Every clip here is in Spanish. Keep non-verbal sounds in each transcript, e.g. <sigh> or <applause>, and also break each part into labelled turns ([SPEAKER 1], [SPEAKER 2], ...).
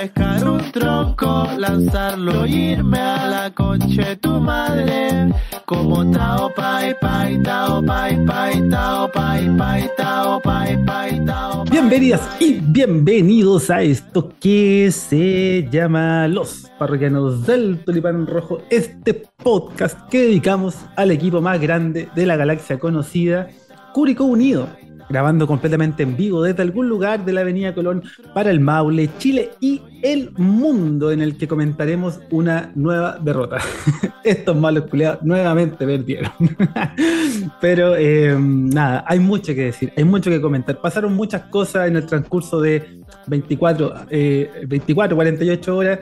[SPEAKER 1] pescar un tronco, lanzarlo irme a la concha de tu madre. Como tao pai pai, tao pai pai, tao pai pai, tao pai pai, tao.
[SPEAKER 2] Bienvenidas y bienvenidos a esto que se llama Los Parroquianos del Tulipán Rojo, este podcast que dedicamos al equipo más grande de la galaxia conocida, Curicó Unido, grabando completamente en vivo desde algún lugar de la Avenida Colón para el Maule, Chile y el mundo en el que comentaremos una nueva derrota. <laughs> Estos malos culiados nuevamente perdieron. <laughs> Pero eh, nada, hay mucho que decir, hay mucho que comentar. Pasaron muchas cosas en el transcurso de 24, eh, 24 48 horas.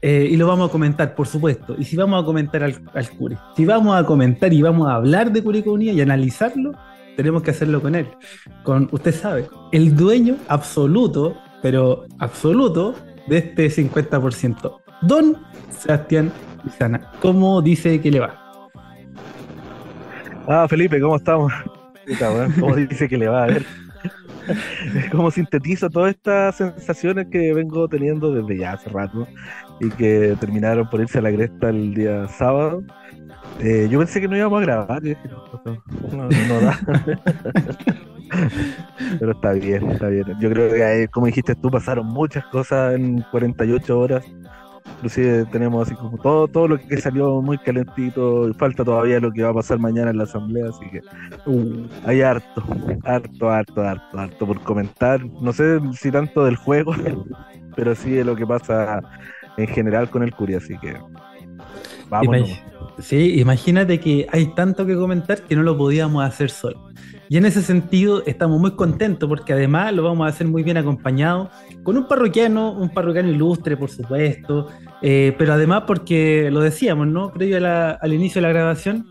[SPEAKER 2] eh, y lo vamos a comentar, por supuesto. Y si vamos a comentar al, al Curi, si vamos a comentar y vamos a hablar de Curicó Unida y analizarlo, tenemos que hacerlo con él. Con, usted sabe, el dueño absoluto, pero absoluto, de este 50%. Don Sebastián Lizana. ¿Cómo dice que le va?
[SPEAKER 3] Ah, Felipe, ¿cómo estamos? ¿Cómo dice que le va a ver? ¿Cómo sintetizo todas estas sensaciones que vengo teniendo desde ya hace rato y que terminaron por irse a la cresta el día sábado? Eh, yo pensé que no íbamos a grabar, dije, no, no, da. <laughs> Pero está bien, está bien. Yo creo que, eh, como dijiste tú, pasaron muchas cosas en 48 horas. Inclusive tenemos así como todo, todo lo que salió muy calentito. y Falta todavía lo que va a pasar mañana en la asamblea, así que uh, hay harto, harto, harto, harto, harto por comentar. No sé si tanto del juego, <laughs> pero sí de lo que pasa en general con el Curi, así que vamos.
[SPEAKER 2] Sí, imagínate que hay tanto que comentar que no lo podíamos hacer solo. Y en ese sentido estamos muy contentos porque además lo vamos a hacer muy bien acompañado con un parroquiano, un parroquiano ilustre, por supuesto, eh, pero además porque lo decíamos, ¿no? Previo al inicio de la grabación,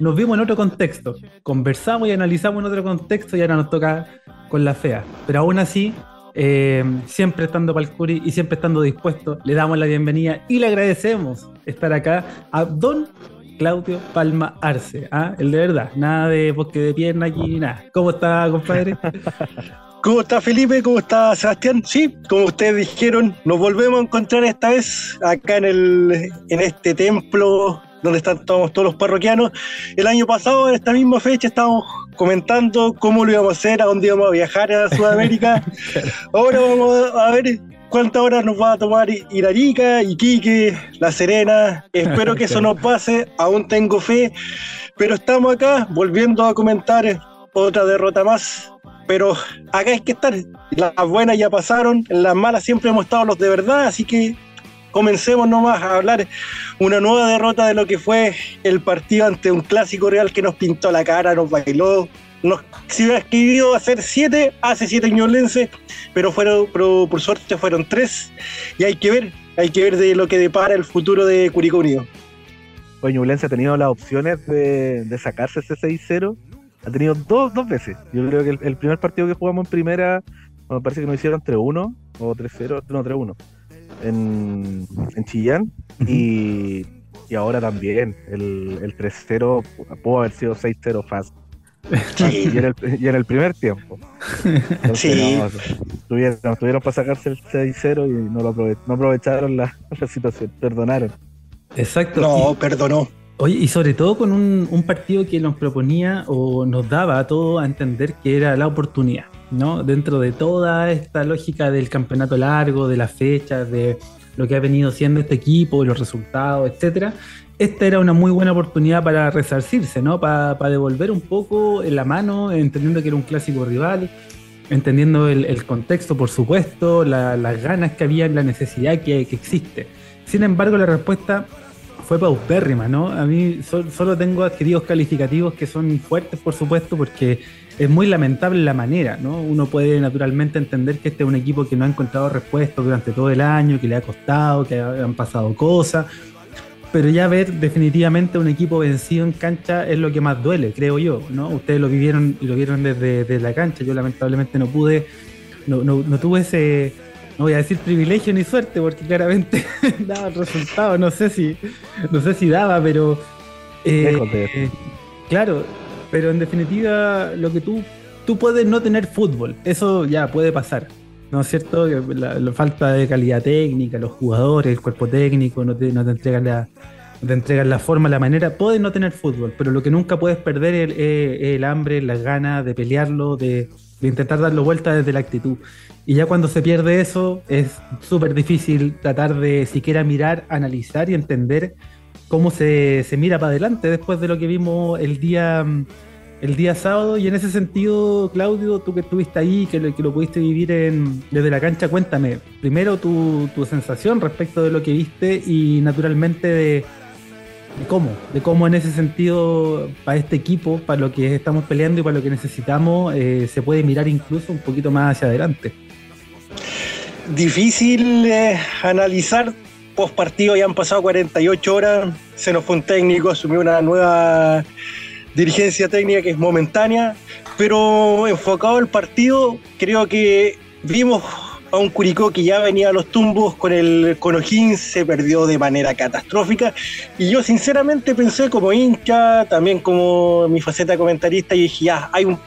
[SPEAKER 2] nos vimos en otro contexto, conversamos y analizamos en otro contexto y ahora nos toca con la fea. Pero aún así, eh, siempre estando para y siempre estando dispuesto, le damos la bienvenida y le agradecemos estar acá a Don Claudio Palma Arce, ¿ah? el de verdad, nada de bosque de pierna aquí, ni nada. ¿Cómo está, compadre? <laughs>
[SPEAKER 4] ¿Cómo está Felipe? ¿Cómo está Sebastián? Sí, como ustedes dijeron, nos volvemos a encontrar esta vez acá en, el, en este templo donde están todos, todos los parroquianos. El año pasado, en esta misma fecha, estábamos comentando cómo lo íbamos a hacer, a dónde íbamos a viajar a Sudamérica. <laughs> Ahora vamos a ver cuántas horas nos va a tomar ir a Arica, Iquique, La Serena. Espero que eso no <laughs> pase, aún tengo fe, pero estamos acá volviendo a comentar otra derrota más pero acá hay que estar. Las buenas ya pasaron, las malas siempre hemos estado los de verdad, así que comencemos nomás a hablar una nueva derrota de lo que fue el partido ante un clásico real que nos pintó la cara, nos bailó. Nos, si hubiera querido hacer siete, hace siete ñolenses, pero fueron, pero por suerte fueron tres. Y hay que ver, hay que ver de lo que depara el futuro de Curicó Unido.
[SPEAKER 3] Oye, Ñublense ha tenido las opciones de, sacarse ese 6-0. Ha tenido dos, dos veces. Yo creo que el, el primer partido que jugamos en primera, me parece que nos hicieron 3-1 o 3-0, no, 3-1 en, en Chillán. y, y ahora también el, el 3-0 pudo haber sido 6-0 fácil.
[SPEAKER 4] Sí.
[SPEAKER 3] Y en, el, y en el primer tiempo. Entonces,
[SPEAKER 4] Sí.
[SPEAKER 3] no, tuvieron, tuvieron para sacarse el 6-0 y no, lo aprove- no aprovecharon la, la situación, perdonaron.
[SPEAKER 2] Exacto.
[SPEAKER 4] No,
[SPEAKER 2] Y-
[SPEAKER 4] perdonó.
[SPEAKER 2] Oye, y sobre todo con un, un partido que nos proponía o nos daba a todos a entender que era la oportunidad, ¿no? Dentro de toda esta lógica del campeonato largo, de las fechas, de lo que ha venido siendo este equipo, los resultados, etcétera. Esta era una muy buena oportunidad para resarcirse, ¿no? Para, devolver un poco en la mano, entendiendo que era un clásico rival, entendiendo el, contexto, por supuesto, la- las ganas que había, la necesidad que, que existe. Sin embargo, la respuesta fue paupérrima, ¿no? A mí so- solo tengo adquiridos calificativos que son fuertes, por supuesto, porque es muy lamentable la manera, ¿no? Uno puede naturalmente entender que este es un equipo que no ha encontrado respuestas durante todo el año, que le ha costado, que ha- han pasado cosas, pero ya ver definitivamente un equipo vencido en cancha es lo que más duele, creo yo, ¿no? Ustedes lo vivieron y lo vieron desde, desde la cancha, yo lamentablemente no pude, no, no, no tuve ese, no voy a decir privilegio ni suerte, porque claramente <laughs> daba el resultado, no sé si, no sé si daba, pero eh, eh, claro, pero en definitiva lo que tú, tú puedes no tener fútbol, eso ya puede pasar. ¿no es cierto? La, falta de calidad técnica, los jugadores, el cuerpo técnico, no te, no te entregan la, te entregan la forma, la manera. Puedes no tener fútbol, pero lo que nunca puedes perder es el, hambre, las ganas de pelearlo, de, intentar darlo vuelta desde la actitud. Y ya cuando se pierde eso, es súper difícil tratar de siquiera mirar, analizar y entender cómo se, se mira para adelante después de lo que vimos el día el día sábado y en ese sentido, Claudio, tú que estuviste ahí, que lo, que lo pudiste vivir en, desde la cancha, cuéntame primero tu, tu sensación respecto de lo que viste y naturalmente de, cómo, de cómo en ese sentido para este equipo, para lo que estamos peleando y para lo que necesitamos, eh, se puede mirar incluso un poquito más hacia adelante.
[SPEAKER 4] Difícil eh, analizar post partido, ya han pasado 48 horas, se nos fue un técnico, asumió una nueva dirigencia técnica que es momentánea, pero enfocado al partido, creo que vimos a un Curicó que ya venía a los tumbos con el con se perdió de manera catastrófica. Y yo sinceramente pensé como hincha, también como mi faceta comentarista, y dije, ya, hay un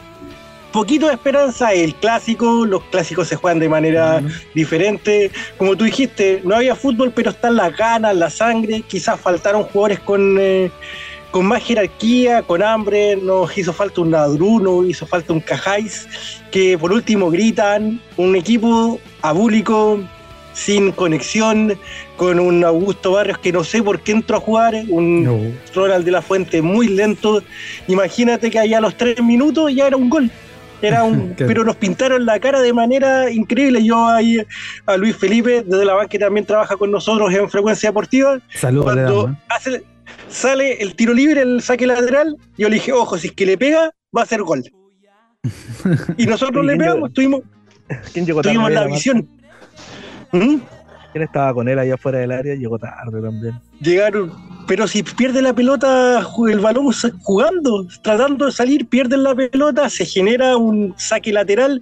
[SPEAKER 4] poquito de esperanza, el clásico, los clásicos se juegan de manera diferente. Como tú dijiste, no había fútbol, pero están las ganas, la sangre, quizás faltaron jugadores con... Eh, con más jerarquía, con hambre, nos hizo falta un Nadruno, hizo falta un Cajáis, que por último gritan, un equipo abúlico, sin conexión, con un Augusto Barrios que no sé por qué entró a jugar, un Ronald de la Fuente muy lento. Imagínate que allá a los tres minutos ya era un gol. Era un, <laughs> pero nos pintaron la cara de manera increíble. Yo ahí a Luis Felipe, desde la banca que también trabaja con nosotros en Frecuencia Deportiva.
[SPEAKER 2] Saludos,
[SPEAKER 4] cuando hace, sale el tiro libre, el saque lateral, yo le dije, ojo, si es que le pega, va a ser gol. <laughs> y nosotros le pegamos, tuvimos,
[SPEAKER 3] ¿Quién llegó
[SPEAKER 4] tuvimos la visión.
[SPEAKER 3] ¿Mm? ¿Quién estaba con él allá afuera del área? Llegó tarde también.
[SPEAKER 4] Llegaron, pero si pierde la pelota, el balón jugando, tratando de salir, pierden la pelota, se genera un saque lateral.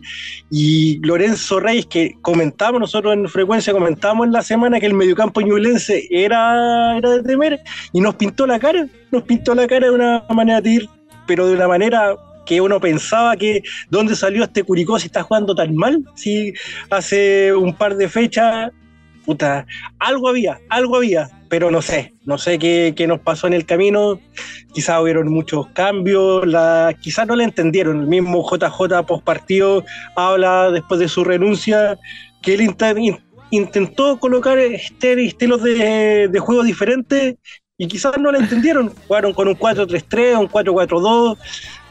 [SPEAKER 4] Y Lorenzo Reyes, que comentamos nosotros en frecuencia, comentamos en la semana que el mediocampo ñublense era, era de temer y nos pintó la cara, nos pintó la cara de una manera pero de una manera que uno pensaba que dónde salió este Curicó si está jugando tan mal, si hace un par de fechas puta, algo había, algo había, pero no sé, no sé qué, nos pasó en el camino, quizás hubieron muchos cambios, la, quizás no le entendieron, el mismo JJ post partido habla después de su renuncia que él intentó colocar este, estilos de, de juego diferentes y quizás no le entendieron, jugaron con un 4-3-3, un 4-4-2,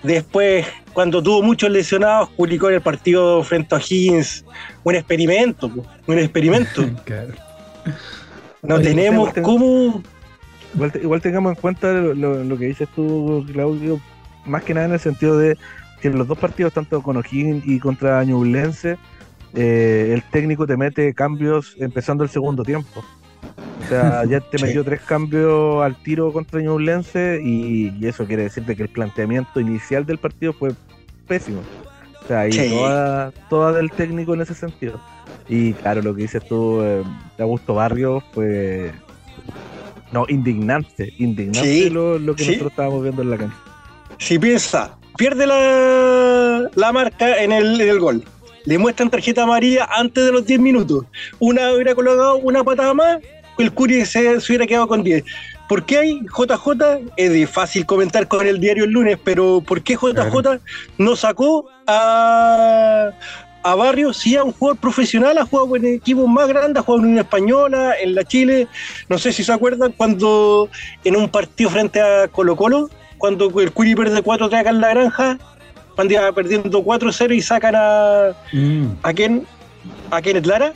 [SPEAKER 4] después cuando tuvo muchos lesionados, publicó en el partido frente a Higgins un experimento, un experimento. <laughs> No tenemos cómo.
[SPEAKER 3] Igual, tengamos en cuenta lo, que dices tú, Claudio, más que nada en el sentido de que en los dos partidos, tanto con O'Higgins y contra Ñublense, eh, el técnico te mete cambios empezando el segundo tiempo. O sea, ya te metió tres cambios al tiro contra Ñublense y, y, eso quiere decirte que el planteamiento inicial del partido fue pésimo. O sea, y toda, toda del técnico en ese sentido. Y claro, lo que dices tú, eh, de Augusto Barrio fue. No, indignante. Indignante lo, que nosotros estábamos viendo en la cancha.
[SPEAKER 4] Si piensa, pierde la, la marca en el, en el gol. Le muestran tarjeta amarilla antes de los 10 minutos. Una hubiera colocado una patada más, el Curi se, se hubiera quedado con 10. ¿Por qué hay JJ? Es fácil comentar con el diario el lunes, pero ¿por qué JJ no sacó a, a Barrio? Sí, a un jugador profesional, ha jugado en equipos más grandes, ha jugado en una española, en la Chile. No sé si se acuerdan cuando en un partido frente a Colo Colo, cuando el Curi pierde 4-3 acá en la granja, cuando iba perdiendo 4-0 y sacan a. Mm. ¿A quién? ¿A Kenneth Lara?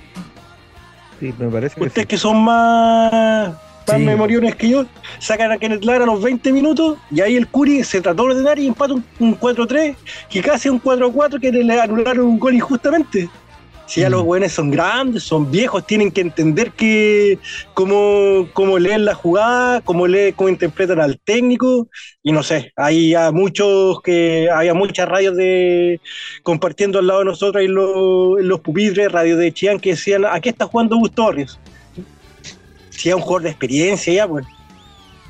[SPEAKER 3] Sí, me parece que
[SPEAKER 4] Ustedes que son más más memoriones que yo, sacan a Kenneth Lara a los 20 minutos y ahí el Curi se trató de ordenar y empata un, 4-3, que casi un 4-4 que le anularon un gol injustamente. Si ya los mm. buenos son grandes, son viejos, tienen que entender que cómo, cómo leen la jugada, cómo, lee, cómo interpretan al técnico, y no sé, hay muchos que había muchas radios de compartiendo al lado de nosotros en los, los pupitres, radios de Chian que decían, ¿a qué está jugando Gustavo si es un jugador de experiencia ya, pues.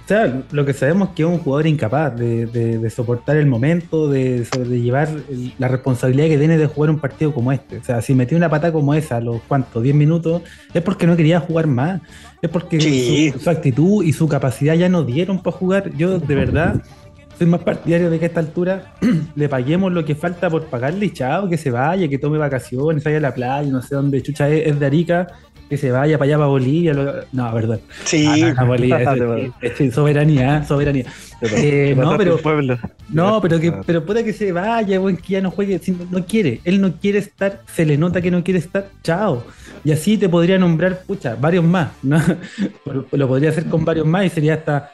[SPEAKER 2] O sea, lo que sabemos es que es un jugador incapaz de, de- de soportar el momento, de, llevar la responsabilidad que tiene de jugar un partido como este. O sea, si metió una pata como esa a los cuantos, 10 minutos, es porque no quería jugar más. Es porque
[SPEAKER 4] Sí.
[SPEAKER 2] su, su actitud y su capacidad ya no dieron para jugar. Yo, de verdad, soy más partidario de que a esta altura <clears throat> le paguemos lo que falta por pagarle y chao, que se vaya, que tome vacaciones, vaya a la playa, no sé dónde chucha es, es de Arica. Que se vaya para allá, para Bolivia. lo- No, verdad.
[SPEAKER 4] Sí,
[SPEAKER 2] Ah, no, no, Bolivia, <laughs> es- es- es soberanía, soberanía. Eh, no, pero,
[SPEAKER 3] Pueblo.
[SPEAKER 2] no, pero que, pero puede que se vaya, buen que ya no juegue, si no, no quiere, él no quiere estar, se le nota que no quiere estar, chao. Y así te podría nombrar, pucha, varios más, ¿no? <laughs> Lo- Lo podría hacer con varios más y sería hasta.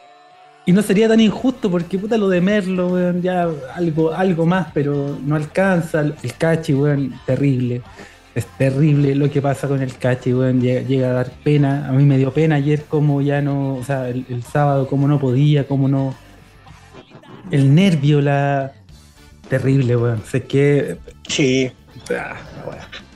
[SPEAKER 2] Y no sería tan injusto porque puta lo de Merlo, weón, ya algo, algo más, pero no alcanza. El Cachi, weón, terrible. Es terrible lo que pasa con el Cachi, weón. Llega, llega a dar pena. A mí me dio pena ayer como ya no, o sea, el, el sábado como no podía, como no. El nervio, la. Terrible, weón. Sé que.
[SPEAKER 4] sí.
[SPEAKER 2] ah, weón.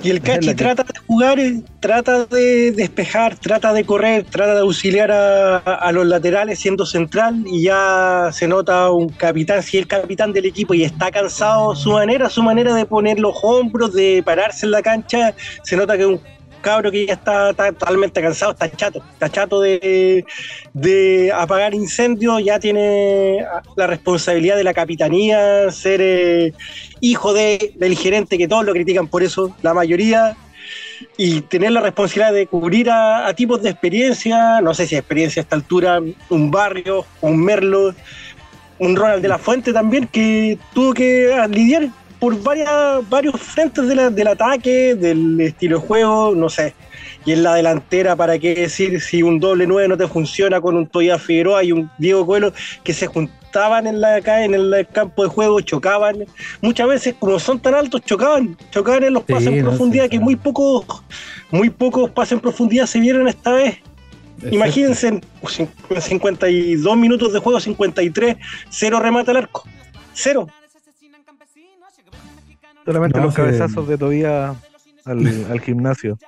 [SPEAKER 4] Y el Cachi
[SPEAKER 3] que-
[SPEAKER 4] trata de jugar, eh, trata de despejar, trata de correr, trata de auxiliar a, a los laterales siendo central y ya se nota un capitán, si es el capitán del equipo y está cansado, su manera, su manera de poner los hombros, de pararse en la cancha, se nota que es un cabro que ya está, totalmente cansado, está chato, está chato de, de apagar incendios, ya tiene la responsabilidad de la capitanía, ser eh, hijo de, del gerente, que todos lo critican por eso, la mayoría, y tener la responsabilidad de cubrir a, a tipos de experiencia, no sé si experiencia a esta altura, un barrio, un Merlo, un Ronald de la Fuente también, que tuvo que lidiar por varias, varios frentes de la- del ataque, del estilo de juego, no sé. Y en la delantera, ¿para qué decir si un doble 9 no te funciona con un Toya Figueroa y un Diego Coelho que se juntaban en la en el campo de juego, chocaban? Muchas veces, como son tan altos, chocaban, chocaban en los
[SPEAKER 2] Sí,
[SPEAKER 4] pases en
[SPEAKER 2] no,
[SPEAKER 4] profundidad, que muy pocos, muy pocos pases en profundidad se vieron esta vez. Imagínense, en 52 minutos de juego, 53, cero remata al arco. Cero.
[SPEAKER 3] Solamente
[SPEAKER 2] No,
[SPEAKER 3] los
[SPEAKER 2] sí.
[SPEAKER 3] cabezazos de Tobías al, <laughs> al gimnasio.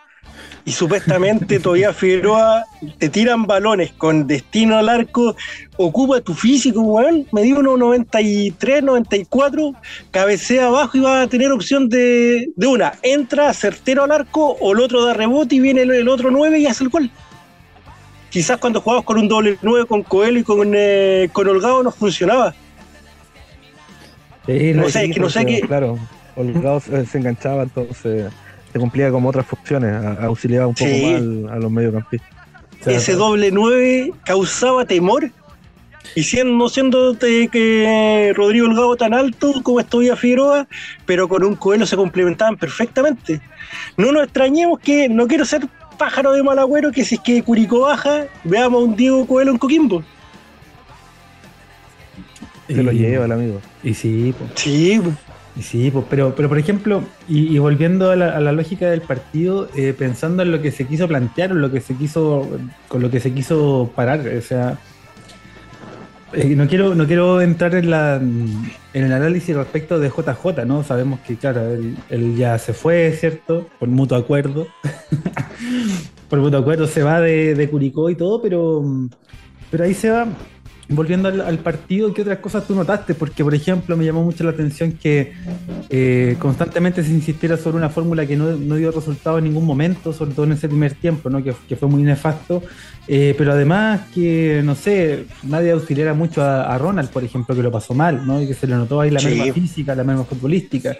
[SPEAKER 4] Y supuestamente todavía Figueroa te tiran balones con destino al arco, ocupa tu físico, weón. Me dio unos 93, 94, cabecea abajo y va a tener opción de, de una. Entra certero al arco o el otro da rebote y viene el, el otro 9 y hace el gol. Quizás cuando jugabas con un doble 9 con Coelho y con, eh, con Holgado no funcionaba.
[SPEAKER 2] Sí,
[SPEAKER 4] No
[SPEAKER 2] no,
[SPEAKER 4] sé, que no sé qué-
[SPEAKER 3] Claro, Holgado se, se enganchaba, entonces se cumplía como otras funciones, a- auxiliaba un poco
[SPEAKER 4] Sí.
[SPEAKER 3] más a los mediocampistas.
[SPEAKER 2] o sea,
[SPEAKER 4] ese doble 9 causaba temor. Y siendo, no siendo de que Rodrigo Holgado tan alto como estudia Figueroa, pero con un Coelho se complementaban perfectamente. No nos extrañemos que, no quiero ser pájaro de mal agüero, que si es que Curicó baja, veamos a un Diego Coelho en Coquimbo.
[SPEAKER 3] Se lo lleva el amigo.
[SPEAKER 2] Y sí, po.
[SPEAKER 4] Sí,
[SPEAKER 2] Y Sí, pues, pero, pero por ejemplo, y, volviendo a la, a la lógica del partido, eh, pensando en lo que se quiso plantear, en lo que se quiso, con lo que se quiso parar, o sea, eh, no quiero, no quiero entrar en la en el análisis respecto de JJ, ¿no? Sabemos que claro, él, él ya se fue, ¿cierto? Por mutuo acuerdo. <laughs> Por mutuo acuerdo se va de, de Curicó y todo, pero, pero ahí se va. Volviendo al, al partido, ¿qué otras cosas tú notaste? Porque, por ejemplo, me llamó mucho la atención que eh, constantemente se insistiera sobre una fórmula que no, no dio resultado en ningún momento, sobre todo en ese primer tiempo, ¿no? que, que fue muy nefasto. Eh, pero además que, no sé, nadie auxiliara mucho a, a Ronald, por ejemplo, que lo pasó mal, ¿no? y que se le notó ahí la
[SPEAKER 4] Sí.
[SPEAKER 2] merma física, la merma futbolística.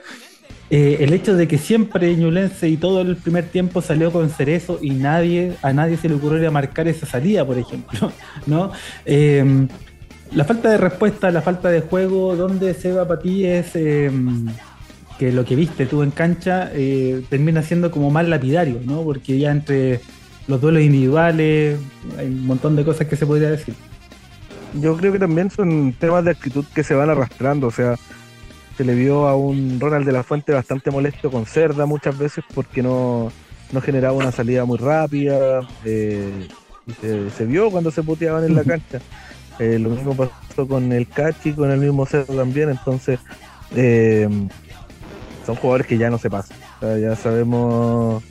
[SPEAKER 2] Eh, el hecho de que siempre Ñulense y todo el primer tiempo salió con Cerezo y nadie, a nadie se le ocurrió marcar esa salida, por ejemplo, <laughs> ¿no? Eh, la falta de respuesta, la falta de juego, ¿dónde se va para ti es eh, que lo que viste tú en cancha eh, termina siendo como más lapidario, ¿no? Porque ya entre los duelos individuales hay un montón de cosas que se podría decir.
[SPEAKER 3] Yo creo que también son temas de actitud que se van arrastrando, o sea, se le vio a un Ronald de la Fuente bastante molesto con Cerda muchas veces porque no, no generaba una salida muy rápida, eh, se, se vio cuando se puteaban en la cancha. Eh, lo mismo pasó con el Cachi, con el mismo Cerda también, entonces eh, son jugadores que ya no se pasan. O sea, ya sabemos,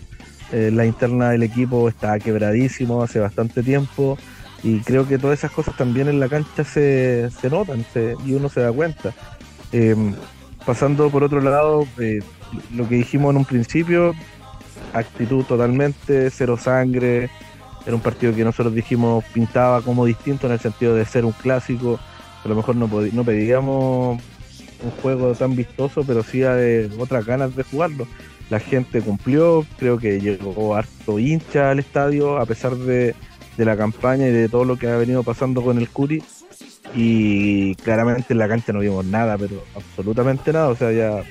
[SPEAKER 3] la interna del equipo está quebradísimo hace bastante tiempo. Y creo que todas esas cosas también en la cancha se, se notan y uno se da cuenta. Pasando por otro lado, eh, lo que dijimos en un principio, actitud totalmente, cero sangre. Era un partido que nosotros dijimos pintaba como distinto en el sentido de ser un clásico. A lo mejor no, no pedíamos un juego tan vistoso, pero sí de otras ganas de jugarlo. La gente cumplió, creo que llegó harto hincha al estadio, a pesar de, la campaña y de todo lo que ha venido pasando con el Curi. Y claramente en la cancha no vimos nada, pero absolutamente nada. O sea, ya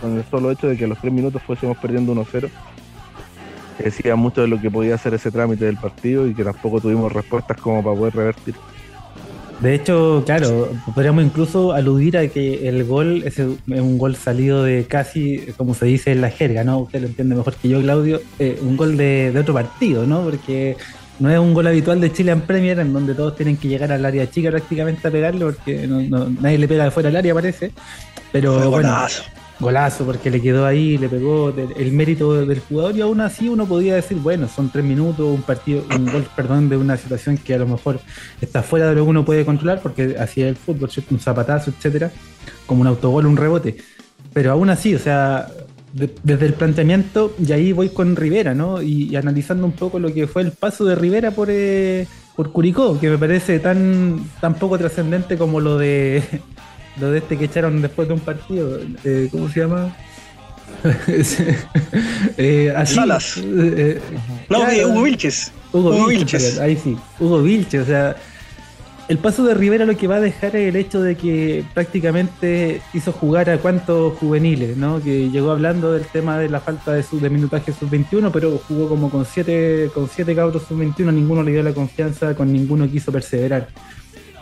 [SPEAKER 3] con el solo hecho de que a los tres minutos fuésemos perdiendo 1-0, decía mucho de lo que podía hacer ese trámite del partido y que tampoco tuvimos respuestas como para poder revertir.
[SPEAKER 2] De hecho, claro, podríamos incluso aludir a que el gol es un gol salido de casi, como se dice en la jerga, ¿no? Usted lo entiende mejor que yo, Claudio, eh, un gol de, otro partido, ¿no? Porque no es un gol habitual de Chile en Premier, en donde todos tienen que llegar al área chica prácticamente a pegarle, porque nadie le pega de fuera del área, parece. Pero bueno, Golazo, porque le quedó ahí, le pegó el mérito del jugador y aún así uno podía decir, bueno, son tres minutos, un partido, un gol, perdón, de una situación que a lo mejor está fuera de lo que uno puede controlar, porque así es el fútbol, un zapatazo, etcétera, como un autogol, un rebote. Pero aún así, o sea, desde el planteamiento, y ahí voy con Rivera, ¿no? Y, analizando un poco lo que fue el paso de Rivera por, eh, por Curicó, que me parece tan, tan poco trascendente como lo de <laughs> lo de este que echaron después de un partido, eh, ¿cómo se llama? <laughs>
[SPEAKER 4] eh, Salas. Eh, no, Hugo Vilches.
[SPEAKER 2] Hugo, Vilches, ahí sí, Hugo Vilches, o sea, el paso de Rivera lo que va a dejar es el hecho de que prácticamente hizo jugar a cuantos juveniles, ¿no? Que llegó hablando del tema de la falta de, su, de minutaje sub-21, pero jugó como con siete, con siete cabros sub-21, ninguno le dio la confianza, con ninguno quiso perseverar.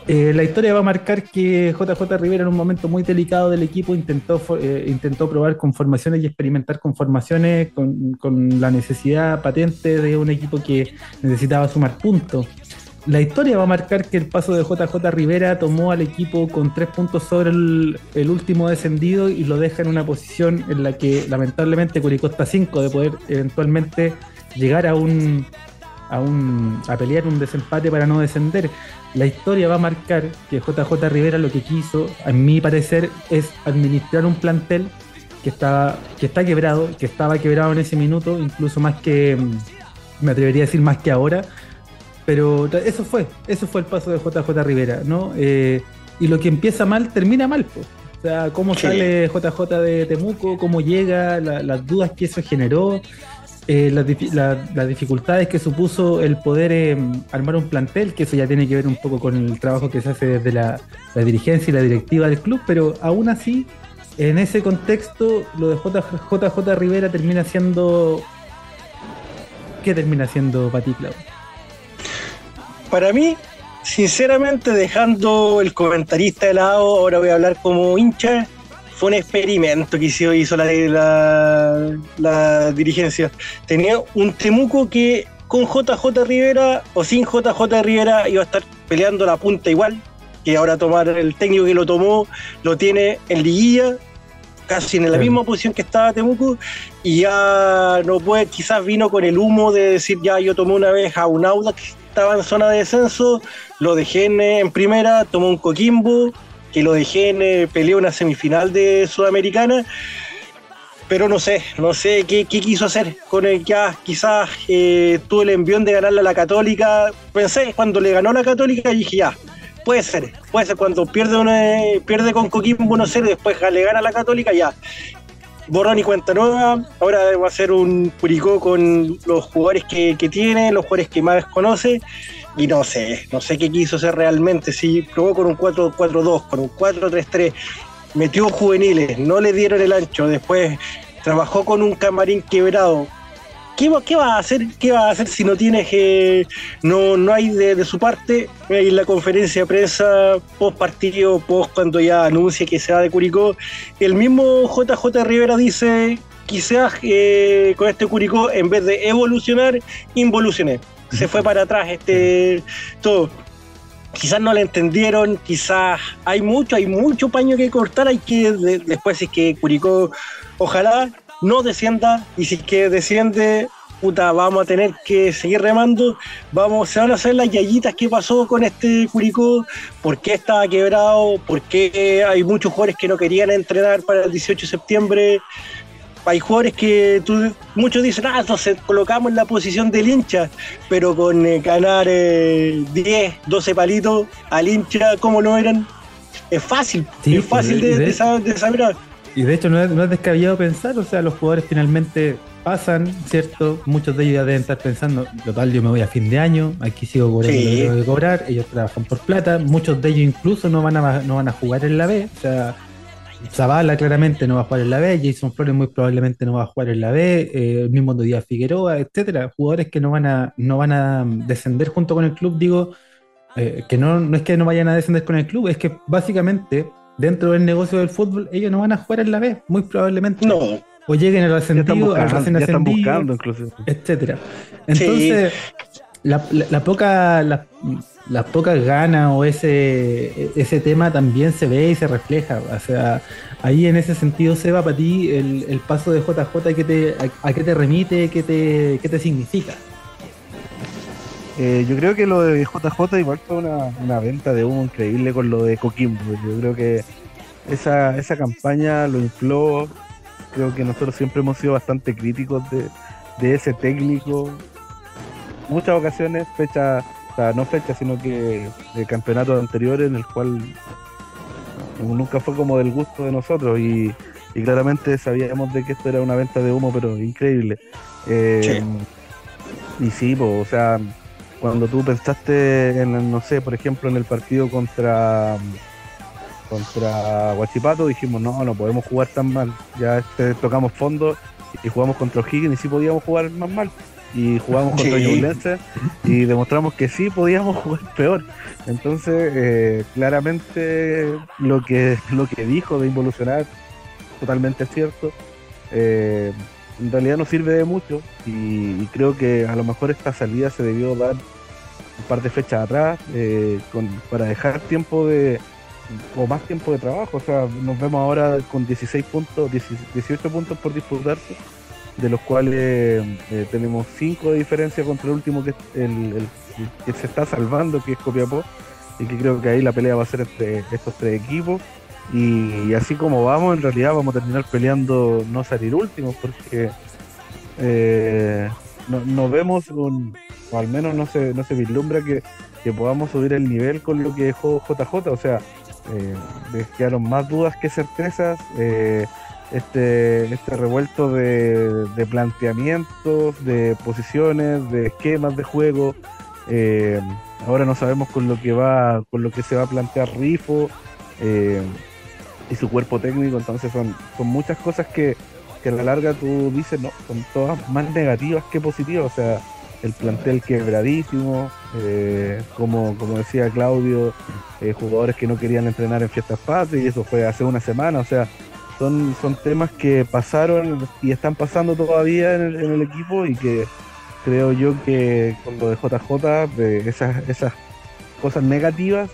[SPEAKER 2] Eh, la historia va a marcar que JJ Rivera en un momento muy delicado del equipo intentó, eh, intentó probar con formaciones y experimentar con formaciones con, la necesidad patente de un equipo que necesitaba sumar puntos. La historia va a marcar que el paso de JJ Rivera tomó al equipo con tres puntos sobre el, último descendido y lo deja en una posición en la que lamentablemente Curicó está 5 de poder eventualmente llegar a un, a, un, a pelear un desempate para no descender. La historia va a marcar que JJ Rivera lo que quiso, a mi parecer, es administrar un plantel que está, que está quebrado, que estaba quebrado en ese minuto, incluso más que, me atrevería a decir más que ahora, pero eso fue, eso fue el paso de JJ Rivera, ¿no? Eh, y lo que empieza mal, termina mal, pues. O sea, cómo sale JJ de Temuco, cómo llega, las dudas que eso generó, eh, las, dificultades que supuso el poder eh, armar un plantel, que eso ya tiene que ver un poco con el trabajo que se hace desde la, dirigencia y la directiva del club, pero aún así, en ese contexto, lo de JJ Rivera termina siendo... ¿Qué termina siendo ti,
[SPEAKER 4] Para mí, sinceramente, dejando el comentarista de lado, ahora voy a hablar como hincha fue un experimento que hizo, la, la, dirigencia. Tenía un Temuco que con JJ Rivera o sin JJ Rivera iba a estar peleando la punta igual, que ahora tomar el técnico que lo tomó, lo tiene en liguilla, casi en la misma posición que estaba Temuco, y ya no puede, quizás vino con el humo de decir, ya yo tomé una vez a un Auda que estaba en zona de descenso, lo dejé en primera, tomó un Coquimbo, que lo dejé en eh, peleó una semifinal de Sudamericana, pero no sé, no sé qué, quiso hacer con el que quizás eh, tuvo el envión de ganarle a la Católica. Pensé cuando le ganó la Católica dije ya, puede ser, puede ser cuando pierde una, pierde con Coquimbo no sé, después le gana a la Católica ya. Borrón y cuenta nueva, ahora va a ser un Curicó con los jugadores que, que tiene, los jugadores que más conoce y no sé, no sé qué quiso hacer realmente. Si probó con un 4-4-2, con un 4-3-3, metió juveniles, no le dieron el ancho, después trabajó con un camarín quebrado. ¿Qué, qué va a hacer? ¿Qué va a hacer si no tienes que no, no hay de, su parte en la conferencia de prensa post partido, post cuando ya anuncie que se va de Curicó? El mismo JJ Rivera dice quizás eh, con este Curicó en vez de evolucionar, involucioné se fue para atrás este todo. Quizás no le entendieron, quizás hay mucho, hay mucho paño que cortar, hay que después es que Curicó ojalá no descienda y si es que desciende puta, vamos a tener que seguir remando, vamos, se van a hacer las yayitas que pasó con este Curicó, por qué estaba quebrado, por qué hay muchos jugadores que no querían entrenar para el 18 de septiembre, hay jugadores que tú, muchos dicen, ah, entonces colocamos en la posición del hincha, pero con eh, ganar 10, 12 palitos al hincha, como lo eran, es fácil,
[SPEAKER 2] Sí,
[SPEAKER 4] es fácil de,
[SPEAKER 2] de-
[SPEAKER 4] de saber, de saber.
[SPEAKER 2] Y de hecho no es, no es descabellado pensar, o sea, los jugadores finalmente pasan, ¿cierto? Muchos de ellos ya deben estar pensando, total, yo me voy a fin de año, aquí sigo cobrando
[SPEAKER 4] Sí.
[SPEAKER 2] lo que tengo que cobrar, ellos trabajan por plata, muchos de ellos incluso no van a, no van a jugar en la B, o sea, Zavala claramente no va a jugar en la B, Jason Flores muy probablemente no va a jugar en la B, eh, el mismo Díaz Figueroa, etcétera, jugadores que no van a, no van a descender junto con el club, digo, eh, que no, no es que no vayan a descender con el club, es que básicamente dentro del negocio del fútbol ellos no van a jugar en la B, muy probablemente.
[SPEAKER 4] No,
[SPEAKER 2] O lleguen al ascendido, al recién ascendido, etcétera. Entonces, la, la- la poca, la- las pocas ganas o ese, ese tema también se ve y se refleja. O sea, ahí en ese sentido, Seba, para ti, el, el paso de JJ, ¿qué te, a, a qué te remite? ¿Qué te, qué te significa?
[SPEAKER 3] Eh, yo creo que lo de JJ igual fue una, una venta de humo increíble con lo de Coquimbo. Yo creo que esa, esa campaña lo infló. Creo que nosotros siempre hemos sido bastante críticos de, de ese técnico. Muchas ocasiones, fecha, o sea, no fecha, sino que de campeonatos anteriores en el cual nunca fue como del gusto de nosotros y, y claramente sabíamos de que esto era una venta de humo, pero increíble. Eh, Y sí, po, o sea, cuando tú pensaste en, no sé, por ejemplo, en el partido contra contra Guachipato, dijimos, no, no podemos jugar tan mal. Ya este, tocamos fondo y jugamos contra O'Higgins y sí podíamos jugar más mal. Y jugamos contra
[SPEAKER 4] Sí.
[SPEAKER 3] Ñublense y demostramos que sí podíamos <laughs> jugar peor. Entonces, eh, claramente lo que, lo que dijo de involucionar, totalmente cierto. Eh, en realidad no sirve de mucho y, y creo que a lo mejor esta salida se debió dar un par de fechas atrás eh, para dejar tiempo de o más tiempo de trabajo, o sea, nos vemos ahora con 16 puntos, 18 puntos por disputarse, de los cuales eh, tenemos 5 de diferencia contra el último que el, que se está salvando, que es Copiapó, y que creo que ahí la pelea va a ser entre estos tres equipos. Y, así como vamos, en realidad vamos a terminar peleando no salir últimos, porque eh, no, no vemos, un, o al menos no se, no se vislumbra que, que podamos subir el nivel con lo que dejó JJ, o sea, eh, quedaron más dudas que certezas. eh, este, este revuelto de, de planteamientos, de posiciones, de esquemas de juego. eh, ahora no sabemos con lo que va, con lo que se va a plantear Rifo eh, y su cuerpo técnico. Entonces son, son muchas cosas que, que a la larga tú dices, no, son todas más negativas que positivas. O sea, el plantel quebradísimo, eh, como, como decía Claudio, eh, jugadores que no querían entrenar en fiestas patrias, y eso fue hace una semana, o sea, son, son temas que pasaron y están pasando todavía en el, equipo y que creo yo que con lo de JJ, de esas, esas cosas negativas,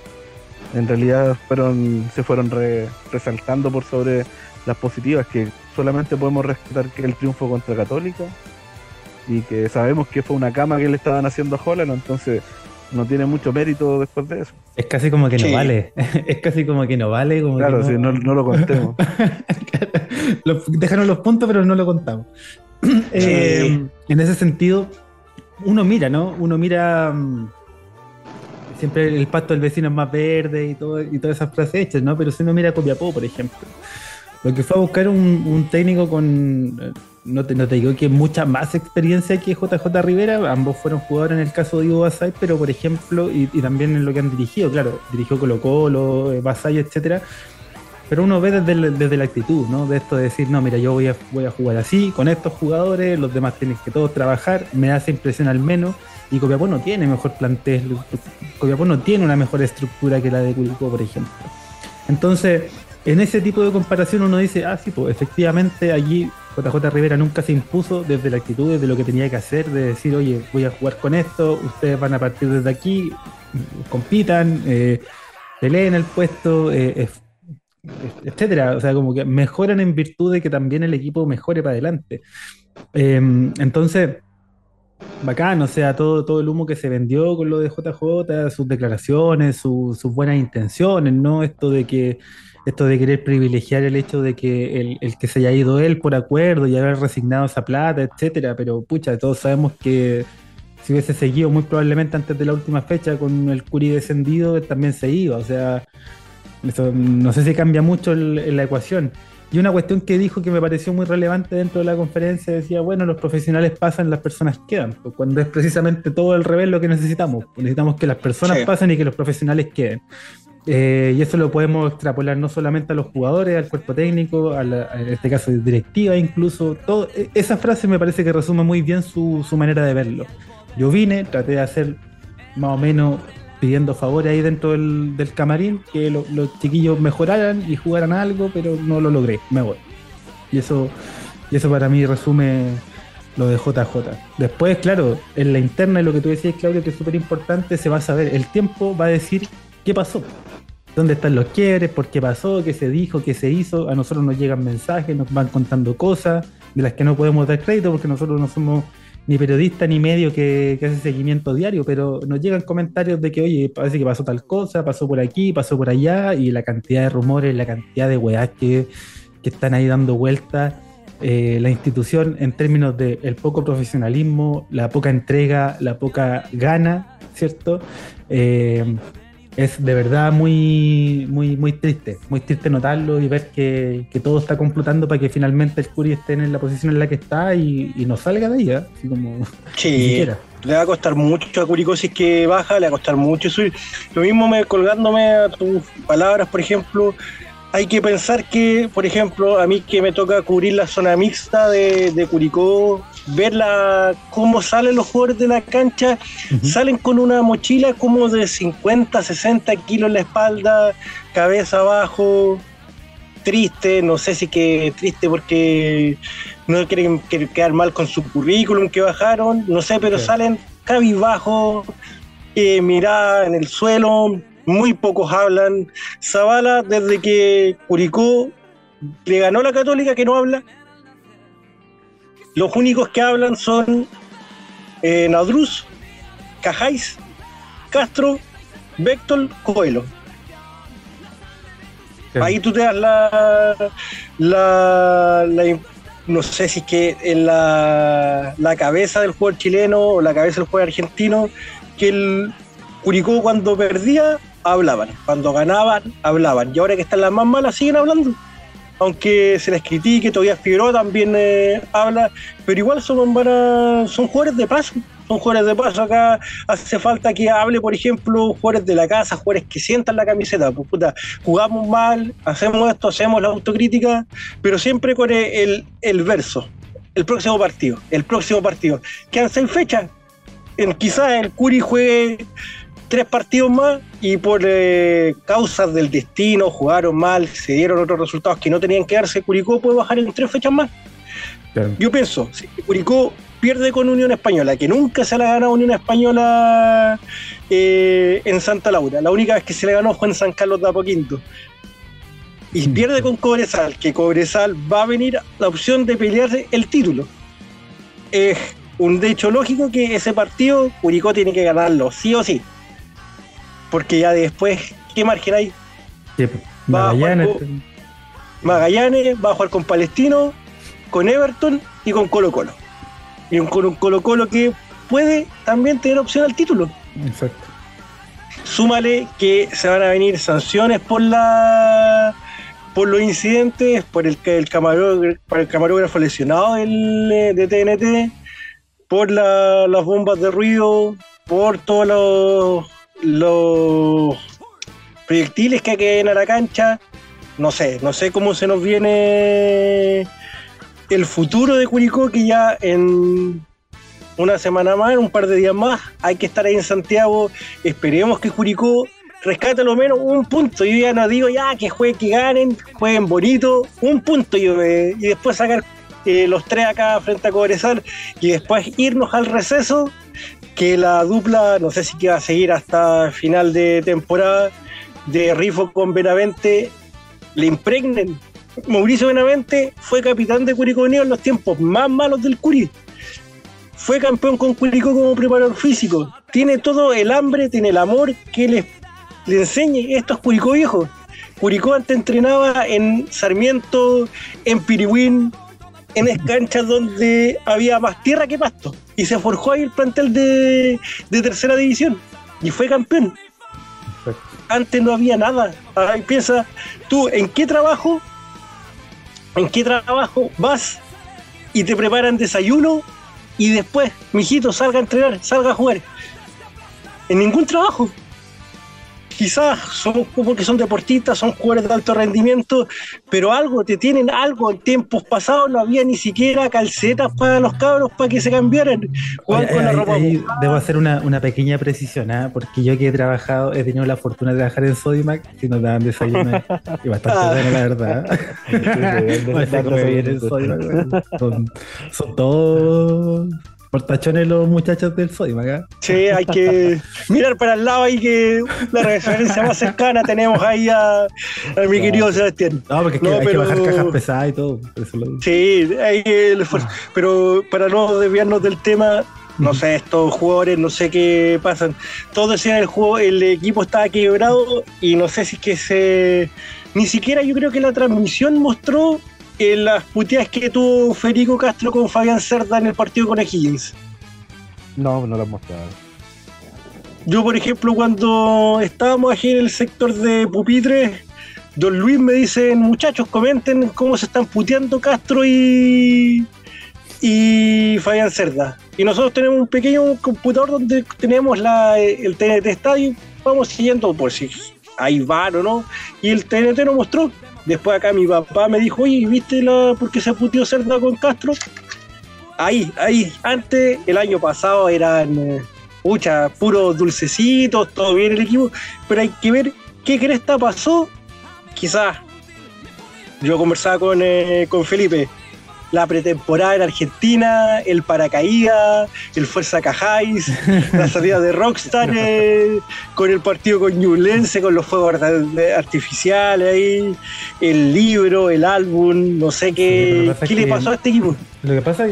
[SPEAKER 3] en realidad fueron, se fueron re- resaltando por sobre las positivas, que solamente podemos rescatar que el triunfo contra Católica y que sabemos que fue una cama que le estaban haciendo a Holland, entonces no tiene mucho mérito después de eso.
[SPEAKER 2] Es casi como que no
[SPEAKER 4] Sí.
[SPEAKER 2] vale. <laughs> Es casi como que no vale. Como
[SPEAKER 3] Claro,
[SPEAKER 2] que
[SPEAKER 3] si no, no lo contemos. <laughs>
[SPEAKER 2] Lo- Dejaron los puntos, pero no lo contamos. <clears throat> Eh, en ese sentido, uno mira, ¿no? Uno mira. mm, Siempre el pasto del vecino es más verde y, todo, y todas esas frases hechas, ¿no? Pero si uno mira Copiapó, por ejemplo, lo que fue a buscar un, un técnico con. No te, no te digo que mucha más experiencia que JJ Rivera, ambos fueron jugadores en el caso de Ivo Basay, pero por ejemplo, y, y también en lo que han dirigido, claro, dirigió Colo Colo, eh, Basay, etcétera, pero uno ve desde, desde la actitud, ¿no? De esto de decir, no, mira, yo voy a, voy a jugar así, con estos jugadores, los demás tienen que todos trabajar, me hace impresión al menos, y Copiapó no tiene mejor plantel, Copiapó no tiene una mejor estructura que la de Curicó, por ejemplo. Entonces, en ese tipo de comparación uno dice, ah, sí, pues efectivamente allí JJ Rivera nunca se impuso desde la actitud, desde lo que tenía que hacer, de decir, oye, voy a jugar con esto, ustedes van a partir desde aquí, compitan, eh, peleen el puesto, eh, etcétera. O sea, como que mejoran en virtud de que también el equipo mejore para adelante. Eh, entonces, bacán, o sea, todo, todo el humo que se vendió con lo de JJ, sus declaraciones, su- sus buenas intenciones, ¿no? Esto de que, esto de querer privilegiar el hecho de que el, el que se haya ido él por acuerdo y haber resignado esa plata, etcétera, pero pucha, todos sabemos que si hubiese seguido muy probablemente antes de la última fecha con el Curi descendido, también se iba, o sea, eso no sé si cambia mucho el- la ecuación. Y una cuestión que dijo que me pareció muy relevante dentro de la conferencia decía, bueno, los profesionales pasan, las personas quedan, pues, cuando es precisamente todo al revés lo que necesitamos. Necesitamos que las personas
[SPEAKER 4] Sí.
[SPEAKER 2] pasen y que los profesionales queden. Eh, y eso lo podemos extrapolar no solamente a los jugadores, al cuerpo técnico, a la- en este caso directiva incluso. Todo, e- esa frase me parece que resume muy bien su, manera de verlo. Yo vine, traté de hacer más o menos pidiendo favores ahí dentro del, camarín, que lo- los chiquillos mejoraran y jugaran algo, pero no lo logré, me voy. Y eso, y eso para mí resume lo de JJ. Después, claro, en la interna, y lo que tú decías, Claudio, que es súper importante, se va a saber, el tiempo va a decir qué pasó. ¿Dónde están los quiebres? ¿Por qué pasó? ¿Qué se dijo? ¿Qué se hizo? A nosotros nos llegan mensajes, nos van contando cosas de las que no podemos dar crédito porque nosotros no somos ni periodista ni medio que, hace seguimiento diario, pero nos llegan comentarios de que, oye, parece que pasó tal cosa, pasó por aquí, pasó por allá, y la cantidad de rumores, la cantidad de weás que, que están ahí dando vueltas. eh, la institución en términos de el poco profesionalismo, la poca entrega, la poca gana, ¿cierto? Eh, es de verdad muy, muy, muy triste, muy triste notarlo y ver que, que todo está complotando para que finalmente el Curi esté en la posición en la que está y, y no salga de ella, así como
[SPEAKER 4] Sí, le va a costar mucho a Curicó si es que baja, le va a costar mucho subir. Lo mismo me, colgándome a tus palabras, por ejemplo, hay que pensar que, por ejemplo, a mí que me toca cubrir la zona mixta de, de Curicó, ver la, cómo salen los jugadores de la cancha, salen con una mochila como de 50, 60 kilos en la espalda, cabeza abajo, triste, no sé si que triste porque no quieren que- quedar mal con su currículum que bajaron, no sé, pero
[SPEAKER 2] Sí.
[SPEAKER 4] salen cabizbajo, eh, mirada en el suelo, muy pocos hablan. Zavala, desde que Curicó le ganó a la Católica, que no habla, los únicos que hablan son eh, Nadruz, Cajáis, Castro, Béctol, Coelho. Ahí tú te das la, la, la- no sé si es que en la, la cabeza del jugador chileno o la cabeza del jugador argentino, que el Curicó cuando perdía hablaban, cuando ganaban hablaban, y ahora que están las más malas siguen hablando. Aunque se les critique, todavía Figueroa también eh, habla, pero igual son, jugadores de paso, son jugadores de paso. Acá hace falta que hable, por ejemplo, jugadores de la casa, jugadores que sientan la camiseta. Pues, jugamos mal, hacemos esto, hacemos la autocrítica, pero siempre con el, el- verso. El próximo partido, el próximo partido. Quedan seis fechas. Quizás el Curi juegue tres partidos más y por eh, causas del destino jugaron mal, se dieron otros resultados que no tenían que darse. Curicó puede bajar en tres fechas más.
[SPEAKER 2] Claro.
[SPEAKER 4] Yo pienso, si Curicó pierde con Unión Española, que nunca se la ha ganado Unión Española eh, en Santa Laura. La única vez que se le ganó fue en San Carlos de Apoquinto. Y
[SPEAKER 2] Mm.
[SPEAKER 4] pierde con Cobresal, que Cobresal va a venir la opción de pelearse el título. Es un hecho lógico que ese partido Curicó tiene que ganarlo, sí o sí. Porque ya después, ¿qué margen hay?
[SPEAKER 2] Sí,
[SPEAKER 4] Va a
[SPEAKER 2] Magallanes,
[SPEAKER 4] Magallanes va a jugar con Palestino, con Everton y con Colo Colo. Y un con un Colo Colo que puede también tener opción al título.
[SPEAKER 2] exacto.
[SPEAKER 4] Súmale que se van a venir sanciones por la por los incidentes, por el, el, camarógrafo, por el camarógrafo lesionado del, eh, de TNT, por la- las bombas de ruido, por todos los, los proyectiles que queden a la cancha. No sé, no sé cómo se nos viene el futuro de Curicó, que ya en una semana más, un par de días más, hay que estar ahí en Santiago. Esperemos que Curicó rescate lo menos un punto. Yo ya no digo ya que jueguen, que ganen, jueguen bonito, un punto yo, y después sacar eh, los tres acá frente a Cobresal y después irnos al receso. Que la dupla, no sé si que va a seguir hasta final de temporada, de Rifo con Benavente, le impregnen. Mauricio Benavente fue capitán de Curicó Unido en los tiempos más malos del Curi fue campeón con Curicó como preparador físico. Tiene todo el hambre, tiene el amor que le, le enseñe. Esto es Curicó viejo. Curicó antes entrenaba en Sarmiento, en Pirihuín, en canchas donde había más tierra que pasto. Y se forjó ahí el plantel de, de tercera división. Y fue campeón. Antes no había nada. Ahí piensa, tú, ¿en qué trabajo? ¿En qué trabajo vas y te preparan desayuno y después, mijito, salga a entrenar, salga a jugar? En ningún trabajo quizás son como que son deportistas, son jugadores de alto rendimiento, pero algo, te tienen algo. En tiempos pasados no había ni siquiera calcetas para los cabros para que se cambiaran.
[SPEAKER 2] Oye, ahí, ahí debo hacer una, una pequeña precisión, ¿eh? porque yo que he trabajado, he tenido la fortuna de trabajar en Sodimac, si nos daban desayuno <laughs> y bastante
[SPEAKER 4] Ah.
[SPEAKER 2] bueno, la verdad. Oye, se come bien en Sodimac, weón. son, son todos portachones los muchachos del Sodimac. ¿eh?
[SPEAKER 4] Sí, hay que mirar para el lado ahí que la referencia más cercana tenemos ahí a, a mi querido Sebastián.
[SPEAKER 2] No, porque es que
[SPEAKER 4] No,
[SPEAKER 2] hay
[SPEAKER 4] pero-
[SPEAKER 2] que bajar cajas pesadas y todo. por eso lo-
[SPEAKER 4] Sí, hay el esfuerzo. Pero para no desviarnos del tema, no sé, estos jugadores, no sé qué pasan. Todos decían el juego, el equipo estaba quebrado y no sé si es que se. Ni siquiera yo creo que la transmisión mostró eh, las puteadas que tuvo Federico Castro con Fabián Cerda en el partido con O'Higgins.
[SPEAKER 3] No, no lo han mostrado.
[SPEAKER 4] Yo, por ejemplo, cuando estábamos aquí en el sector de pupitres, don Luis me dice, muchachos, comenten cómo se están puteando Castro y, y Fabián Cerda. Y nosotros tenemos un pequeño computador donde tenemos la, el TNT Estadio, vamos siguiendo por si hay VAR o no, y el TNT nos mostró. Después acá mi papá me dijo, oye, ¿viste la por qué se puteó Cerda con Castro? Ahí, ahí, antes, el año pasado eran... eh, pucha, puros dulcecitos, todo bien el equipo, pero hay que ver qué cresta pasó. Quizás yo conversaba con, eh, con Felipe, la pretemporada en Argentina, el paracaídas, el Fuerza Cajáis, <laughs> la salida de Rockstar eh, con el partido con Ñublense, con los fuegos arti- artificiales ahí, el libro, el álbum, no sé qué, qué le pasó a este equipo.
[SPEAKER 2] Lo que pasa,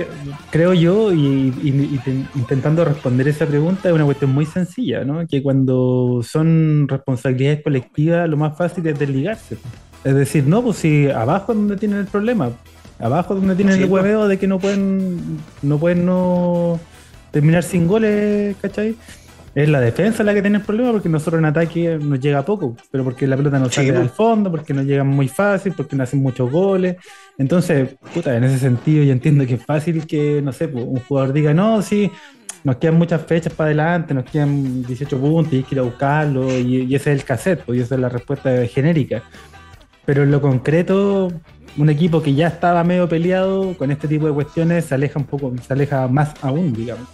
[SPEAKER 2] creo yo, y, y- y te- intentando responder esa pregunta, es una cuestión muy sencilla, ¿no? Que cuando son responsabilidades colectivas, lo más fácil es desligarse. Es decir, no, pues si abajo es donde tienen el problema, abajo donde tienen
[SPEAKER 4] Sí,
[SPEAKER 2] el
[SPEAKER 4] pues.
[SPEAKER 2] hueveo de que no pueden, no pueden no terminar sin goles, ¿cachai? Es la defensa la que tiene el problema porque nosotros en ataque nos llega poco, pero porque la pelota no
[SPEAKER 4] Sí,
[SPEAKER 2] sale
[SPEAKER 4] pues.
[SPEAKER 2] al fondo, porque nos llegan muy fácil, porque no hacen muchos goles. Entonces, puta, en ese sentido yo entiendo que es fácil que, no sé, pues, un jugador diga, no, sí, nos quedan muchas fechas para adelante, nos quedan 18 puntos y hay que ir a buscarlo, y, y ese es el cassette, y esa es la respuesta genérica. Pero en lo concreto, un equipo que ya estaba medio peleado con este tipo de cuestiones se aleja un poco, se aleja más aún, digamos.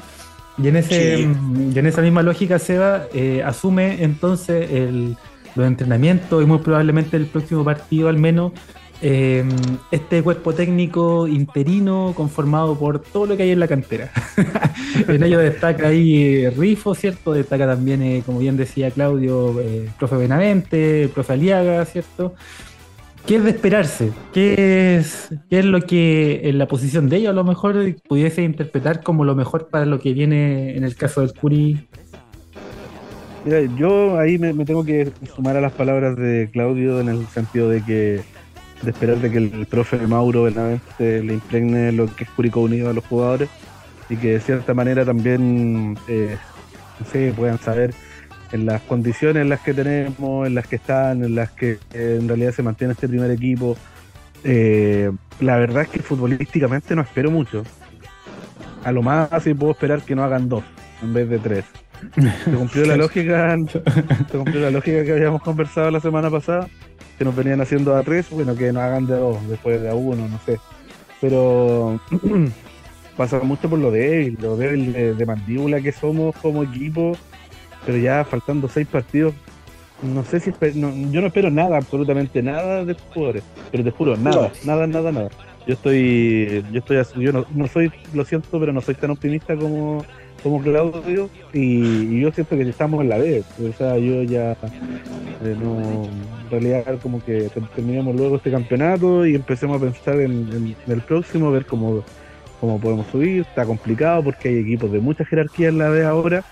[SPEAKER 2] Y en, ese,
[SPEAKER 4] Sí.
[SPEAKER 2] y en esa misma lógica, Seba eh, asume entonces el, los entrenamientos y muy probablemente el próximo partido al menos eh, este cuerpo técnico interino conformado por todo lo que hay en la cantera. <laughs> en ello destaca ahí Rifo, ¿cierto? Destaca también, eh, como bien decía Claudio, eh, el profe Benavente, el profe Aliaga, ¿cierto? ¿Qué es de esperarse? ¿Qué es, ¿Qué es lo que en la posición de ellos a lo mejor pudiese interpretar como lo mejor para lo que viene en el caso del Curi?
[SPEAKER 3] Mira, yo ahí me, tengo que sumar a las palabras de Claudio en el sentido de que de esperar de que el profe Mauro Benavente le impregne lo que es Curicó Unido a los jugadores y que de cierta manera también eh, puedan saber en las condiciones en las que tenemos, en las que están, en las que eh, en realidad se mantiene este primer equipo. Eh, la verdad es que futbolísticamente no espero mucho. A lo más sí puedo esperar que no hagan dos en vez de tres. <laughs> Se cumplió la lógica, <laughs> se cumplió la lógica que habíamos conversado la semana pasada, que nos venían haciendo a tres, bueno, que nos hagan de dos, después de a uno, no sé. Pero <clears throat> pasa mucho por lo débil, lo débil de, de mandíbula que somos como equipo, pero ya faltando seis partidos, no sé si no, yo no espero nada, absolutamente nada de estos jugadores, pero te juro, nada, nada, nada, nada. Yo estoy, yo estoy, yo no, no soy, lo siento, pero no soy tan optimista como, como Claudio, y, y yo siento que estamos en la B, o sea, yo ya eh, no, en realidad como que te- terminemos luego este campeonato y empecemos a pensar en, en- en el próximo, ver cómo cómo podemos subir, está complicado porque hay equipos de mucha jerarquía en la B ahora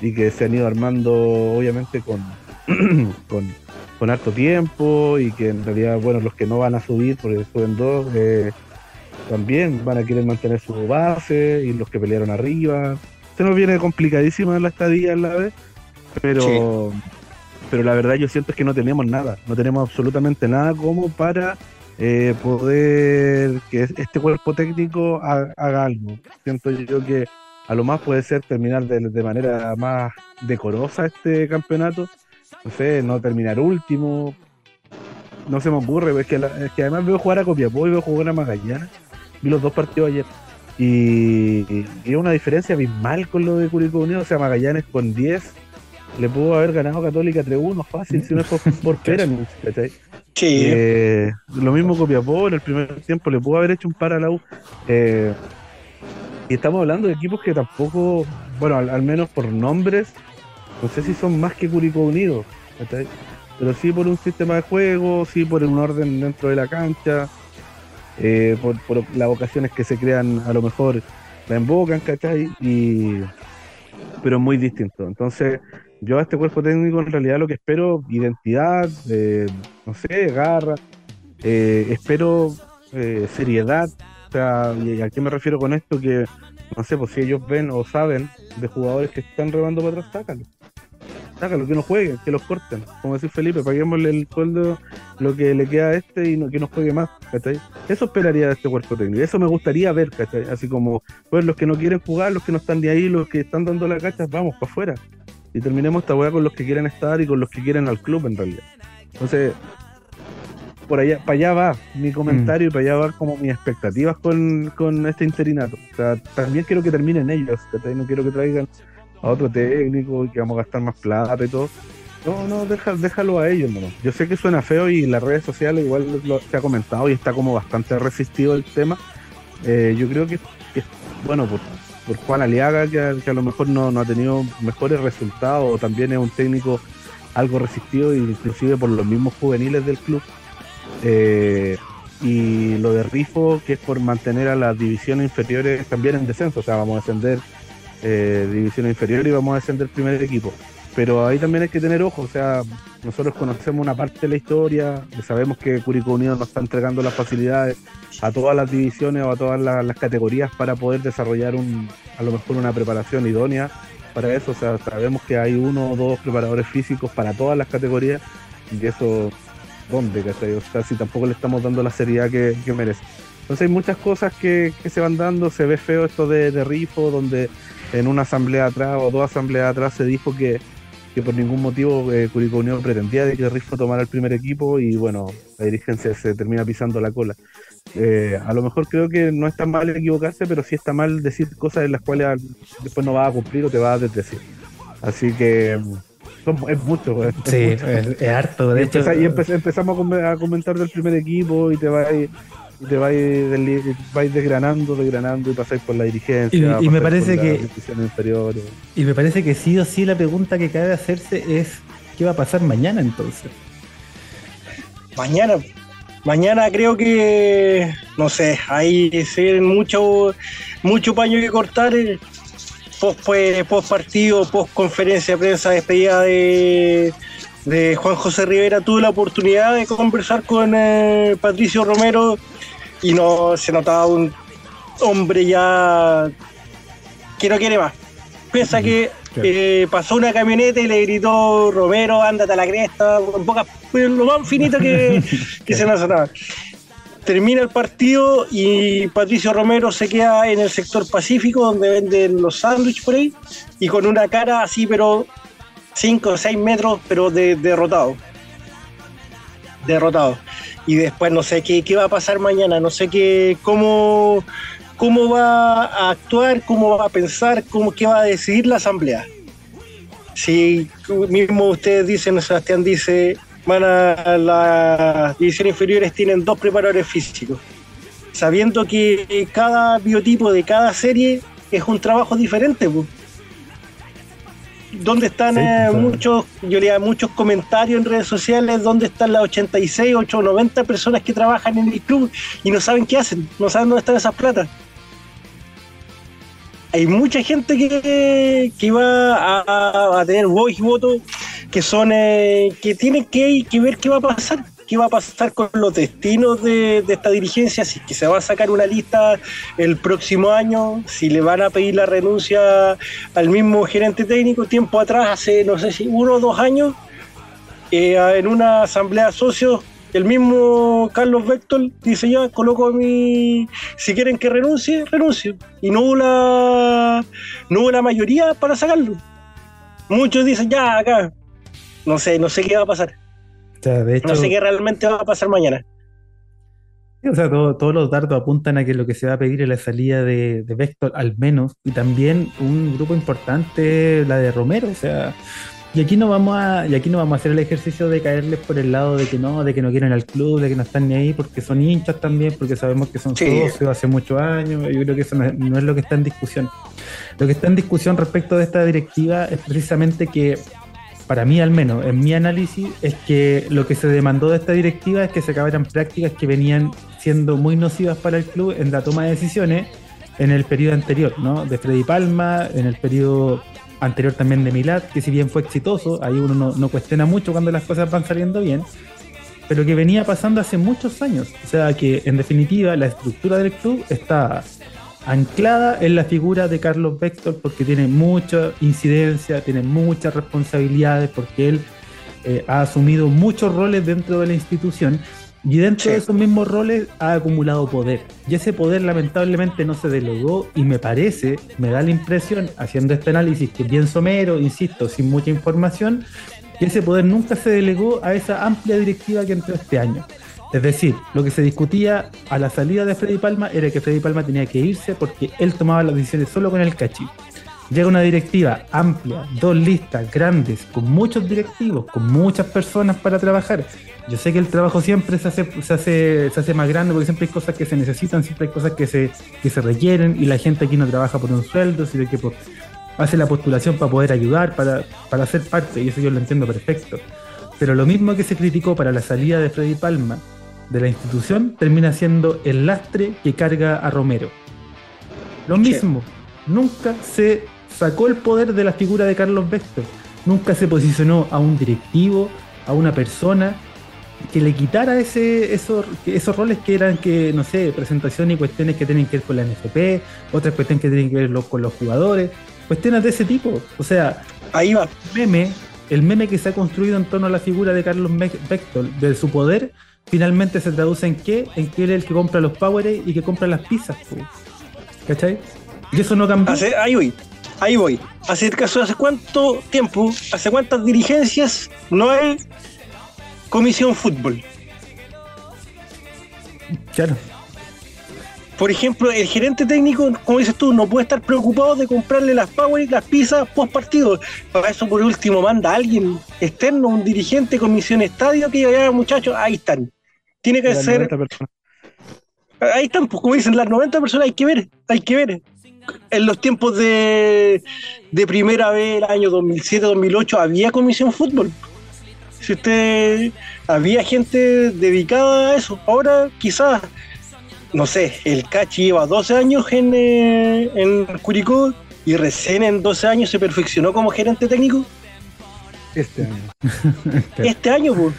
[SPEAKER 3] y que se han ido armando obviamente con, <clears throat> con, con harto tiempo y que en realidad, bueno, los que no van a subir porque suben dos, eh, también van a querer mantener su base y los que pelearon arriba. Se nos viene complicadísima la estadía en la B, pero, pero la verdad yo siento es que no tenemos nada, no tenemos absolutamente nada como para eh, poder que este cuerpo técnico haga, algo. Siento yo que a lo más puede ser terminar de, de manera más decorosa este campeonato, no sé, no terminar último, no se me ocurre, es que, es que además veo jugar a Copiapó y veo jugar a Magallanes Vi los dos partidos ayer. Y, y, una diferencia abismal con lo de Curicó Unido. O sea, Magallanes con 10 le pudo haber ganado Católica 3-1 fácil, si no es por, por <laughs> Sí. Eh, lo mismo Copiapó en el primer tiempo le pudo haber hecho un par a la U. Eh, y estamos hablando de equipos que tampoco, bueno, al, menos por nombres, no sé si son más que Curicó Unido. Pero sí por un sistema de juego, sí por un orden dentro de la cancha. Eh, por, las ocasiones que se crean, a lo mejor la embocan, ¿cachai? Y, pero muy distinto. Entonces, yo a este cuerpo técnico en realidad lo que espero, identidad, eh, no sé, garra, eh, espero seriedad. O sea, ¿y a qué me refiero con esto? Que, no sé, pues si ellos ven o saben de jugadores que están robando para atrás, sácalo sácalo, que no juegue, que los corten. Como decir Felipe, paguémosle el sueldo, lo que le queda a este y no, que no juegue más, ¿cachai? Eso esperaría de este cuerpo técnico. Eso me gustaría ver, ¿cachai? Así como, pues los que no quieren jugar, los que no están de ahí, los que están dando la cacha, vamos para afuera. Y terminemos esta weá con los que quieren estar y con los que quieren al club en realidad. Entonces, por allá, para allá va mi comentario y para allá va como mis expectativas con, con este interinato. O sea, también quiero que terminen ellos. No quiero que traigan a otro técnico y que vamos a gastar más plata y todo. No, no, déjalo a ellos, Yo sé que suena feo y las redes sociales igual lo, se ha comentado y está como bastante resistido el tema. Eh, yo creo que, bueno, por, por Juan Aliaga, que, a lo mejor no, ha tenido mejores resultados, o también es un técnico algo resistido, inclusive por los mismos juveniles del club. Eh, y lo de Rifo, que es por mantener a las divisiones inferiores también en descenso, o sea, vamos a ascender eh, división inferior y vamos a descender primer equipo. Pero ahí también hay que tener ojo, o sea, nosotros conocemos una parte de la historia, sabemos que Curicó Unido nos está entregando las facilidades a todas las divisiones o a todas las, categorías para poder desarrollar un, a lo mejor una preparación idónea para eso, o sea, sabemos que hay uno o dos preparadores físicos para todas las categorías y eso, ¿dónde? O sea, si tampoco le estamos dando la seriedad que, merece. Entonces hay muchas cosas que, se van dando, se ve feo esto de, rifo, donde en una asamblea atrás o dos asambleas atrás se dijo que, por ningún motivo eh, Curicó Unión pretendía de que Rifo tomara el primer equipo y bueno, la dirigencia se termina pisando la cola. Eh, a lo mejor creo que no está mal equivocarse, pero sí está mal decir cosas en las cuales después no vas a cumplir o te vas a desdecir. Así que es mucho.
[SPEAKER 2] Sí, Es, harto. De
[SPEAKER 3] y
[SPEAKER 2] hecho,
[SPEAKER 3] y empezamos a, comentar del primer equipo y te vas a y te vais, desgranando, desgranando y pasáis por la dirigencia.
[SPEAKER 2] Y, me parece que. Y me parece que sí o sí la pregunta que cabe hacerse es: ¿qué va a pasar mañana entonces?
[SPEAKER 4] Mañana. Mañana creo que, no sé, hay mucho, mucho paño que cortar. Post, post partido, post conferencia de prensa, despedida de, de Juan José Rivera, tuve la oportunidad de conversar con eh, Patricio Romero y no se notaba un hombre ya que no quiere más. Piensa que eh, pasó una camioneta y le gritó Romero, ándate a la cresta, en pocas, lo más finito que, <laughs> se nos sonaba. Termina el partido y Patricio Romero se queda en el sector pacífico donde venden los sándwiches por ahí y con una cara así, pero 5 o 6 metros, pero de, derrotado. Derrotado y después no sé qué, qué va a pasar mañana, no sé qué, cómo, cómo va a actuar, cómo va a pensar, cómo, qué va a decidir la asamblea. Si mismo ustedes dicen, Sebastián dice, van a las divisiones inferiores tienen dos preparadores físicos, sabiendo que cada biotipo de cada serie es un trabajo diferente. Pues ¿Dónde están eh, pues, muchos, yo leía muchos comentarios en redes sociales, dónde están las 86, 890 personas que trabajan en el club y no saben qué hacen, no saben dónde están esas plata? hay mucha gente que, que va a, a tener voz y voto que son eh, que tienen que, que ver qué va a pasar qué va a pasar con los destinos de, de, esta dirigencia, si que se va a sacar una lista el próximo año, si le van a pedir la renuncia al mismo gerente técnico. Tiempo atrás, hace no sé si uno o dos años, eh, en una asamblea de socios, el mismo Carlos Vector dice ya, coloco mi, si quieren que renuncie, renuncio. Y no hubo la, no hubo la mayoría para sacarlo. Muchos dicen ya, acá, no sé, no sé qué va a pasar.
[SPEAKER 2] O sea, de hecho,
[SPEAKER 4] No sé qué realmente va a pasar mañana.
[SPEAKER 2] o sea, todo- todos los dardos apuntan a que lo que se va a pedir es la salida de, de Vector al menos, y también un grupo importante, la de Romero, o sea, y aquí no vamos a, y aquí no vamos a hacer el ejercicio de caerles por el lado de que no, de que no quieren al club, de que no están ni ahí, porque son hinchas también, porque sabemos que son
[SPEAKER 4] Sí.
[SPEAKER 2] socios hace muchos años, yo creo que eso no es, no es lo que está en discusión. Lo que está en discusión respecto de esta directiva es precisamente que para mí al menos, en mi análisis, es que lo que se demandó de esta directiva es que se acabaran prácticas que venían siendo muy nocivas para el club en la toma de decisiones en el periodo anterior, ¿no? De Freddy Palma, en el periodo anterior también de Milad, que si bien fue exitoso, ahí uno no, no cuestiona mucho cuando las cosas van saliendo bien, pero que venía pasando hace muchos años. O sea que en definitiva la estructura del club está anclada en la figura de Carlos Vector porque tiene mucha incidencia, tiene muchas responsabilidades, porque él eh, ha asumido muchos roles dentro de la institución y dentro
[SPEAKER 4] Sí.
[SPEAKER 2] de esos mismos roles ha acumulado poder. Y ese poder lamentablemente no se delegó y me parece, me da la impresión, haciendo este análisis que es bien somero, insisto, sin mucha información, que ese poder nunca se delegó a esa amplia directiva que entró este año. Es decir, lo que se discutía a la salida de Freddy Palma era que Freddy Palma tenía que irse porque él tomaba las decisiones solo con el cachi. Llega una directiva amplia, dos listas grandes, con muchos directivos, con muchas personas para trabajar. Yo sé que el trabajo siempre se hace, se hace, se hace más grande porque siempre hay cosas que se necesitan, siempre hay cosas que se, que se requieren y la gente aquí no trabaja por un sueldo, sino que por- hace la postulación para poder ayudar, para, para ser parte, y eso yo lo entiendo perfecto. Pero lo mismo que se criticó para la salida de Freddy Palma de la institución termina siendo el lastre que carga a Romero. Lo
[SPEAKER 4] Sí.
[SPEAKER 2] mismo, nunca se sacó el poder de la figura de Carlos Vector, nunca se posicionó a un directivo, a una persona que le quitara ese, esos, esos roles que eran que, no sé, presentación y cuestiones que tienen que ver con la NFP, otras cuestiones que tienen que ver con los jugadores, cuestiones de ese tipo. O sea,
[SPEAKER 4] Ahí va.
[SPEAKER 2] meme, el meme que se ha construido en torno a la figura de Carlos Vector, de su poder, finalmente se traduce en qué? En que él es el que compra los Powerade y que compra las pizzas. ¿Cachai? Y eso no cambió.
[SPEAKER 4] Hace- ahí voy. Ahí voy. Hace, caso- ¿Hace cuánto tiempo, hace cuántas dirigencias no hay comisión fútbol?
[SPEAKER 2] Claro.
[SPEAKER 4] Por ejemplo, el gerente técnico, como dices tú, no puede estar preocupado de comprarle las power y las pizzas post partido. Para eso, por último, manda a alguien externo, un dirigente, comisión estadio, que diga, ya muchachos, ahí están. Tiene que
[SPEAKER 3] Las
[SPEAKER 4] ser
[SPEAKER 3] 90 personas.
[SPEAKER 4] Ahí están, pues como dicen, las 90 personas hay que ver, hay que ver. En los tiempos de, de primera vez, el año 2007-2008, había comisión fútbol. Si usted había gente dedicada a eso, ahora quizás, no sé, el Cachi lleva 12 años en, eh, en Curicó y recién en 12 años se perfeccionó como gerente técnico.
[SPEAKER 3] Este año.
[SPEAKER 4] Este año, pues,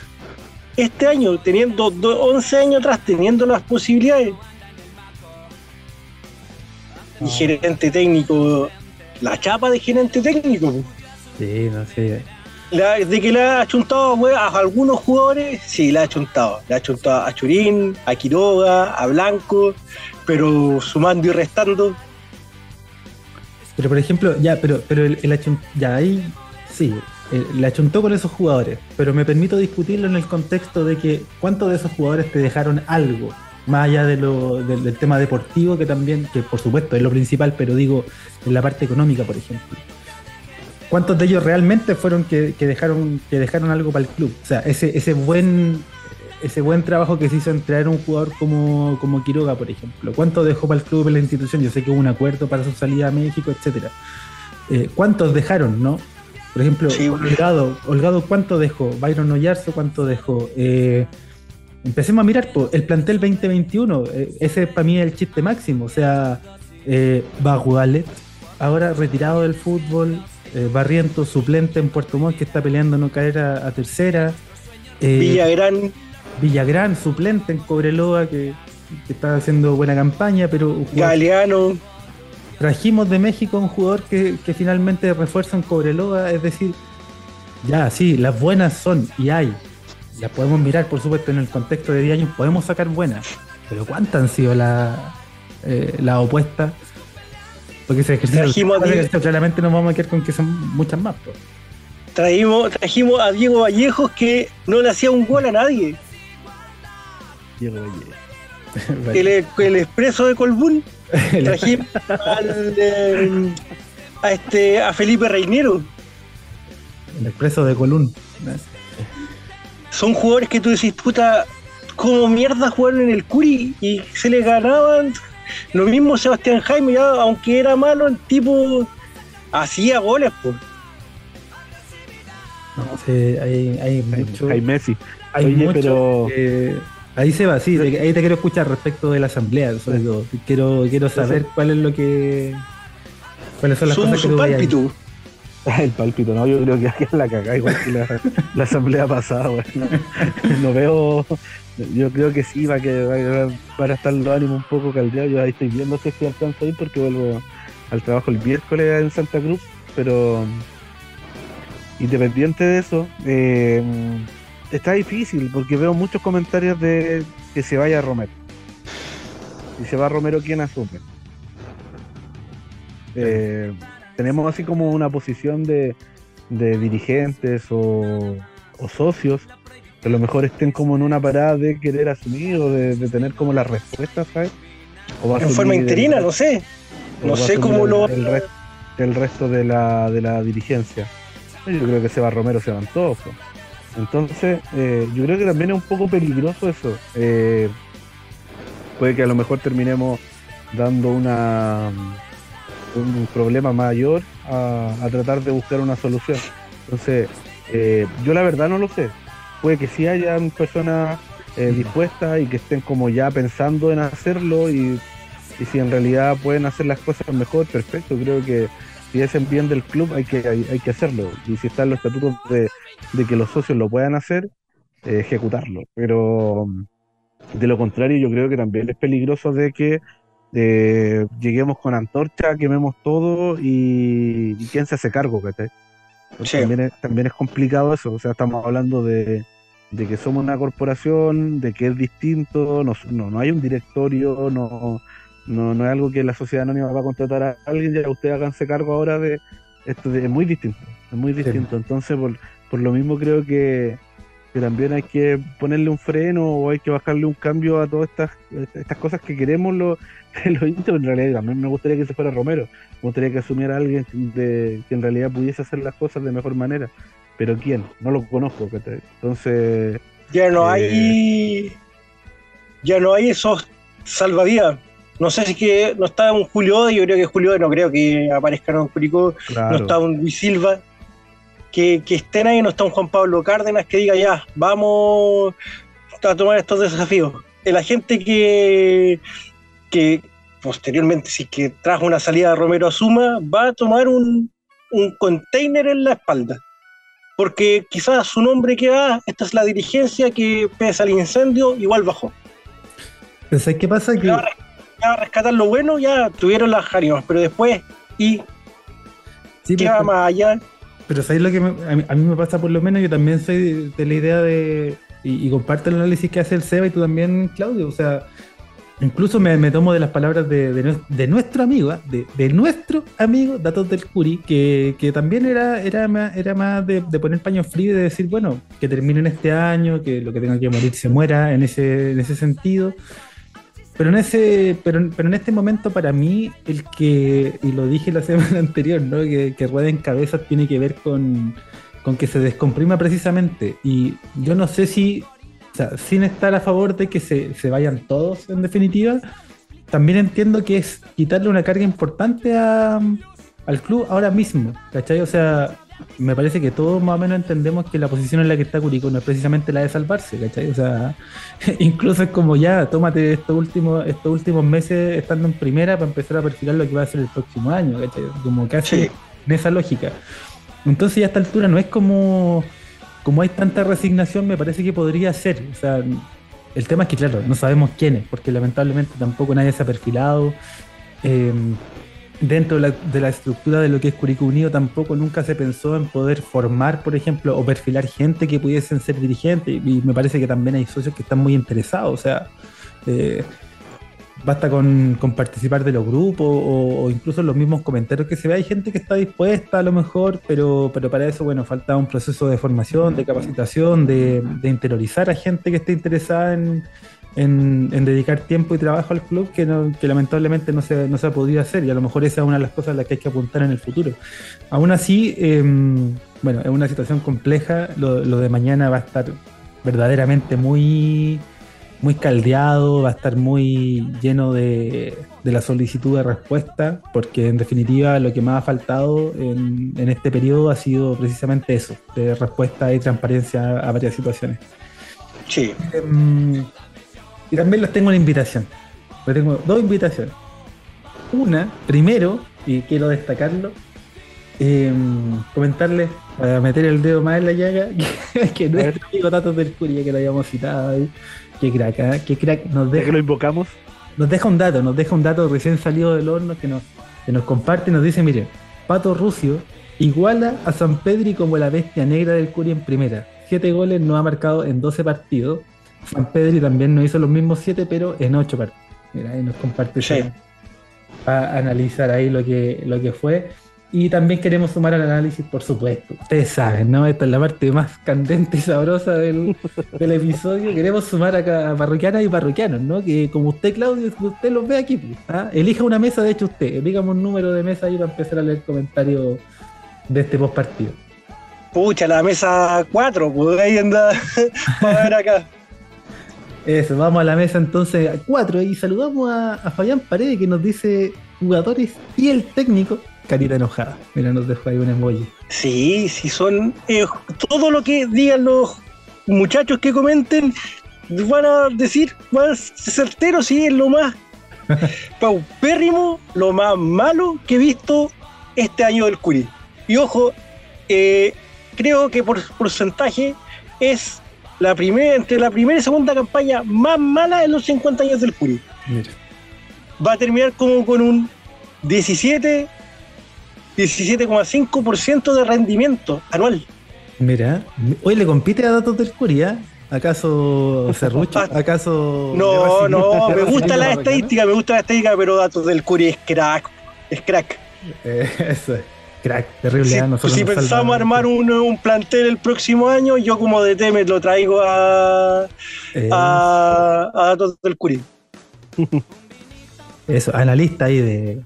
[SPEAKER 4] este año, teniendo do- 11 años atrás, teniendo las posibilidades. Y gerente técnico, la chapa de gerente técnico.
[SPEAKER 2] Sí, no sé.
[SPEAKER 4] La- de que le ha chuntado we, a algunos jugadores, sí, le ha chuntado. Le ha chuntado a Churín, a Quiroga, a Blanco, pero sumando y restando.
[SPEAKER 2] Pero por ejemplo, ya, pero, pero el, el ya ahí sí, eh, le achuntó con esos jugadores, pero me permito discutirlo en el contexto de que cuántos de esos jugadores te dejaron algo, más allá del, tema deportivo, que también, que por supuesto es lo principal, pero digo, en la parte económica, por ejemplo. ¿Cuántos de ellos realmente fueron que, dejaron, que dejaron algo para el club? O sea, ese, buen ese buen trabajo que se hizo en traer un jugador como, como Quiroga, por ejemplo. ¿Cuánto dejó para el club en la institución? Yo sé que hubo un acuerdo para su salida a México, etcétera. Eh, ¿Cuántos dejaron, no? Por ejemplo,
[SPEAKER 4] Sí.
[SPEAKER 2] Holgado, Holgado, ¿cuánto dejó? Byron Oyarzo, ¿cuánto dejó? Eh, empecemos a mirar po, el plantel 2021. eh, ese para mí es el chiste máximo. O sea, eh, Bagualet, ahora retirado del fútbol, eh, Barriento suplente en Puerto Montt que está peleando no caer a, tercera.
[SPEAKER 4] Eh, Villagrán.
[SPEAKER 2] Villagrán, suplente en Cobreloa que, está haciendo buena campaña, pero...
[SPEAKER 4] Galeano.
[SPEAKER 2] Trajimos de México un jugador que, que finalmente refuerza en Cobreloa, es decir, ya, sí, las buenas son y hay. Las podemos mirar, por supuesto, en el contexto de 10 años, podemos sacar buenas. Pero ¿cuántas han sido las eh, la opuestas? Porque ese ejercicio, claramente nos vamos a quedar con que son muchas más.
[SPEAKER 4] Trajimos, trajimos a Diego Vallejos que no le hacía un gol a nadie. Diego Vallejos. <laughs> el, expreso de Colbún. <laughs> Trajimos eh, a, este, a Felipe Reinero.
[SPEAKER 2] El expreso de Colún.
[SPEAKER 4] Son jugadores que tú decís, puta, como mierda jugaron en el Curi y se le ganaban lo mismo Sebastián Jaime, ya, aunque era malo, el tipo hacía goles, pues.
[SPEAKER 2] No, sí, hay, hay mucho.
[SPEAKER 3] Hay Messi.
[SPEAKER 2] Hay mucho, pero. Ahí se va, sí, ahí te quiero escuchar respecto de la asamblea, sobre todo. Quiero, quiero saber cuál es lo que. cuáles son las cosas que tú
[SPEAKER 4] pálpito. <laughs>
[SPEAKER 3] El pálpito, no, yo creo que aquí es la cagada, igual que la, asamblea pasada, <laughs> no veo yo creo que sí, va que para estar los ánimos un poco caldeados. Yo ahí estoy viendo si alcanzo ahí porque vuelvo al trabajo el miércoles en Santa Cruz, pero independiente de eso, eh, está difícil porque veo muchos comentarios de que se vaya Romero. Si se va Romero, ¿quién asume? Eh, tenemos así como una posición de, dirigentes o socios que a lo mejor estén como en una parada de querer asumir o de, tener como las respuestas, ¿sabes?
[SPEAKER 4] O en forma interina, no sé. No sé cómo lo.
[SPEAKER 3] El, resto de la, de la dirigencia. Yo creo que se va Romero, se van todos. Entonces, eh, yo creo que también es un poco peligroso eso. Eh, puede que a lo mejor terminemos dando una un problema mayor a, tratar de buscar una solución. Entonces, eh, yo la verdad no lo sé puede que sí hayan personas dispuestas y que estén como ya pensando en hacerlo y, si en realidad pueden hacer las cosas mejor, perfecto. Creo que si es en bien del club hay que, hay, que hacerlo. Y si están los estatutos de, que los socios lo puedan hacer, eh, ejecutarlo. Pero de lo contrario, yo creo que también es peligroso de que eh, lleguemos con antorcha, quememos todo y, quién se hace cargo, ¿cachai? También, es, también es complicado eso, o sea, estamos hablando de, que somos una corporación, de que es distinto, no, no, hay un directorio, no, no, no, es algo que la sociedad anónima va a contratar a alguien, ya ustedes háganse cargo ahora de esto, es muy distinto, es muy distinto. Entonces, por, por lo mismo creo que, que también hay que ponerle un freno o hay que bajarle un cambio a todas estas, estas cosas que queremos <laughs> los, los en realidad también me gustaría que se fuera Romero, me gustaría que asumiera alguien de, que en realidad pudiese hacer las cosas de mejor manera, pero ¿quién? No lo conozco, entonces...
[SPEAKER 4] Ya no hay... Eh, ya no hay esos salvavidas. No sé si que no está un Julio, yo creo que Julio, no creo que aparezca en Curicó, no está un Luis Silva, que, estén ahí, no está un Juan Pablo Cárdenas que diga ya, vamos a tomar estos desafíos. La gente que, que posteriormente, si que trajo una salida de Romero a Suma, va a tomar un, un container en la espalda. Porque quizás su nombre queda, esta es la dirigencia que pese al incendio, igual bajó.
[SPEAKER 2] ¿qué pasa? Que...
[SPEAKER 4] a rescatar lo bueno, ya tuvieron las jarimas, pero después, y ¿qué va más allá?
[SPEAKER 2] Pero ¿sabéis lo que a, mí, me pasa por lo menos? Yo también soy de, la idea de. Y, comparto el análisis que hace el Seba y tú también, Claudio. O sea, incluso me, tomo de las palabras de, nuestro amigo, ¿ah? de, nuestro amigo Datos del Curi, que, también era, era más, era más de, poner paño frío y de decir, bueno, que termine en este año, que lo que tenga que morir se muera en ese, en ese sentido. Pero en ese, pero, pero en este momento para mí, el que, y lo dije la <laughs> semana anterior, ¿no? Que, que rueda en cabeza tiene que ver con, que se descomprima precisamente. Y yo no sé si, o sea, sin estar a favor de que se, vayan todos en definitiva, también entiendo que es quitarle una carga importante al club ahora mismo, ¿cachai? O sea, me parece que todos más o menos entendemos que la posición en la que está Curicó no es precisamente la de salvarse, ¿cachai? O sea, <laughs> incluso es como ya, tómate estos últimos, estos últimos meses estando en primera para empezar a perfilar lo que va a ser el próximo año, ¿cachai? Como casi
[SPEAKER 4] Sí.
[SPEAKER 2] en esa lógica. Entonces ya a esta altura no es como, como hay tanta resignación, me parece que podría ser. O sea, el tema es que, claro, no sabemos quiénes, porque lamentablemente tampoco nadie se ha perfilado. Eh, dentro de la, de la estructura de lo que es Curicó Unido tampoco nunca se pensó en poder formar, por ejemplo, o perfilar gente que pudiesen ser dirigentes. Y me parece que también hay socios que están muy interesados. O sea, eh, basta con, con participar de los grupos o, o incluso los mismos comentarios que se ve. Hay gente que está dispuesta a lo mejor, pero, pero para eso, bueno, falta un proceso de formación, de capacitación, de, de interiorizar a gente que esté interesada en, en, en dedicar tiempo y trabajo al club que, no- que lamentablemente no se, no se ha podido hacer y a lo mejor esa es una de las cosas a las que hay que apuntar en el futuro. Aún así, eh, bueno, es una situación compleja, lo, lo de mañana va a estar verdaderamente muy, muy caldeado, va a estar muy lleno de, de la solicitud de respuesta, porque en definitiva lo que más ha faltado en, en este periodo ha sido precisamente eso, de respuesta y transparencia a varias situaciones.
[SPEAKER 4] Sí.
[SPEAKER 2] Em, y también les tengo una invitación. Les tengo dos invitaciones. Una, primero, y quiero destacarlo, em, comentarles, para meter el dedo más en la llaga, <laughs> que, que nuestro amigo Tato del Curia, que lo habíamos citado ahí, que crack, ¿ah? que crack, nos
[SPEAKER 3] Ya que
[SPEAKER 2] deja,
[SPEAKER 3] lo invocamos,
[SPEAKER 2] nos deja un dato, nos deja un dato recién salido del horno que nos, que nos comparte y nos dice, miren, Pato Rucio iguala a San Pedri como la bestia negra del Curia en primera. Siete goles no ha marcado en 12 partidos. San Pedri también nos hizo los mismos siete, pero en ocho partidos. Mira, ahí nos comparte
[SPEAKER 4] Sí.
[SPEAKER 2] para analizar ahí lo que, lo que fue. Y también queremos sumar al análisis, por supuesto. Ustedes saben, ¿no? Esta es la parte más candente y sabrosa del, del episodio. Queremos sumar acá a parroquianas y parroquianos, ¿no? Que como usted, Claudio, usted los ve aquí, ¿ah? elija una mesa, de hecho usted, elígame un número de mesa ahí para empezar a leer comentarios de este post partido.
[SPEAKER 4] Pucha, la mesa 4, pues ahí anda <laughs> para ver acá.
[SPEAKER 2] Eso, vamos a la mesa entonces a cuatro y saludamos a, a Fabián Paredes que nos dice jugadores y el técnico, carita enojada. Mira, nos dejó ahí un emoji.
[SPEAKER 4] Sí, sí, son eh, todo lo que digan los muchachos que comenten, van a decir, ser certeros, sí, es lo más <laughs> paupérrimo, lo más malo que he visto este año del Curi. Y ojo, eh, creo que por porcentaje es la primera, entre la primera y segunda campaña más mala en los 50 años del Curi.
[SPEAKER 2] Mira.
[SPEAKER 4] Va a terminar como con un 17, 17,5% de rendimiento anual.
[SPEAKER 2] Mira, hoy le compite a Datos del Curia. ¿Acaso Serrucho? ¿Acaso.?
[SPEAKER 4] No, no, me <laughs> gusta la estadística, me gusta la estadística, pero datos del Curi es crack, es crack.
[SPEAKER 2] Eh, <laughs> eso es. Crack, terrible.
[SPEAKER 4] Si,
[SPEAKER 2] ¿eh? Nosotros
[SPEAKER 4] si
[SPEAKER 2] nos
[SPEAKER 4] pensamos
[SPEAKER 2] salva-
[SPEAKER 4] armar un, un plantel el próximo año, yo como DT me lo traigo a,
[SPEAKER 2] Eh,
[SPEAKER 4] a, a datos del Curi. <laughs>
[SPEAKER 2] Eso, analista ahí de.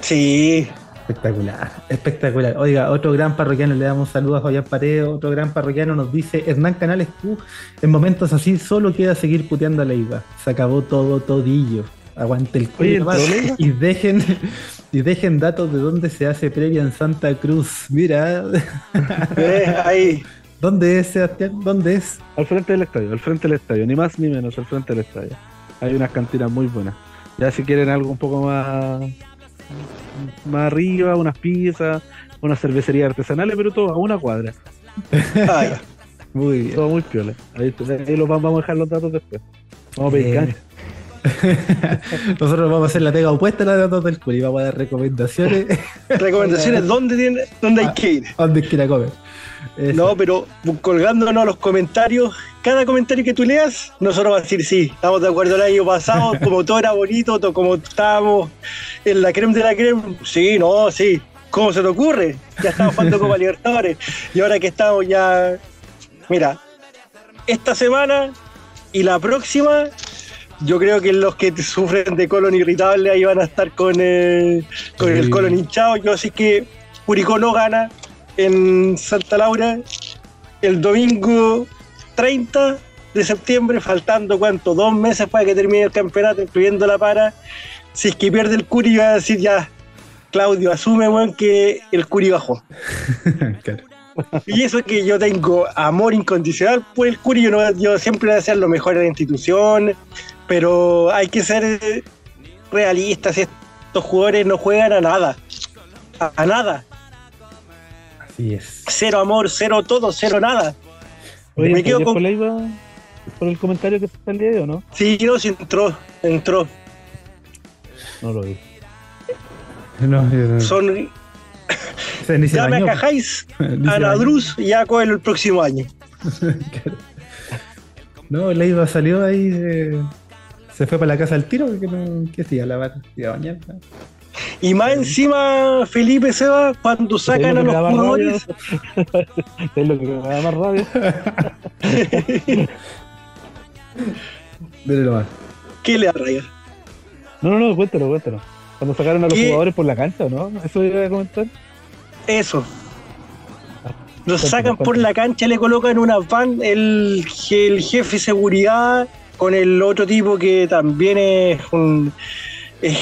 [SPEAKER 4] Sí,
[SPEAKER 2] Espectacular, espectacular. Oiga, otro gran parroquiano, le damos saludos a Fabián Paredes, otro gran parroquiano nos dice, Hernán Canales, tú, en momentos así solo queda seguir puteando a Leiva. Se acabó todo, todillo. Aguante el cuello y dejen, y dejen datos de dónde se hace previa en Santa Cruz. Mira,
[SPEAKER 4] eh, ahí.
[SPEAKER 2] ¿dónde es, Sebastián? ¿Dónde es?
[SPEAKER 3] al frente del estadio, al frente del estadio, ni más ni menos, al frente del estadio. Hay unas cantinas muy buenas. Ya si quieren algo un poco más, más arriba, unas pizzas, unas cervecerías artesanales, pero todo a una cuadra.
[SPEAKER 4] Ah. <laughs>
[SPEAKER 2] Muy bien.
[SPEAKER 3] Todo muy piola. Ahí, ahí los vamos, a dejar los datos después. Vamos a pedir
[SPEAKER 2] Eh. <laughs> Nosotros vamos a hacer la pega opuesta a la de datos del Curi, vamos a dar recomendaciones <laughs>
[SPEAKER 4] Recomendaciones, <laughs> ¿dónde, tiene, dónde hay que ir?
[SPEAKER 2] a donde quiera comer. Eso.
[SPEAKER 4] No, pero colgándonos a los comentarios, cada comentario que tú leas, nosotros vamos a decir sí, estamos de acuerdo el año pasado, como todo era bonito, to- como estábamos en la creme de la creme, sí, no, sí, ¿cómo se te ocurre? Ya estamos jugando Copa Libertadores y ahora que estamos ya, mira, esta semana y la próxima, yo creo que los que sufren de colon irritable ahí van a estar con, eh, con el colon hinchado, yo así que Curicó no gana en Santa Laura el domingo 30 de septiembre, faltando cuánto, dos meses para que termine el campeonato, incluyendo la para. Si es que pierde el Curi, va a decir ya, Claudio asume, weón, que el Curi bajó. <laughs>
[SPEAKER 2] Claro.
[SPEAKER 4] Y eso que yo tengo amor incondicional por el Curi, yo, no- yo siempre voy a hacer lo mejor en la institución, pero hay que ser realistas, estos jugadores no juegan a nada, a, a nada,
[SPEAKER 2] Así es.
[SPEAKER 4] cero amor, cero todo, cero nada.
[SPEAKER 3] Oye,
[SPEAKER 4] Me quedo
[SPEAKER 3] ¿ayer
[SPEAKER 4] con-
[SPEAKER 3] por, por el comentario que está el día de hoy, o no?
[SPEAKER 4] Sí, no, sí entró, entró.
[SPEAKER 3] No lo vi.
[SPEAKER 2] No, yo no-
[SPEAKER 4] Son,
[SPEAKER 2] se ni se
[SPEAKER 4] ya me acajáis <laughs> a. Nadruz y ya coge el próximo año. <laughs>
[SPEAKER 2] No, Leiva salió ahí, eh, se fue para la casa al tiro, que no, ¿qué hacía? ¿Lavar? ¿Iba a bañar? ¿no?
[SPEAKER 4] Y más encima, Felipe se va cuando sacan a
[SPEAKER 3] ¿Sabes
[SPEAKER 4] los
[SPEAKER 3] lo <laughs> que me da más
[SPEAKER 4] jugadores.
[SPEAKER 3] rabia? ¿Sabes lo que me da más rabia?
[SPEAKER 2] Dele nomás.
[SPEAKER 4] ¿Qué le arraiga?
[SPEAKER 3] No, no, no, cuéntalo, cuéntalo. Cuando sacaron a los
[SPEAKER 4] ¿Qué?
[SPEAKER 3] jugadores por la cancha, ¿no? Eso iba a comentar.
[SPEAKER 4] Eso. Los sacan por la cancha, le colocan una van, el, el jefe de seguridad con el otro tipo que también es un, es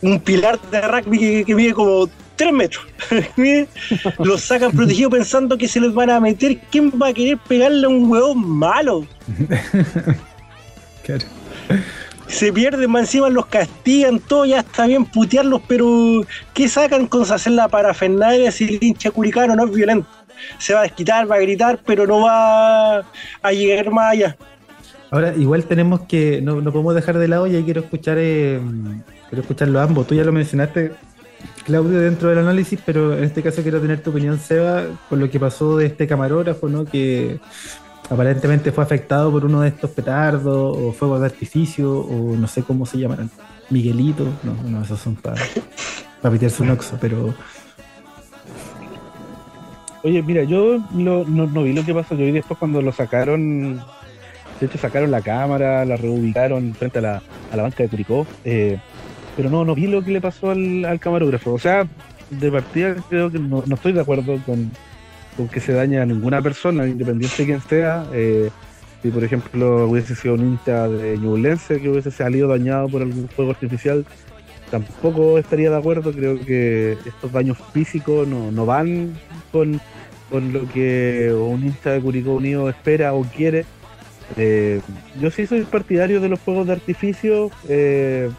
[SPEAKER 4] un pilar de rugby que, que mide como 3 metros. <laughs> Los sacan protegidos pensando que se les van a meter. ¿Quién va a querer pegarle a un huevón malo? <laughs>
[SPEAKER 2] Claro.
[SPEAKER 4] Se pierden, más encima los castigan, todo ya está bien putearlos, pero ¿qué sacan con hacer la parafernalia si el hincha curicano no es violento? Se va a desquitar, va a gritar, pero no va a llegar más allá.
[SPEAKER 2] Ahora, igual tenemos que, no, no podemos dejar de lado y ahí quiero escuchar, eh, quiero escucharlo ambos. Tú ya lo mencionaste, Claudio, dentro del análisis, pero en este caso quiero tener tu opinión, Seba, con lo que pasó de este camarógrafo, ¿no? Que aparentemente fue afectado por uno de estos petardos o fuegos de artificio o no sé cómo se llamarán. Miguelito, no, no, esos son para pitearse un oxo, pero
[SPEAKER 3] Oye, mira, yo no, no vi lo que pasó. Yo vi después cuando lo sacaron. De hecho, sacaron la cámara, la reubicaron frente a la, a la banca de Curicó. eh, pero no, no vi lo que le pasó al, al camarógrafo. O sea, de partida creo que no, no estoy de acuerdo con, con que se dañe a ninguna persona, independiente de quién sea. eh, si, por ejemplo, hubiese sido un hincha de Ñublense que hubiese salido dañado por algún fuego artificial, tampoco estaría de acuerdo. Creo que estos daños físicos no, no van con, con lo que un hincha de Curicó Unido espera o quiere. Eh, yo sí soy partidario de los fuegos de artificio, eh,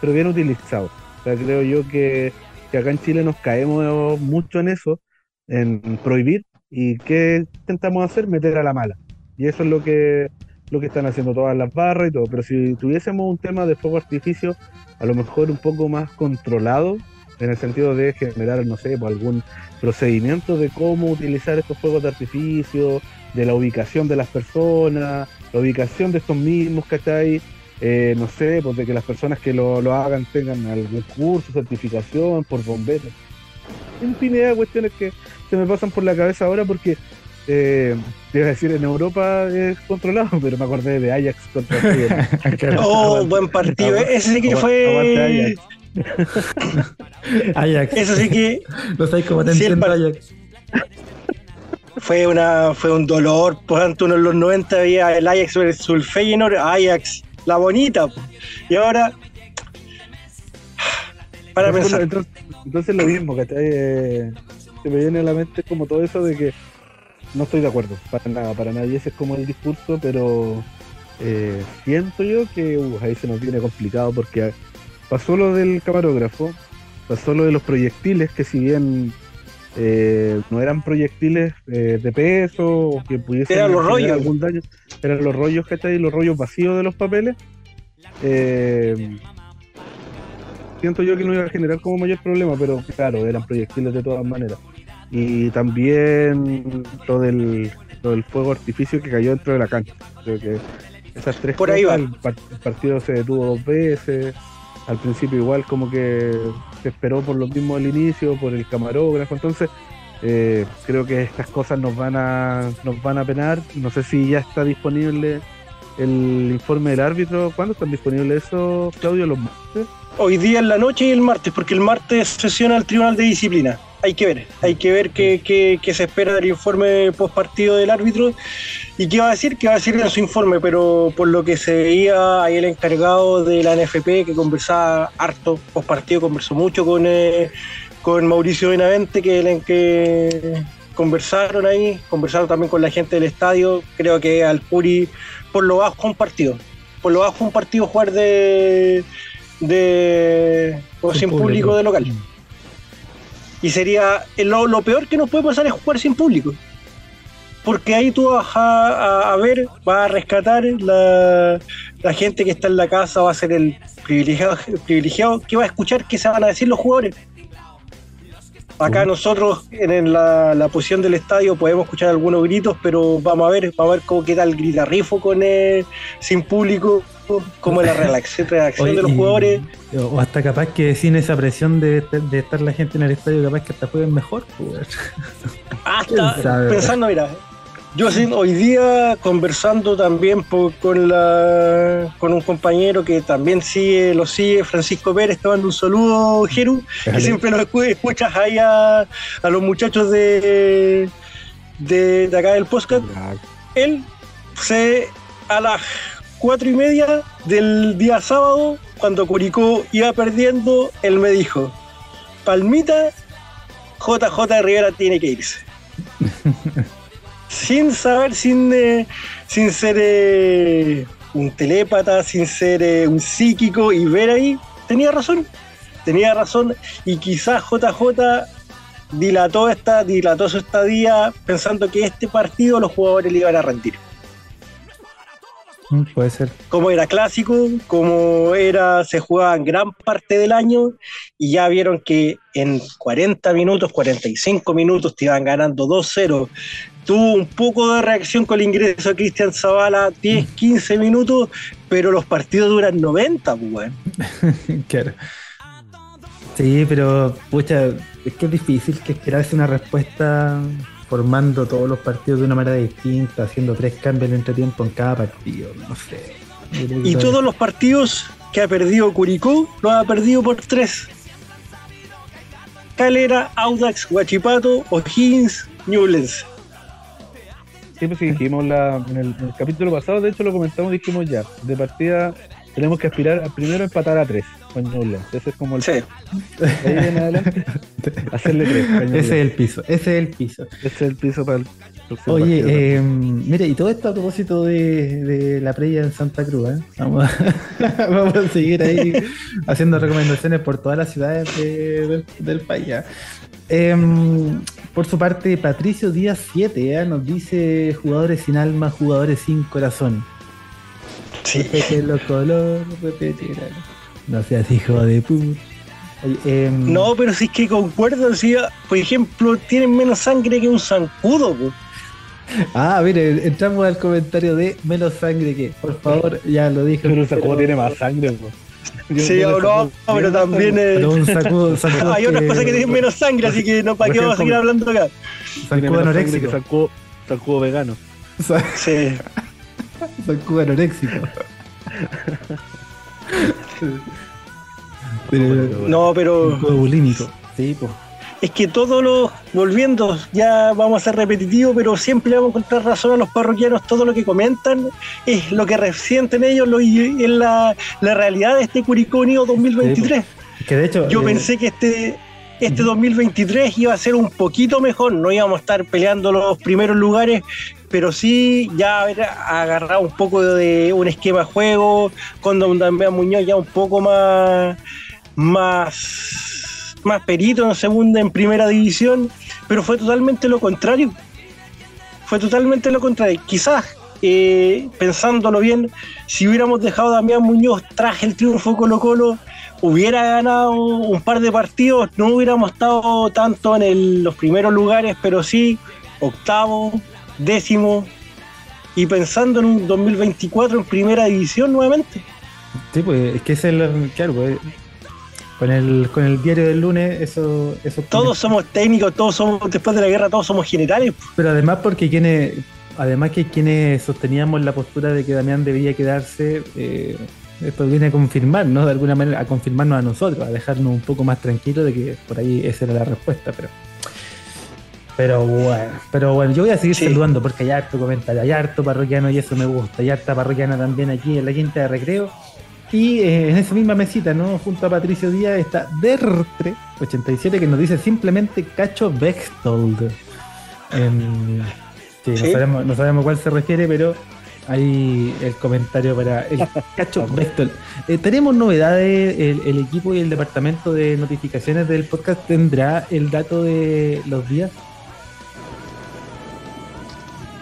[SPEAKER 3] pero bien utilizados. O sea, creo yo que, que acá en Chile nos caemos mucho en eso, en prohibir. ¿Y qué intentamos hacer? Meter a la mala. Y eso es lo que, lo que están haciendo todas las barras y todo. Pero si tuviésemos un tema de fuego artificio, a lo mejor un poco más controlado, en el sentido de generar, no sé, pues, algún procedimiento de cómo utilizar estos fuegos de artificio, de la ubicación de las personas, la ubicación de estos mismos, ¿cachai? Eh, no sé, pues de que las personas que lo, lo hagan tengan algún curso, certificación por bomberos. Infinidad de cuestiones que se me pasan por la cabeza ahora porque, eh, te iba a decir, en Europa es controlado, <laughs> pero me acordé de Ajax contra <laughs> el.
[SPEAKER 4] Oh, buen partido.
[SPEAKER 3] Aguante-
[SPEAKER 4] Ese sí que fue.
[SPEAKER 3] Ajax. <laughs>
[SPEAKER 2] Ajax.
[SPEAKER 4] Eso sí que
[SPEAKER 2] No sabéis cómo te
[SPEAKER 4] Sí, el
[SPEAKER 2] entiendo,
[SPEAKER 4] par-
[SPEAKER 2] Ajax.
[SPEAKER 4] Fue una fue un dolor. Por tanto, uno en los 90 había el Ajax versus el Feyenoord, Ajax, la bonita. Y ahora. Para
[SPEAKER 3] Entonces,
[SPEAKER 4] pensar.
[SPEAKER 3] Entonces, entonces lo mismo, ¿cachai? Eh, se me viene a la mente como todo eso de que no estoy de acuerdo, para nada, para nadie ese es como el discurso, pero eh, siento yo que uh, ahí se nos viene complicado porque pasó lo del camarógrafo, pasó lo de los proyectiles, que si bien eh, no eran proyectiles eh, de peso o que pudiesen
[SPEAKER 4] Eran los
[SPEAKER 3] generar
[SPEAKER 4] rollos.
[SPEAKER 3] algún daño, eran los rollos, ¿cachai? Los rollos vacíos de los papeles. Eh, siento yo que no iba a generar como mayor problema, pero claro, eran proyectiles de todas maneras. Y también lo del, lo del fuego artificio que cayó dentro de la cancha. Creo que esas tres
[SPEAKER 4] Por ahí va.
[SPEAKER 3] El partido se detuvo dos veces. Al principio igual como que se esperó por lo mismo al inicio, por el camarógrafo. Entonces, eh, creo que estas cosas nos van a nos van a penar. No sé si ya está disponible el informe del árbitro. ¿Cuándo están disponibles eso, Claudio? ¿Los martes?
[SPEAKER 4] Hoy día en la noche y el martes, porque el martes sesiona el Tribunal de Disciplina. Hay que ver, hay que ver qué, qué- qué se espera del informe post partido del árbitro y qué va a decir, qué va a decir en su informe, pero por lo que se veía ahí el encargado de la NFP que conversaba harto post partido, conversó mucho con, eh, con Mauricio Benavente, que, el que conversaron ahí, conversaron también con la gente del estadio, creo que al Curi por lo bajo un partido, por lo bajo un partido jugar de, de o sin público de local. Y sería lo, lo peor que nos puede pasar es jugar sin público. Porque ahí tú vas a, a- a ver, vas a rescatar la, la gente que está en la casa, va a ser el privilegiado, el privilegiado que va a escuchar qué se van a decir los jugadores. Acá nosotros en el- la, la posición del estadio podemos escuchar algunos gritos, pero vamos a ver, vamos a ver cómo queda el gritarrifo con eh, sin público, cómo es la reacción, reacción
[SPEAKER 2] Oye,
[SPEAKER 4] de los
[SPEAKER 2] y-
[SPEAKER 4] jugadores.
[SPEAKER 2] O hasta capaz que sin esa presión de, de estar la gente en el estadio, capaz que hasta jueguen mejor. pues.
[SPEAKER 4] Hasta <laughs>
[SPEAKER 2] ¿Quién sabe?
[SPEAKER 4] pensando, mira, yo hoy día conversando también po- con la con un compañero que también sigue, lo sigue, Francisco Pérez, te mando un saludo, Jeru, que
[SPEAKER 2] Dale.
[SPEAKER 4] siempre lo escu- escuchas ahí a, a los muchachos de, de, de acá del podcast. Él se a las cuatro y media del día sábado, cuando Curicó iba perdiendo, él me dijo, Palmita, JJ Rivera tiene que irse. <laughs> sin saber, sin, eh, sin ser eh, un telépata, sin ser eh, un psíquico y ver ahí, tenía razón, tenía razón y quizás JJ dilató, esta, dilató su estadía pensando que este partido los jugadores le iban a rendir
[SPEAKER 2] Puede ser.
[SPEAKER 4] como era clásico, como era, se jugaba en gran parte del año, y ya vieron que en 40 minutos, 45 minutos te iban ganando 2-0. Tuvo un poco de reacción con el ingreso de Cristian Zavala, 10, 15 minutos, pero los partidos duran 90, pues, weón. <laughs>
[SPEAKER 2] Claro. Sí, pero pucha, es que es difícil que esperarse una respuesta formando todos los partidos de una manera distinta, haciendo tres cambios en entretiempo en cada partido, no sé.
[SPEAKER 4] Y todos los partidos que ha perdido Curicó, los ha perdido por tres. Calera, Audax, Huachipato, O'Higgins, Newlands.
[SPEAKER 3] Sí, pues sí, dijimos la, en, el, en el capítulo pasado, de hecho lo comentamos, dijimos ya, de partida tenemos que aspirar a primero empatar a tres con Newlands. Ese es como el
[SPEAKER 4] Sí. <laughs>
[SPEAKER 3] de ahí en adelante. <laughs> Hacerle tres.
[SPEAKER 2] Ese es el piso, ese es el piso.
[SPEAKER 3] Ese es el piso para el
[SPEAKER 2] Oye, eh, mira, y todo esto a propósito de, de la previa en Santa Cruz, ¿eh? Vamos a, <laughs> vamos a seguir ahí haciendo recomendaciones por todas las ciudades de- del, del país. Em, por su parte, Patricio Díaz 7 nos dice jugadores sin alma, jugadores sin corazón.
[SPEAKER 4] Sí.
[SPEAKER 2] Repete los colores, repetirán. No seas hijo de puta. Em,
[SPEAKER 4] No, pero si es que concuerdo, si, por ejemplo, tienen menos sangre que un zancudo. po.
[SPEAKER 2] Ah, mire, entramos al comentario de menos sangre que, por favor, ya lo dije.
[SPEAKER 3] Pero el sacudo tiene más sangre. po. Yo-
[SPEAKER 4] Sí, no, pero también eh,
[SPEAKER 2] Pero un sacudo, sacudo <laughs>
[SPEAKER 4] hay otras cosas que tienen menos sangre, así que no, ¿para qué vamos a seguir hablando acá?
[SPEAKER 2] Sacudo anoréxico.
[SPEAKER 3] sacudo, sacudo vegano.
[SPEAKER 4] Sí. <laughs>
[SPEAKER 2] Sacudo anoréxico. <laughs> Pero-
[SPEAKER 4] No, pero
[SPEAKER 2] Sacudo bulímico. Sí, pues.
[SPEAKER 4] es que todos los, volviendo, ya vamos a ser repetitivos, pero siempre vamos a encontrar razón a los parroquianos, todo lo que comentan es lo que resienten ellos, lo, y es la, la realidad de este Curicó Unido 2023.
[SPEAKER 2] Que de hecho.
[SPEAKER 4] Yo
[SPEAKER 2] eh,
[SPEAKER 4] pensé que este, este 2023 iba a ser un poquito mejor, no íbamos a estar peleando los primeros lugares, pero sí ya haber agarrado un poco de un esquema de juego, con Don Damián Muñoz ya un poco más, más, más perito en segunda, en primera división, pero fue totalmente lo contrario. Fue totalmente lo contrario. Quizás, eh, pensándolo bien, si hubiéramos dejado a Damián Muñoz tras el triunfo Colo Colo, hubiera ganado un par de partidos, no hubiéramos estado tanto en los primeros lugares, pero sí octavo, décimo, y pensando en un 2024 en primera división nuevamente.
[SPEAKER 2] Sí, pues es que es el. Claro, pues. Con el, con el diario del lunes, eso. eso
[SPEAKER 4] Todos somos técnicos, todos somos, después de la guerra, todos somos generales.
[SPEAKER 2] Pero además porque quienes, además que quienes sosteníamos la postura de que Damián debía quedarse, eh, esto viene a confirmar, ¿no? De alguna manera, a confirmarnos a nosotros, a dejarnos un poco más tranquilos de que por ahí esa era la respuesta, pero Pero bueno, pero bueno, yo voy a seguir
[SPEAKER 4] Sí.
[SPEAKER 2] saludando porque hay harto comentario, hay harto parroquiano y eso me gusta, hay harta parroquiana también aquí en la quinta de recreo. Y eh, en esa misma mesita, ¿no? Junto a Patricio Díaz está Dertre87 que nos dice simplemente Cacho Bextold. Em, sí,
[SPEAKER 4] Sí.
[SPEAKER 2] No, sabemos, no sabemos cuál se refiere, pero ahí el comentario para el <laughs> Cacho Bextold. Eh, tenemos novedades, el, el equipo y el departamento de notificaciones del podcast tendrá el dato de los días.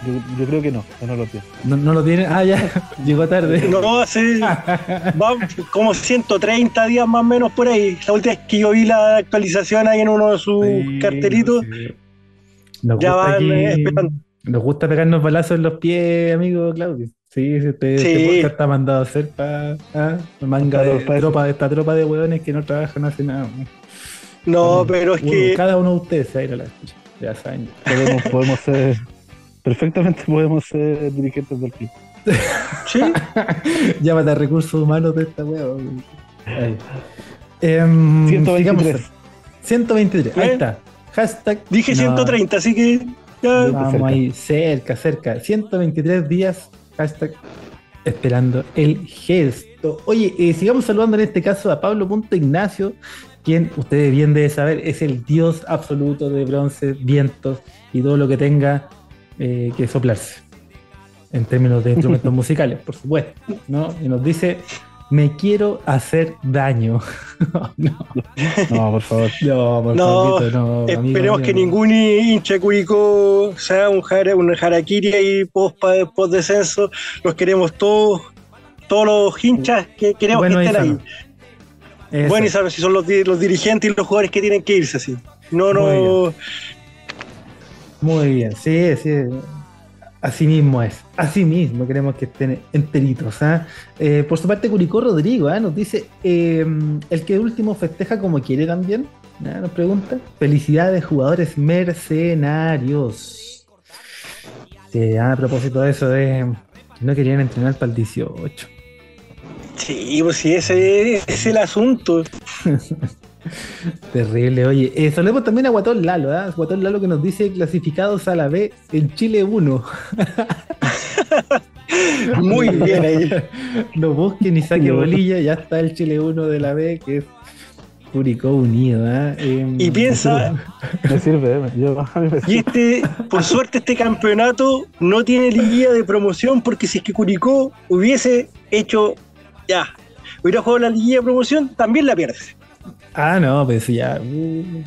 [SPEAKER 3] Yo, yo creo que no, que no lo tiene.
[SPEAKER 2] No, no lo tiene. Ah, ya, <laughs> llegó tarde.
[SPEAKER 4] No, hace va como 130 días más o menos por ahí. La última vez que yo vi la actualización ahí en uno de sus
[SPEAKER 2] Sí,
[SPEAKER 4] cartelitos,
[SPEAKER 2] sí. Nos
[SPEAKER 4] ya
[SPEAKER 2] gusta
[SPEAKER 4] van
[SPEAKER 2] aquí-
[SPEAKER 4] eh, esperando.
[SPEAKER 2] Nos gusta pegarnos balazos en los pies, amigo Claudio. Sí, sí, usted,
[SPEAKER 4] Sí.
[SPEAKER 2] este podcast está mandado a hacer para manga de tropa, esta tropa de hueones que no trabajan, no hacen nada.
[SPEAKER 4] No, pero es que
[SPEAKER 2] Cada uno de ustedes se va a ir a la escucha. Ya saben.
[SPEAKER 3] Podemos, podemos ser, perfectamente <laughs> podemos ser dirigentes del club.
[SPEAKER 4] sí, <laughs>
[SPEAKER 2] Llámate a recursos humanos de esta. Em,
[SPEAKER 3] 123.
[SPEAKER 2] sigamos. 123, ahí
[SPEAKER 4] ¿Eh?
[SPEAKER 2] está. Hashtag.
[SPEAKER 4] dije
[SPEAKER 2] no.
[SPEAKER 4] 130, así que ya.
[SPEAKER 2] Vamos
[SPEAKER 3] cerca.
[SPEAKER 2] ahí, cerca, cerca. 123 días, hashtag esperando el gesto. Oye, eh, sigamos saludando en este caso a Pablo Punto Ignacio, quien ustedes bien deben saber es el dios absoluto de bronce, vientos y todo lo que tenga eh, que soplarse. En términos de instrumentos <laughs> musicales, por supuesto. ¿no? Y nos dice, me quiero hacer daño. no, <laughs>
[SPEAKER 3] No, por favor.
[SPEAKER 2] no, por
[SPEAKER 4] No,
[SPEAKER 2] favor, no,
[SPEAKER 4] Esperemos
[SPEAKER 2] mío,
[SPEAKER 4] que
[SPEAKER 2] no.
[SPEAKER 4] ningún hincha de Curicó sea un, jara, un harakiri ahí post, post descenso. Los queremos todos, todos los hinchas que queremos
[SPEAKER 2] Bueno
[SPEAKER 4] que estén ahí.
[SPEAKER 2] Eso.
[SPEAKER 4] Bueno, y saben si son los, los dirigentes y los jugadores que tienen que irse así. No, no.
[SPEAKER 2] Muy bien, sí, sí. Así mismo es. Así mismo queremos que estén enteritos. ¿ah? Eh, por su parte, Curicó Rodrigo ¿ah? nos dice: eh, el que último festeja como quiere también. ¿ah? Nos pregunta. Felicidades, jugadores mercenarios. Sí, a propósito de eso, de que no querían entrenar para el 18.
[SPEAKER 4] Sí, pues sí, ese es el asunto. <laughs> <laughs>
[SPEAKER 2] Terrible, oye. Eh, saludemos también a Guatón Lalo, ¿ah? Guatón Lalo que nos dice clasificados a la B en Chile 1. <laughs>
[SPEAKER 4] Muy bien ahí. <laughs>
[SPEAKER 2] No busquen ni saque bolilla, ya está el Chile 1 de la B, que es Curicó Unido. Em,
[SPEAKER 4] Y piensa,
[SPEAKER 3] Me sirve, eh, yo, a mí me
[SPEAKER 4] y este, por suerte, este campeonato no tiene liguilla de promoción, porque si es que Curicó hubiese hecho, ya, hubiera jugado la liguilla de promoción, también la pierde.
[SPEAKER 2] Ah, no, pues ya. uh,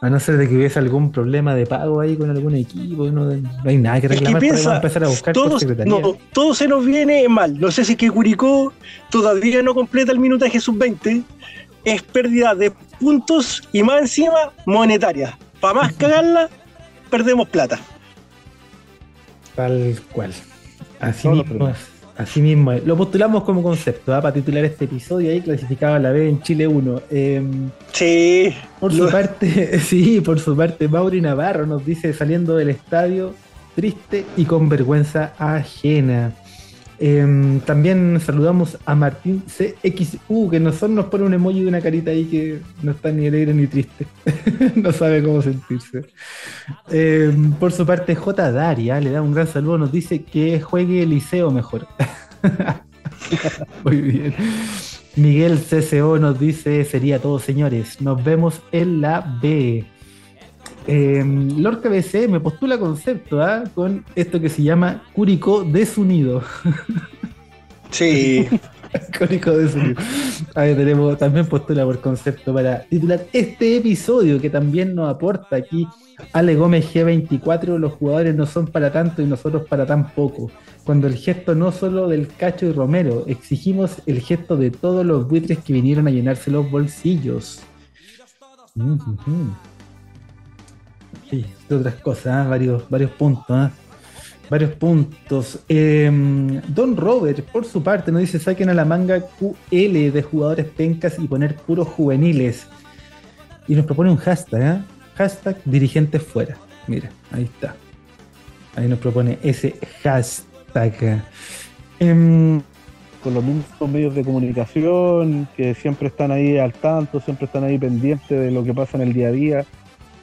[SPEAKER 2] a no ser de que hubiese algún problema de pago ahí con algún equipo, no, no hay nada que
[SPEAKER 4] Es que
[SPEAKER 2] reclamar, vamos a
[SPEAKER 4] piensa,
[SPEAKER 2] empezar a buscar por
[SPEAKER 4] todos,
[SPEAKER 2] secretaría.
[SPEAKER 4] no, todo se nos viene mal. No sé si es que Curicó todavía no completa el minutaje sub-20. Es pérdida de puntos y más encima monetaria. Para más cagarla, perdemos plata.
[SPEAKER 2] Tal cual. Así mismo es. Así mismo. Lo postulamos como concepto ¿ah? para titular este episodio ahí clasificado a la B en Chile 1. Em,
[SPEAKER 4] Sí.
[SPEAKER 2] Por
[SPEAKER 4] Lo-
[SPEAKER 2] su parte, <laughs> sí, por su parte, Mauri Navarro nos dice saliendo del estadio triste y con vergüenza ajena. Em, también saludamos a Martín CXU, que nosotros nos pone un emoji de una carita ahí que no está ni alegre ni triste. <laughs> no sabe cómo sentirse. Em, por su parte, J. Daria le da un gran saludo, nos dice que juegue Liceo mejor. <laughs> Muy bien. Miguel CCO nos dice, sería todo señores, nos vemos en la B. Eh, Lord KBC me postula concepto ¿ah? con esto que se llama Curicó desunido. <laughs>
[SPEAKER 4] Sí. <laughs>
[SPEAKER 2] Curicó desunido. Ahí tenemos, también postula por concepto para titular este episodio que también nos aporta aquí Ale Gómez G24, los jugadores no son para tanto y nosotros para tan poco. Cuando el gesto no solo del Cacho y Romero, exigimos el gesto de todos los buitres que vinieron a llenarse los bolsillos. Ujujú. Sí, de otras cosas, ¿ah? varios, varios puntos. ¿ah? Varios puntos. Eh, Don Robert, por su parte, nos dice: saquen a la manga QL de jugadores pencas y poner puros juveniles. Y nos propone un hashtag, ¿ah? Hashtag dirigentes fuera. Mira, ahí está. Ahí nos propone ese hashtag. Em,
[SPEAKER 3] con los mismos medios de comunicación que siempre están ahí al tanto, siempre están ahí pendientes de lo que pasa en el día a día.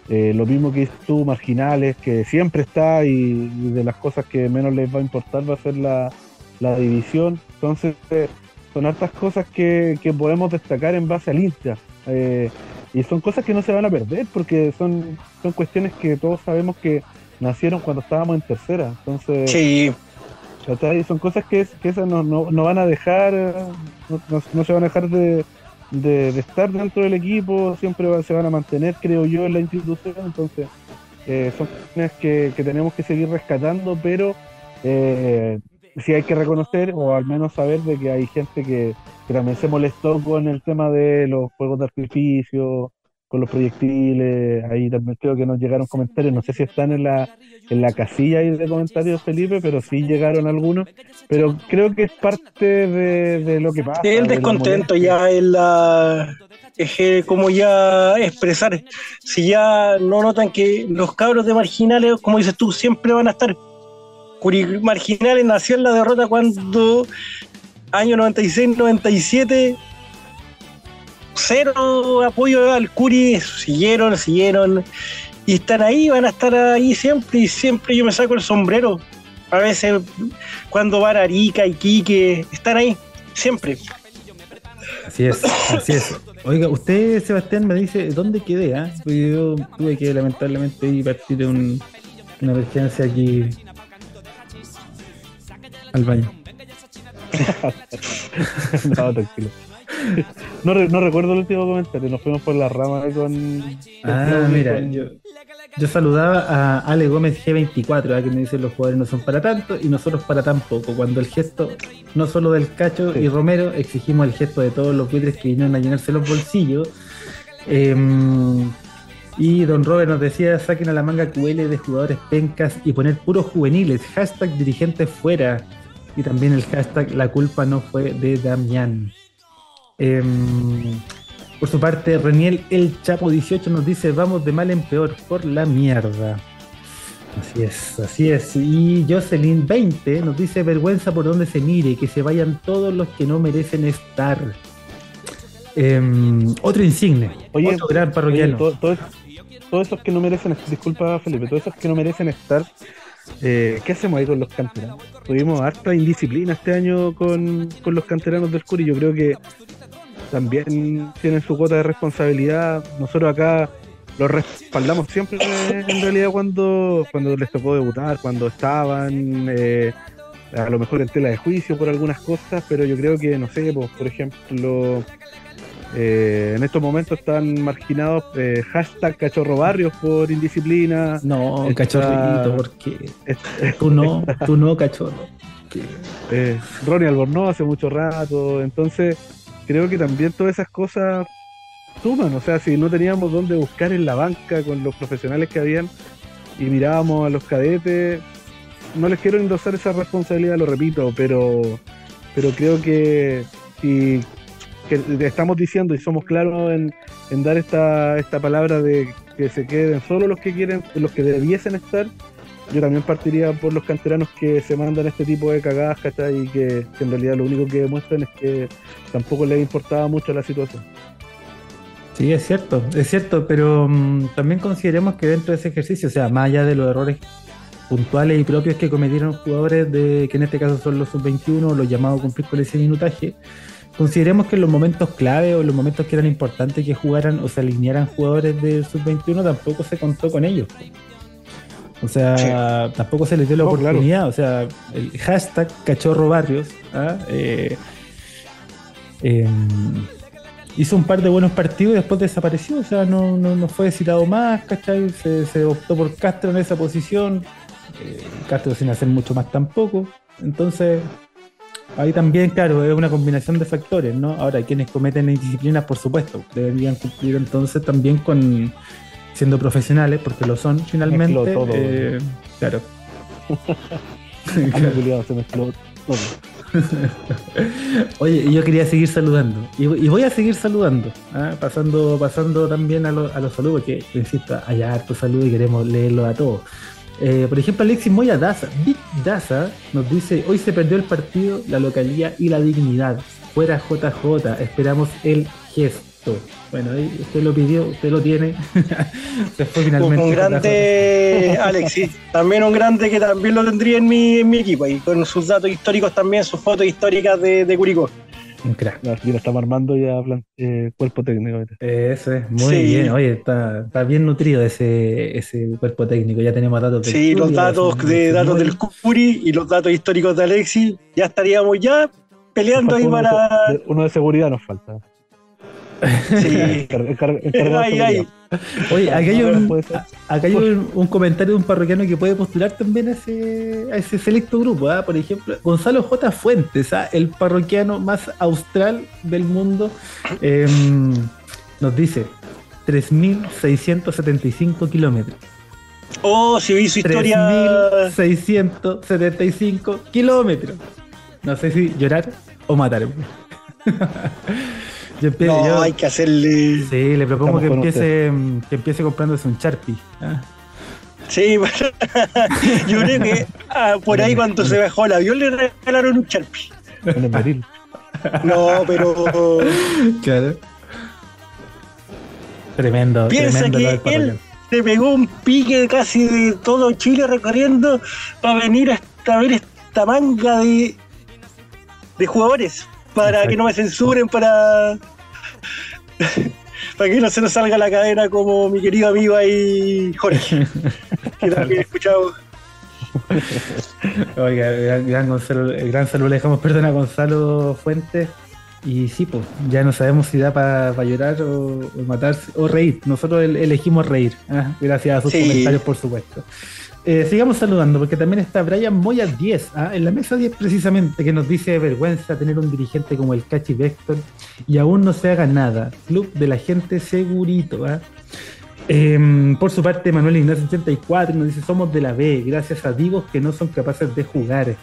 [SPEAKER 3] Eh, lo mismo que tú, marginales, que siempre está y, de las cosas que menos les va a importar va a ser la, división. Entonces, son hartas cosas que, podemos destacar en base al hincha. Eh, y son cosas que no se van a perder porque son, son cuestiones que todos sabemos que nacieron cuando estábamos en tercera. Entonces,
[SPEAKER 4] sí.
[SPEAKER 3] son cosas que, que esas no, no, van a dejar, no, se van a dejar de, de, estar dentro del equipo, siempre se van a mantener, creo yo, en la institución. Entonces, eh, son cuestiones que, que, tenemos que seguir rescatando, pero eh, sí hay que reconocer o al menos saber de que hay gente que, que también se molestó con el tema de los juegos de artificio, con los proyectiles, ahí también creo que nos llegaron comentarios, no sé si están en la, en la casilla ahí de comentarios, Felipe, pero sí llegaron algunos, pero creo que es parte de, lo que pasa.
[SPEAKER 4] El descontento ya en la... Es como ya expresar, si ya no notan que los cabros de marginales, como dices tú, siempre van a estar. Marginales nació en la derrota cuando año 96-97, cero apoyo al Curi, siguieron, siguieron, y están ahí, van a estar ahí siempre, y siempre yo me saco el sombrero. A veces cuando van a Arica, Iquique, están ahí, siempre.
[SPEAKER 2] Así es, así es. Oiga, usted, Sebastián, me dice, ¿dónde quedé? Ah? Yo tuve que lamentablemente ir partir de un, una emergencia aquí al baño. <laughs> <laughs>
[SPEAKER 3] no, tranquilo. No, no, recuerdo el último comentario, nos fuimos por la rama con.
[SPEAKER 2] Ah, mira, yo, yo, saludaba a Ale Gómez G24, que me dice los jugadores no son para tanto y nosotros para tan poco. Cuando el gesto, no solo del Cacho y Romero, exigimos el gesto de todos los buitres que vinieron a llenarse los bolsillos. Em, y Don Robert nos decía, saquen a la manga QL de jugadores pencas y poner puros juveniles. Hashtag dirigentes fuera. Y también el hashtag la culpa no fue de Damián. Em, por su parte, Reniel El Chapo 18 nos dice, vamos de mal en peor por la mierda. Así es, así es. Y Jocelyn 20 nos dice, vergüenza por donde se mire, que se vayan todos los que no merecen estar. Em, otro insigne, otro gran parroquiano.
[SPEAKER 3] todos esos que no merecen, disculpa Felipe, todos esos que no merecen estar eh, ¿Qué hacemos ahí con los canteranos? Tuvimos harta indisciplina este año con, los canteranos del Curi. Yo creo que también tienen su cuota de responsabilidad. Nosotros acá los respaldamos siempre en realidad cuando, cuando les tocó debutar, cuando estaban eh, a lo mejor en tela de juicio por algunas cosas, pero yo creo que, no sé, pues, por ejemplo, eh, en estos momentos están marginados eh, hashtag cachorro barrios por indisciplina.
[SPEAKER 2] No, cachorrito, porque tú no, <laughs> tú no, cachorro.
[SPEAKER 3] Eh, Ronnie Albornoz hace mucho rato, entonces creo que también todas esas cosas suman, o sea, si no teníamos dónde buscar en la banca con los profesionales que habían y mirábamos a los cadetes, no les quiero endosar esa responsabilidad, lo repito, pero, pero creo que si que estamos diciendo y somos claros en, dar esta, esta palabra de que se queden solo los que quieren, los que debiesen estar, yo también partiría por los canteranos que se mandan este tipo de cagadas, Y que, en realidad lo único que demuestran es que tampoco les importaba mucho la situación.
[SPEAKER 2] Sí, es cierto, es cierto, pero mm, también consideremos que dentro de ese ejercicio, o sea, más allá de los errores puntuales y propios que cometieron jugadores de que en este caso son los sub-21, los llamados cumplir con ese minutaje, consideremos que en los momentos clave o en los momentos que eran importantes que jugaran o se alinearan jugadores del sub-21 tampoco se contó con ellos. O sea, tampoco se les dio la oportunidad. O sea, el hashtag cachorro barrios ¿ah? eh, em, hizo un par de buenos partidos y después desapareció. O sea, no, no, fue citado más, ¿cachai? Se, optó por Castro en esa posición. Eh, Castro sin hacer mucho más tampoco. Entonces, Ahí también, claro, es una combinación de factores, ¿no? Ahora, quienes cometen indisciplinas, por supuesto, deberían cumplir entonces también con siendo profesionales, porque lo son finalmente. Todo. Eh, claro. <laughs> <laughs> Oye, yo quería seguir saludando. Y, voy a seguir saludando. ¿ah? Pasando, pasando también a, a los saludos, que insisto, hay harto saludo y queremos leerlo a todos. Eh, por ejemplo, Alexis Moya Daza, Big Daza, nos dice: Hoy se perdió el partido, la localía y la dignidad. Fuera JJ, esperamos el GES. Listo. Bueno, ahí usted lo pidió, usted lo tiene. <laughs> Se fue finalmente.
[SPEAKER 4] Un grande Alexis, también un grande que también lo tendría en mi, en mi equipo, y con sus datos históricos también, sus fotos históricas de, de Curicó.
[SPEAKER 2] Un crack.
[SPEAKER 3] No, aquí lo estamos armando ya plan- eh, cuerpo técnico.
[SPEAKER 2] Eso es, muy
[SPEAKER 4] Sí.
[SPEAKER 2] bien. Oye, está, está bien nutrido ese, ese cuerpo técnico. Ya tenemos datos del
[SPEAKER 4] Sí, los
[SPEAKER 2] Curi,
[SPEAKER 4] datos
[SPEAKER 2] del
[SPEAKER 4] de datos del. Curi y los datos históricos de Alexis, ya estaríamos ya peleando ahí
[SPEAKER 3] Uno
[SPEAKER 4] para.
[SPEAKER 3] de- uno de seguridad nos falta.
[SPEAKER 4] Sí. <laughs> Ay, ay.
[SPEAKER 2] Oye, acá hay, un,
[SPEAKER 3] puede ser.
[SPEAKER 2] acá hay un, un comentario de un parroquiano que puede postular también a ese, a ese selecto grupo. ¿ah? Por ejemplo, Gonzalo J. Fuentes, ¿ah? el parroquiano más austral del mundo, em, nos dice 3.675 kilómetros.
[SPEAKER 4] Oh, si vi su historia.
[SPEAKER 2] 3.675 kilómetros. No sé si llorar o matarme. <laughs> yo,
[SPEAKER 4] No,
[SPEAKER 2] yo-
[SPEAKER 4] hay que hacerle.
[SPEAKER 2] sí, le propongo que empiece, que empiece comprándose un Sharpie. ¿ah?
[SPEAKER 4] Sí, <laughs> yo creo que ah, por ahí cuando se bajó el avión le regalaron un Sharpie. No, pero
[SPEAKER 2] Claro. Tremendo,
[SPEAKER 4] Piensa
[SPEAKER 2] tremendo
[SPEAKER 4] que él- se pegó un pique casi de todo Chile recorriendo para venir hasta ver esta manga de, de jugadores. Para
[SPEAKER 2] Exacto.
[SPEAKER 4] que no me censuren, para, <laughs> para que no se nos salga la cadena como mi querido amigo ahí, Jorge, <laughs> que también he escuchado.
[SPEAKER 2] Oiga, gran, gran Gonzalo, gran saludo le dejamos perdón a Gonzalo Fuentes. Y sí, pues, ya no sabemos si da para llorar o, o matarse o reír. Nosotros el- elegimos reír. ¿ah? Gracias a sus
[SPEAKER 4] Sí.
[SPEAKER 2] comentarios, por supuesto. Eh, sigamos saludando, porque también está Brian Moya 10, ¿ah? en la mesa 10 precisamente, que nos dice vergüenza tener un dirigente como el Cachi Vector y aún no se haga nada. Club de la gente segurito. ¿ah? Em, por su parte, Manuel Ignacio 84 nos dice: Somos de la B, gracias a divos que no son capaces de jugar.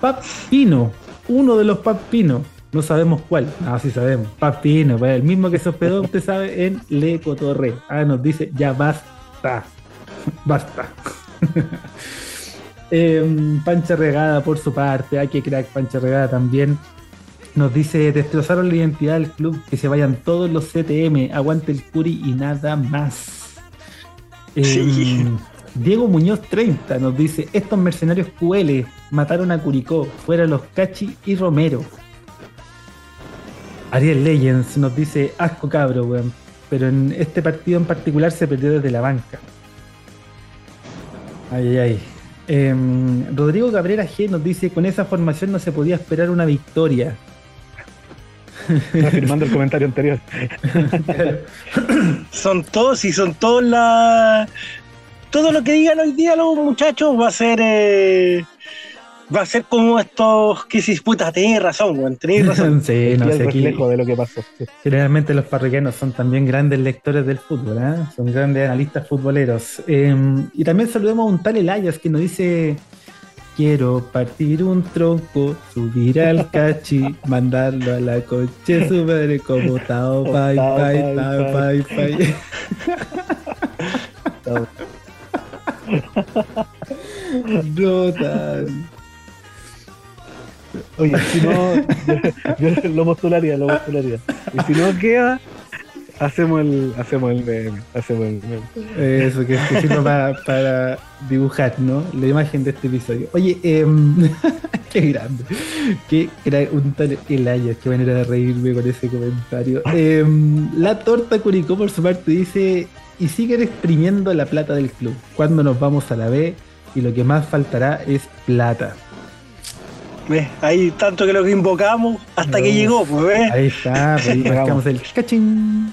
[SPEAKER 2] Pap Pino, uno de los Pap Pino, no sabemos cuál. Ah, sí sabemos. Pap Pino, pues, el mismo que se hospedó, usted sabe, en Le Cotorre. Ah, nos dice: Ya basta. <laughs> basta. <laughs> Em, Pancha Regada, por su parte, ay, que crack, Pancha Regada también. Nos dice, destrozaron la identidad del club, que se vayan todos los CTM, aguante el Curi y nada más. Em,
[SPEAKER 4] Sí.
[SPEAKER 2] Diego Muñoz 30 nos dice, estos mercenarios QL mataron a Curicó, fuera los Cachi y Romero. Ariel Legends nos dice, asco cabro, weón. Pero en este partido en particular se perdió desde la banca. Ay, ay, ay. Em, Rodrigo Cabrera G nos dice, con esa formación no se podía esperar una victoria.
[SPEAKER 3] Afirmando el comentario anterior. <laughs>
[SPEAKER 4] Son todos y son todos la. Todo lo que digan hoy día los muchachos va a ser. eh, va a ser como estos que se disputan. Tenéis razón, weón, tenéis <laughs> razón.
[SPEAKER 2] sí,
[SPEAKER 3] Y
[SPEAKER 2] no sé, aquí
[SPEAKER 3] de lo que pasó. Sí.
[SPEAKER 2] generalmente los parroquianos son también grandes lectores del fútbol, ¿eh? son grandes analistas futboleros. Em, y también saludamos a un tal Elayas que nos dice... Quiero partir un tronco, subir al <laughs> cachi, mandarlo a la coche su madre como tao pai pai, tao pai pai. <laughs> No tan.
[SPEAKER 3] Oye, si no, yo, lo postularía, lo postularía. Y si no queda, hacemos el, hacemos el meme, hacemos el meme.
[SPEAKER 2] Eso que, que sirva para, para dibujar, ¿no? La imagen de este episodio. Oye, em, <laughs> qué grande. Qué cra- un tal Elaya, qué manera de reírme con ese comentario. Em, la torta Curicó, por su parte, dice: Y siguen exprimiendo la plata del club. Cuando nos vamos a la B, y lo que más faltará es plata.
[SPEAKER 4] ¿Ves? Ahí tanto que lo que invocamos hasta
[SPEAKER 2] No.
[SPEAKER 4] que llegó, pues, ¿ves?
[SPEAKER 2] Ahí está, <laughs> pues ahí marcamos el cachín.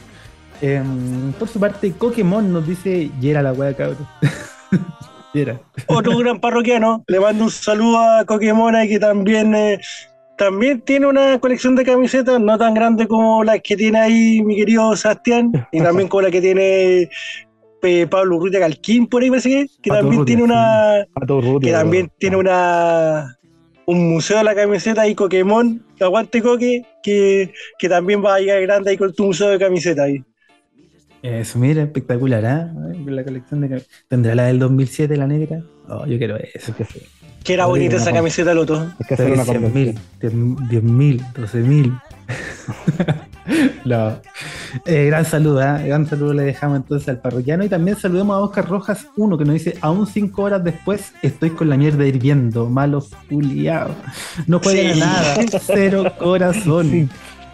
[SPEAKER 2] Em, por su parte, Coquemon nos dice: Yera la wea, cabrón. <laughs> Yera.
[SPEAKER 4] Otro <laughs> gran parroquiano. Le mando un saludo a Coquemona que también, eh, también tiene una colección de camisetas, no tan grande como las que tiene ahí mi querido Sebastián, y también como la que tiene eh, Pablo Urrutia Calquín, por ahí parece que, que también tiene una
[SPEAKER 3] Pato Urrutia,
[SPEAKER 4] que también tiene una un museo de la camiseta y Pokémon, aguante Coque, que, que también va a llegar grande ahí con tu museo de camiseta ahí.
[SPEAKER 2] Eso, mira, espectacular, ¿ah? La colección de ¿Tendrá la del 2007, la negra? Oh, yo quiero eso.
[SPEAKER 3] Que,
[SPEAKER 4] que era bonita esa camiseta, Loto.
[SPEAKER 3] Es que hacer una
[SPEAKER 2] 10.000, 10.000, 12.000. <laughs> no. Eh, gran saludo, ¿eh? gran saludo le dejamos entonces al parroquiano y también saludemos a Oscar Rojas 1 que nos dice, aún cinco horas después estoy con la mierda hirviendo, malo fuliado. No juegan
[SPEAKER 4] Sí.
[SPEAKER 2] a nada, cero <laughs> corazón.
[SPEAKER 3] Sí.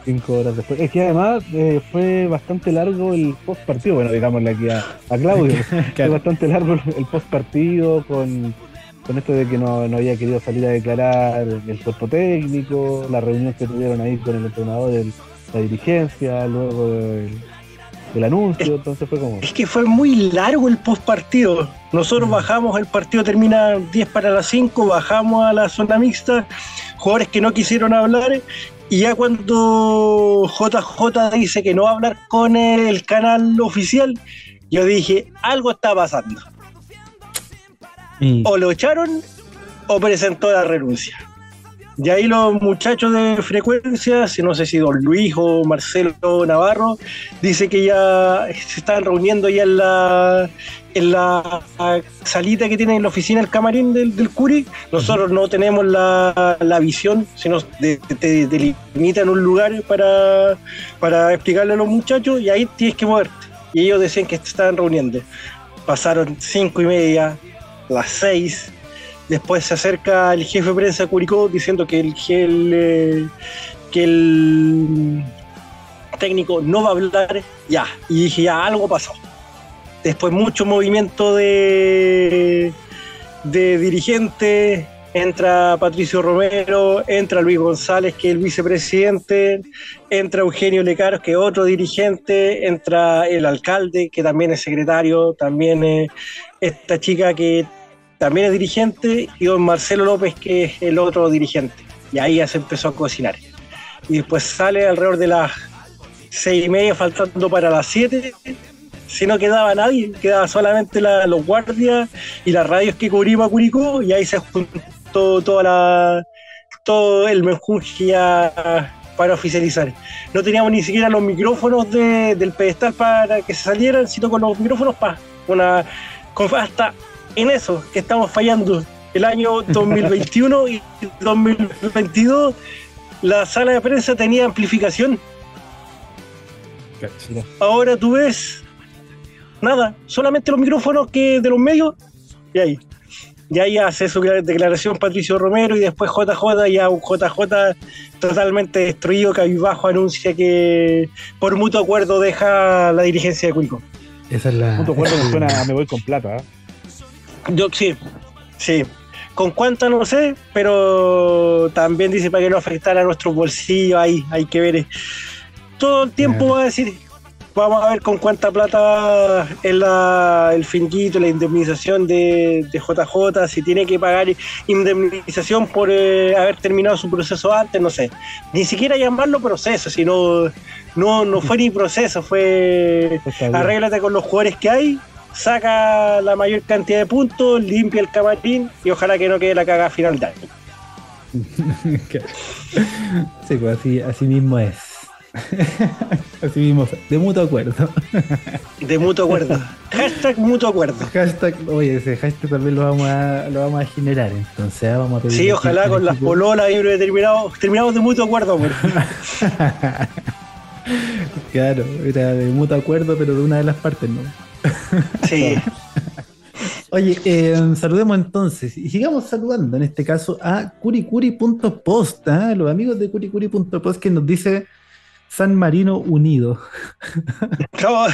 [SPEAKER 3] Cinco horas después. Es que además eh, fue bastante largo el post partido. Bueno, digámosle aquí a, a Claudio. <laughs> Fue bastante largo el- post partido con, con esto de que no, no había querido salir a declarar el cuerpo técnico, la reunión que tuvieron ahí con el entrenador, el- la dirigencia, luego del, del anuncio. Entonces fue como.
[SPEAKER 4] Es que fue muy largo el post partido. Nosotros bajamos, el partido termina 10 para las 5, bajamos a la zona mixta, jugadores que no quisieron hablar. Y ya cuando JJ dice que no va a hablar con el canal oficial, yo dije, algo está pasando.
[SPEAKER 2] Y-
[SPEAKER 4] O lo echaron o presentó la renuncia. Y ahí los muchachos de frecuencia, si no sé si don Luis o Marcelo Navarro, dice que ya se están reuniendo ya en la en la salita que tiene en la oficina el camarín del, del Curi. Nosotros no tenemos la, la visión, sino te delimitan un lugar para, para explicarle a los muchachos y ahí tienes que moverte. Y ellos decían que se estaban reuniendo. Pasaron cinco y media, las seis. Después se acerca el jefe de prensa Curicó diciendo que el, eh, que el técnico no va a hablar. Ya. Y dije, ya, algo pasó. Después mucho movimiento de, de dirigentes. Entra Patricio Romero, entra Luis González, que es el vicepresidente, entra Eugenio Lecaros, que es otro dirigente, entra el alcalde, que también es secretario, también es esta chica que también es dirigente, y don Marcelo López, que es el otro dirigente. Y ahí ya se empezó a cocinar. Y después sale alrededor de las seis y media, faltando para las siete. Si no quedaba nadie, quedaba solamente la- los guardias y las radios que cubrimos a Curicó, y ahí se juntó toda la, todo el menjunje para oficializar. No teníamos ni siquiera los micrófonos de- del pedestal para que se salieran, sino con los micrófonos para una con- hasta en eso que estamos fallando. El año 2021 y 2022 la sala de prensa tenía amplificación. Ahora tú ves nada, solamente los micrófonos que de los medios y ahí. Y ahí hace su declaración Patricio Romero y después JJ, ya un JJ totalmente destruido, cabizbajo anuncia que por mutuo acuerdo deja la dirigencia de Curicó.
[SPEAKER 2] Esa es la.
[SPEAKER 3] punto acuerdo me <laughs> suena me voy con plata. ¿eh?
[SPEAKER 4] Yo sí, sí. Con cuánto no sé, pero también dice para que no afectara a nuestros bolsillos, ahí hay que ver. Todo el tiempo va a decir, vamos a ver con cuánta plata es la, el finquito, la indemnización de, de JJ, si tiene que pagar indemnización por eh, haber terminado su proceso antes, no sé. Ni siquiera llamarlo proceso, sino no, no fue ni proceso, fue arréglate con los jugadores que hay, saca la mayor cantidad de puntos, limpia el camarín y ojalá que no quede la caga final de año. <laughs>
[SPEAKER 2] sí, pues así, así mismo es. <laughs> así mismo. De mutuo acuerdo. <laughs>
[SPEAKER 4] De mutuo acuerdo. Hashtag mutuo acuerdo.
[SPEAKER 2] Hashtag, oye, ese hashtag también lo vamos a, lo vamos a generar. Entonces ah, vamos a pedir
[SPEAKER 4] Sí, ojalá con las pololas y terminamos, terminamos de mutuo acuerdo, amor.
[SPEAKER 2] Claro, era de mutuo acuerdo, pero de una de las partes, ¿no? <laughs>
[SPEAKER 4] Sí.
[SPEAKER 2] Oye, eh, saludemos entonces y sigamos saludando en este caso a curicuri.post, ¿ah? los amigos de curicuri.post que nos dice San Marino Unido. <laughs>
[SPEAKER 4] No.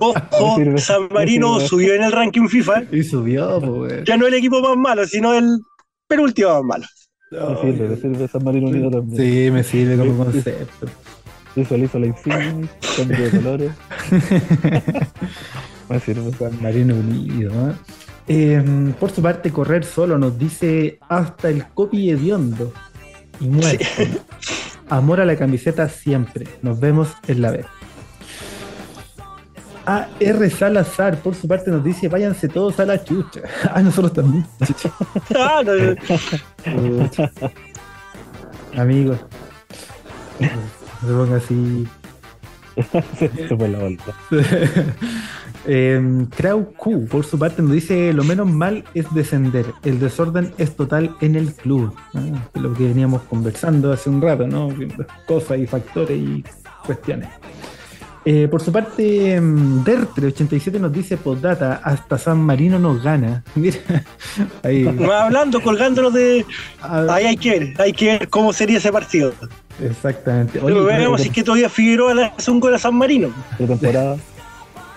[SPEAKER 4] Ojo, San Marino subió en el ranking FIFA.
[SPEAKER 2] Y subió, pues.
[SPEAKER 4] Ya no el equipo más malo, sino el penúltimo más malo.
[SPEAKER 3] Me sirve, me sirve San Marino Unido también.
[SPEAKER 2] Sí, me sirve como concepto.
[SPEAKER 3] Visualizo la insignia, cambio de colores. <laughs> me sirve.
[SPEAKER 2] San Marino Unido. Eh, por su parte, correr solo nos dice hasta el copy hediondo y muerto. <laughs> Amor a la camiseta siempre. Nos vemos en la B. A R Salazar, por su parte, nos dice váyanse todos a la chucha. <laughs> Ah, nosotros también.
[SPEAKER 4] Ah.
[SPEAKER 2] Amigos. Se ponga así. <laughs>
[SPEAKER 3] Se, fue la vuelta. <laughs>
[SPEAKER 2] Eh, Krau Q, por su parte, nos dice: Lo menos mal es descender. El desorden es total en el club. Ah, lo que veníamos conversando hace un rato, ¿no? Cosas y factores y cuestiones. Eh, por su parte, mm, Dertre87 nos dice postdata, hasta San Marino nos gana. <laughs> Mira, ahí.
[SPEAKER 4] Hablando, colgándolo de.
[SPEAKER 2] Ah,
[SPEAKER 4] Ahí hay que ver, hay que ver cómo sería ese partido.
[SPEAKER 2] Exactamente. Oye,
[SPEAKER 4] Pero veamos si es que todavía Figueroa le hace un gol a San Marino.
[SPEAKER 3] de temporada.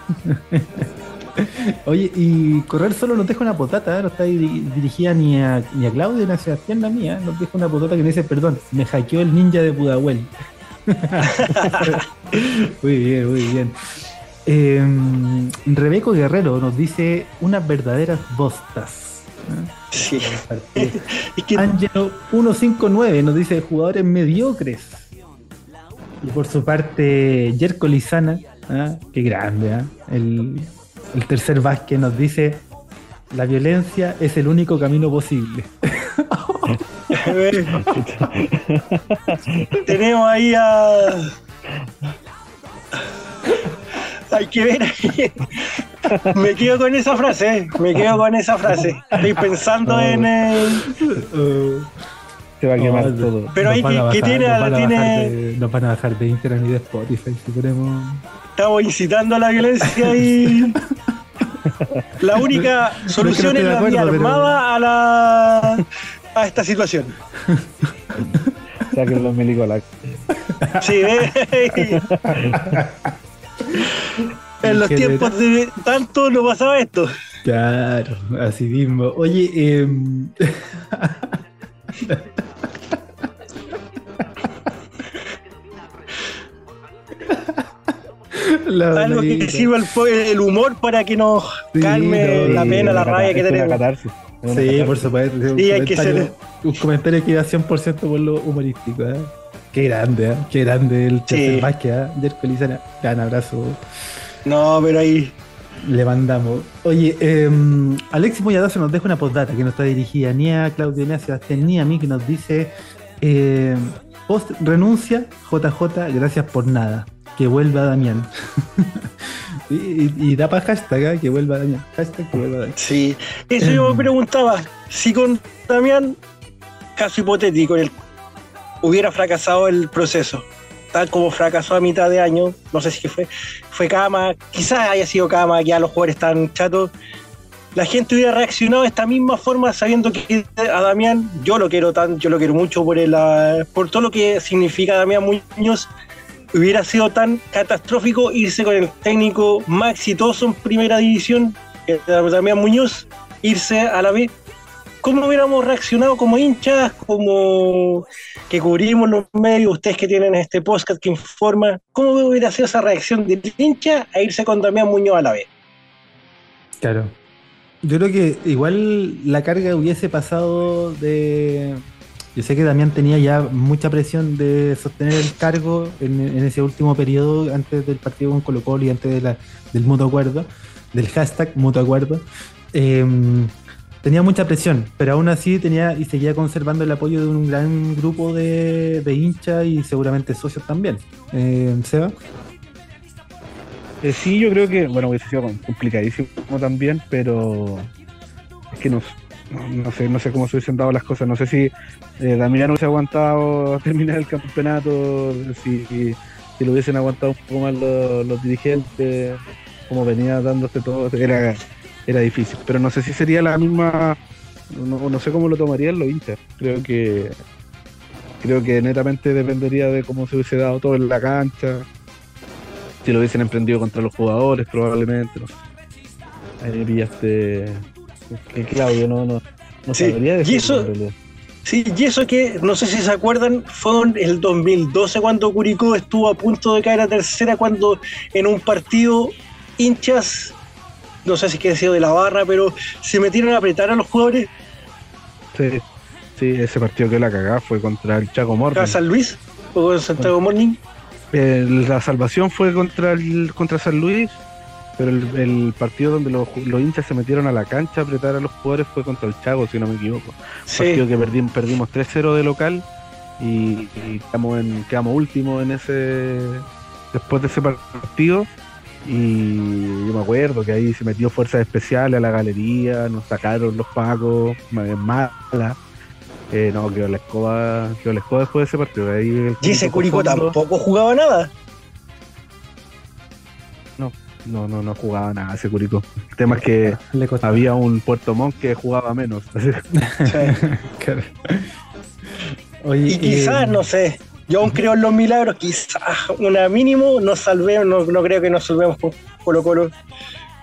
[SPEAKER 3] <laughs>
[SPEAKER 2] Oye, y correr solo nos deja una potata, ¿eh? no está diri- dirigida ni a, ni a Claudio ni a Sebastián la mía, nos deja una potata que me dice, perdón, me hackeó el ninja de Pudahuel. <laughs> muy bien, muy bien. Eh, Rebeco Guerrero nos dice unas verdaderas bostas. ¿eh?
[SPEAKER 4] Sí. <laughs> Es que
[SPEAKER 2] Angelo 159 nos dice jugadores mediocres. Y por su parte, Jerko Lizana, ¿ah? qué grande, el, el tercer Vázquez nos dice: La violencia es el único camino posible. <laughs> <laughs>
[SPEAKER 4] tenemos ahí a. Hay que ver. Me quedo con esa frase, eh, me quedo con esa frase. Estoy pensando en. eh,
[SPEAKER 3] Se va a quemar
[SPEAKER 2] No,
[SPEAKER 3] todo.
[SPEAKER 4] Pero ahí que- tiene-
[SPEAKER 2] nos van a
[SPEAKER 4] tiene-
[SPEAKER 2] bajar de- nos van a bajar de Instagram y de Spotify si ponemos.
[SPEAKER 4] estamos incitando a la violencia y. <laughs> La única solución es la vía
[SPEAKER 2] pero-
[SPEAKER 4] armada a la. A esta situación. <laughs>
[SPEAKER 3] Saquen los milicolac.
[SPEAKER 4] Sí, ve. <laughs> En los tiempos de tanto no pasaba esto.
[SPEAKER 2] Claro, así mismo. Oye, em, <laughs> La
[SPEAKER 4] Algo que sirva el, humor para que nos
[SPEAKER 2] Sí,
[SPEAKER 4] calme
[SPEAKER 2] no,
[SPEAKER 4] la pena, la
[SPEAKER 3] una
[SPEAKER 4] rabia que tenemos.
[SPEAKER 2] Sí, por supuesto. Un
[SPEAKER 4] Sí, hay que
[SPEAKER 2] comentario-
[SPEAKER 4] ser-
[SPEAKER 2] Un comentario que da 100% por lo humorístico. ¿eh? Qué grande, ¿eh? Qué grande el
[SPEAKER 4] Sí.
[SPEAKER 2] Vázquez, ¿eh? Jerko Lizana. Gran abrazo.
[SPEAKER 4] No, pero ahí.
[SPEAKER 2] Le mandamos. Oye, eh, Alexis Moyadazo nos deja una postdata que no está dirigida ni a Claudio, ni a Sebastián, ni a mí, que nos dice: eh, Post renuncia, JJ, gracias por nada. Que vuelva Damián. <laughs> y, y- y da para hashtag, ¿eh? que vuelva Damián. Hashtag que vuelva Damián.
[SPEAKER 4] Sí. Eso yo me preguntaba. Si con Damián, caso hipotético, el, hubiera fracasado el proceso, tal como fracasó a mitad de año, no sé si fue, fue Cama, quizás haya sido Cama, ya los jugadores están chatos. La gente hubiera reaccionado de esta misma forma sabiendo que a Damián yo lo quiero tan, yo lo quiero mucho por el, ah, por todo lo que significa Damián Muñoz. Hubiera sido tan catastrófico irse con el técnico más exitoso en primera división, Damián Muñoz, irse a la B. ¿Cómo hubiéramos reaccionado como hinchas, como que cubrimos los medios, ustedes que tienen este podcast que informa, ¿cómo hubiera sido esa reacción del hincha a irse con Damián Muñoz a la B?
[SPEAKER 2] Claro. Yo creo que igual la carga hubiese pasado de. Yo sé que Damián tenía ya mucha presión de sostener el cargo en, ese último periodo, antes del partido con Colo Colo y antes del mutuo acuerdo, del hashtag mutuo acuerdo. Eh, tenía mucha presión, pero aún así tenía y seguía conservando el apoyo de un gran grupo de, hinchas y seguramente socios también. Eh, Seba.
[SPEAKER 3] Eh, sí, yo creo que, bueno, hubiese sido complicadísimo también, pero es que no, no, sé, no sé cómo se hubiesen dado las cosas. No sé si eh, Damián hubiese aguantado <laughs> terminar el campeonato, si, si lo hubiesen aguantado un poco más los, los dirigentes, como venía dándose todo, era, era difícil. Pero no sé si sería la misma, no, no sé cómo lo tomarían los hinchas. Creo que creo que netamente dependería de cómo se hubiese dado todo en la cancha si lo hubiesen emprendido contra los jugadores, probablemente. No sé. Ahí me pillaste. Que Claudio no, no, no
[SPEAKER 4] Sí,
[SPEAKER 3] sabría
[SPEAKER 4] y eso-. Sí, y eso que, no sé si se acuerdan, fue en el 2012 cuando Curicó estuvo a punto de caer a tercera, cuando en un partido hinchas, no sé si que sido de la barra, pero se metieron a apretar a los jugadores
[SPEAKER 3] Sí, sí, ese partido que la cagada fue contra el Chaco Morning.
[SPEAKER 4] a San Luis o con Santiago Morning.
[SPEAKER 3] El- la salvación fue contra el contra San Luis, pero el, el partido donde los, los hinchas se metieron a la cancha a apretar a los jugadores fue contra el Chaco, si no me equivoco. partido
[SPEAKER 4] Sí,
[SPEAKER 3] que perdimos, perdimos 3-0 de local y, y quedamos, en, quedamos últimos en ese después de ese partido y yo me acuerdo que ahí se metió fuerzas especiales a la galería, nos sacaron los pacos, ma- mala. Eh, no, quedó la escoba, quedó la escoba después de ese partido. Ahí el
[SPEAKER 4] y ese
[SPEAKER 3] Curicó
[SPEAKER 4] tampoco jugaba nada.
[SPEAKER 3] No, no, no jugaba nada ese Curicó. El tema es que
[SPEAKER 2] Le
[SPEAKER 3] había un Puerto Montt que jugaba menos. <laughs>
[SPEAKER 2] Oye,
[SPEAKER 4] Y quizás,
[SPEAKER 2] eh,
[SPEAKER 4] no sé, yo aún creo en los milagros, quizás una mínimo nos salvemos, no, no creo que nos salvemos con Colo Colo,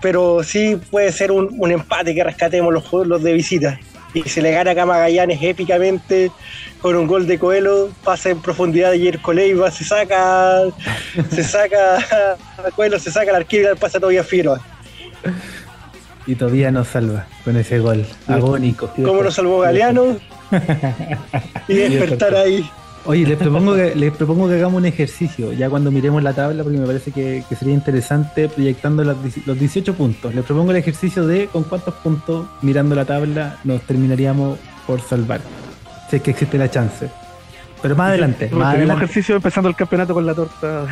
[SPEAKER 4] pero sí puede ser un, un empate que rescatemos los, juegos- los de visita. Y se le gana acá a Magallanes épicamente con un gol de Coelho, pasa en profundidad de Jerko Leiva, se saca, se saca a <laughs> Coelho, se saca al arquero y pasa todavía Figueroa.
[SPEAKER 2] Y todavía nos salva con ese gol agónico.
[SPEAKER 4] ¿Cómo nos salvó Galeano? <laughs> Y despertar ahí.
[SPEAKER 2] Oye, les propongo que les propongo que hagamos un ejercicio ya cuando miremos la tabla, porque me parece que, que sería interesante proyectando dieci- los 18 puntos. Les propongo el ejercicio de con cuántos puntos mirando la tabla nos terminaríamos por salvar. Si es que existe la chance. Pero más adelante,
[SPEAKER 3] El
[SPEAKER 2] más adelante.
[SPEAKER 3] ejercicio empezando el campeonato con la torta.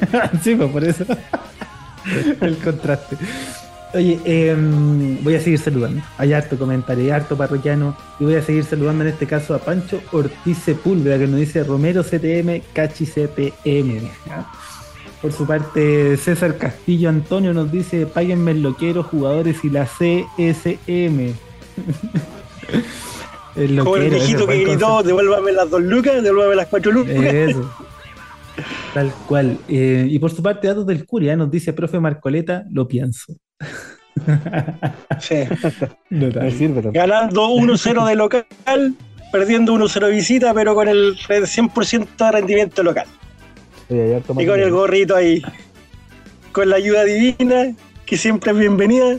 [SPEAKER 3] <laughs>
[SPEAKER 2] sí, pues por eso. <laughs> el contraste. Oye, em, voy a seguir saludando. Hay harto comentario, hay harto parroquiano. Y voy a seguir saludando en este caso a Pancho Ortiz Sepúlveda, que nos dice Romero CTM, Cachi CTM. ¿ya? Por su parte, César Castillo Antonio nos dice: Páguenme el loquero, jugadores y la CSM. <laughs> el
[SPEAKER 4] Como el
[SPEAKER 2] loquero,
[SPEAKER 4] viejito que gritó, devuélvame las dos lucas, devuélvame las cuatro lucas.
[SPEAKER 2] eso. Tal cual. Eh, y por su parte, datos del Curia nos dice, profe Marcoleta, lo pienso.
[SPEAKER 4] Sí. <laughs>
[SPEAKER 3] Me sirve
[SPEAKER 4] ganando 1-0 de local, perdiendo 1-0 de visita, pero con el 100% de rendimiento local. Y con el gorrito ahí, con la ayuda divina, que siempre es bienvenida,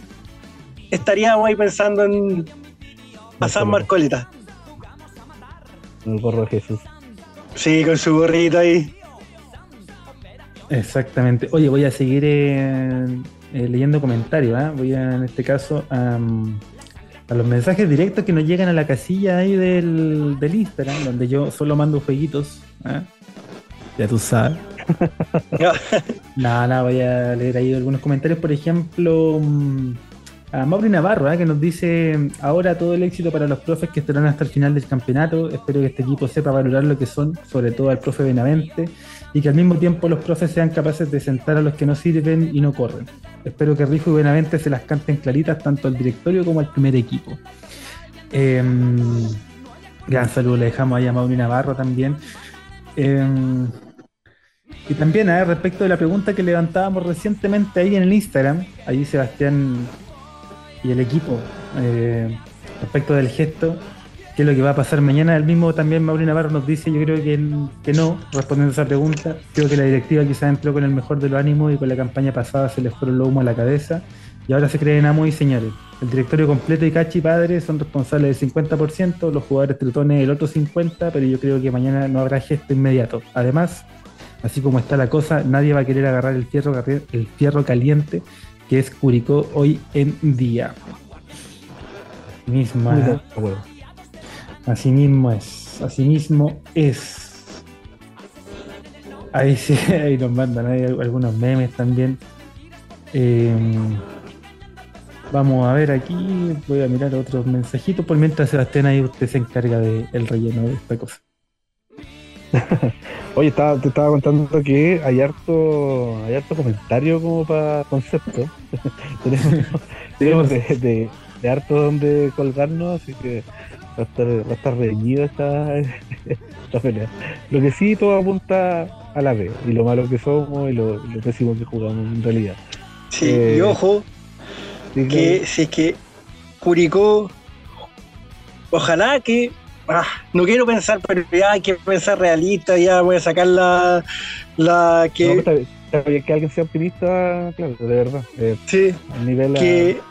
[SPEAKER 4] estaríamos ahí pensando en pasar Marcoleta.
[SPEAKER 3] El gorro de Jesús.
[SPEAKER 4] Sí, con su gorrito ahí.
[SPEAKER 2] Exactamente. Oye, voy a seguir eh, eh, leyendo comentarios. ¿ah? Voy a, en este caso, am, a los mensajes directos que nos llegan a la casilla ahí del, del Instagram, donde yo solo mando jueguitos. ¿ah? Ya tú sabes. <laughs> Nada, nada, voy a leer ahí algunos comentarios. Por ejemplo, mm, a Mauri Navarro, ¿eh? que nos dice: Ahora todo el éxito para los profes que estarán hasta el final del campeonato. Espero que este equipo sepa valorar lo que son, sobre todo al profe Benavente, y que al mismo tiempo los profes sean capaces de sentar a los que no sirven y no corren. Espero que Rifo y Benavente se las canten claritas tanto al directorio como al primer equipo. Em, gran saludo le dejamos ahí a Mauri Navarro también. Em, y también, ver, respecto de la pregunta que levantábamos recientemente ahí en el Instagram, ahí Sebastián y el equipo, eh, respecto del gesto, qué es lo que va a pasar mañana, el mismo también Mauri Navarro nos dice, yo creo que, que no, respondiendo a esa pregunta, creo que la directiva quizás entró con el mejor de los ánimos y con la campaña pasada se les fueron los humos a la cabeza y ahora se creen amos y señores. El directorio completo y Cachi Padre son responsables del 50%, los jugadores tritones el otro 50%, pero yo creo que mañana no habrá gesto inmediato. Además, así como está la cosa, nadie va a querer agarrar el fierro, el fierro caliente que es Curicó hoy en día. Misma, así mismo es, así mismo es. Ahí sí, <laughs> ahí nos mandan ahí algunos memes también. Eh, vamos a ver aquí, voy a mirar otros mensajitos, por mientras Sebastián ahí usted se encarga del relleno de esta cosa. <laughs>
[SPEAKER 3] Oye, estaba, te estaba contando que hay harto, hay harto comentario como para concepto. <laughs> tenemos tenemos de, de, de harto donde colgarnos, así que va a estar, va a estar reñida esta, <laughs> esta pelea. Lo que sí todo apunta a la B, y lo malo que somos y lo, lo pésimo que jugamos en realidad.
[SPEAKER 4] Sí,
[SPEAKER 3] Eh,
[SPEAKER 4] y ojo,
[SPEAKER 3] Así
[SPEAKER 4] que si es que Curicó, ojalá que, ah, no quiero pensar, pero ya hay que pensar realista, ya voy a sacar la, la que,
[SPEAKER 3] no, está, bien, que alguien sea optimista, claro, de verdad. Eh,
[SPEAKER 4] sí,
[SPEAKER 3] a-
[SPEAKER 4] que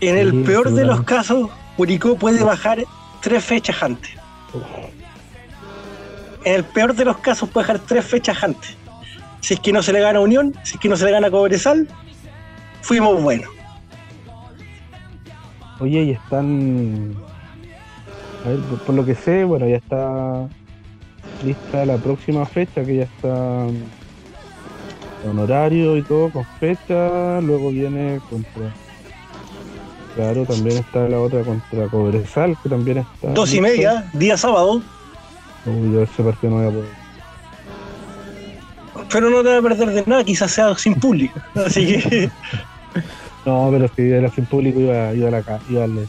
[SPEAKER 4] en el
[SPEAKER 2] Sí,
[SPEAKER 4] peor de los casos, Curicó puede bajar tres fechas antes. En el peor de los casos puede bajar tres fechas antes. Si es que no se le gana Unión, si es que no se le gana Cobresal, fuimos buenos.
[SPEAKER 3] Oye, y están. A ver, por, lo que sé, bueno, ya está lista la próxima fecha, que ya está con horario y todo, con fecha. Luego viene contra. Claro, también está la otra contra Cobresal, que también está.
[SPEAKER 4] Dos y media, día sábado.
[SPEAKER 3] Uy, yo ese partido no voy a poder.
[SPEAKER 4] pero no te va a perder de nada, quizás sea sin público. <laughs> Así que.
[SPEAKER 3] no, pero si era sin público iba, iba, a la, iba al,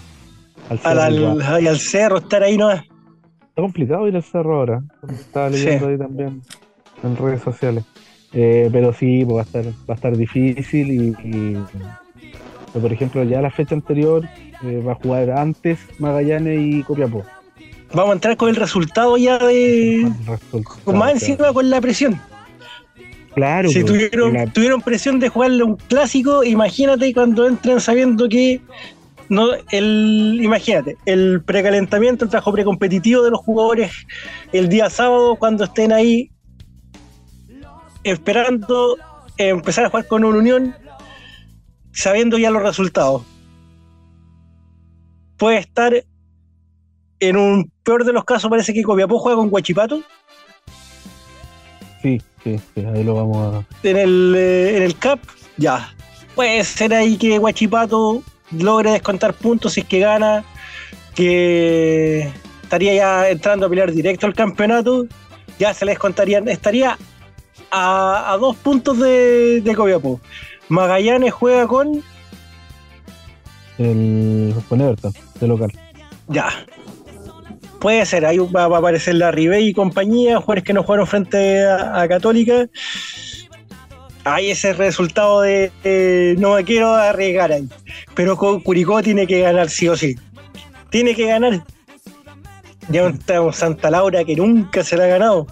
[SPEAKER 4] al, cerro, al, al, cerro, estar ahí nomás.
[SPEAKER 3] Está complicado ir al cerro ahora. Estaba leyendo ahí también en redes sociales. Eh, pero sí, pues va a estar, va a estar difícil y, por ejemplo ya la fecha anterior eh, va a jugar antes Magallanes y Copiapó.
[SPEAKER 4] Vamos a entrar con el resultado ya de. con más encima con la presión.
[SPEAKER 3] Claro.
[SPEAKER 4] Si pues, tuvieron, tuvieron presión de jugarle un clásico, imagínate cuando entren sabiendo que no, el, imagínate, el precalentamiento, el trabajo precompetitivo de los jugadores el día sábado cuando estén ahí esperando empezar a jugar con una unión, sabiendo ya los resultados. Puede estar en un peor de los casos, parece que Copiapó juega con Guachipato.
[SPEAKER 3] Sí, sí, sí, ahí lo vamos a.
[SPEAKER 4] En el, eh, en el CAP, ya. Puede ser ahí que Guachipato logre descontar puntos si es que gana, que estaría ya entrando a pelear directo al campeonato, ya se le descontarían, estaría a, dos puntos de, de Copiapó. Magallanes juega con
[SPEAKER 3] el con Everton, de local.
[SPEAKER 4] Ya. Puede ser, ahí va, a aparecer la Ribey y compañía, jugadores que no jugaron frente a, Católica. Hay ese resultado de no me quiero arriesgar ahí. Pero con Curicó tiene que ganar sí o sí. Tiene que ganar. Ya estamos Santa Laura que nunca se la ha ganado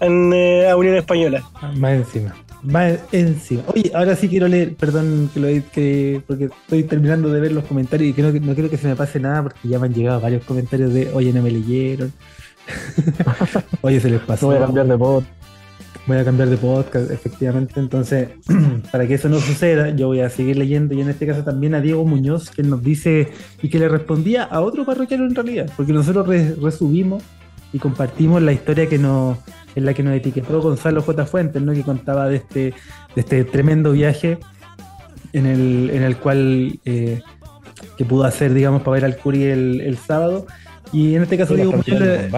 [SPEAKER 4] en eh, Unión Española.
[SPEAKER 2] Más encima. Más encima. Oye, ahora sí quiero leer, perdón que lo que porque estoy terminando de ver los comentarios y que no, no quiero que se me pase nada porque ya me han llegado varios comentarios de oye no me leyeron. <laughs> oye se les pasó.
[SPEAKER 3] Voy a cambiar de podcast.
[SPEAKER 2] Voy a cambiar de podcast, efectivamente. Entonces, <clears throat> para que eso no suceda, yo voy a seguir leyendo y en este caso también a Diego Muñoz, que nos dice y que le respondía a otro parroquiano en realidad, porque nosotros resubimos y compartimos la historia que nos en la que nos etiquetó Gonzalo J. Fuentes, ¿no? que contaba de este, de este tremendo viaje en el, en el cual eh, que pudo hacer, digamos, para ver al Curi el, sábado. Y en este caso digo <laughs>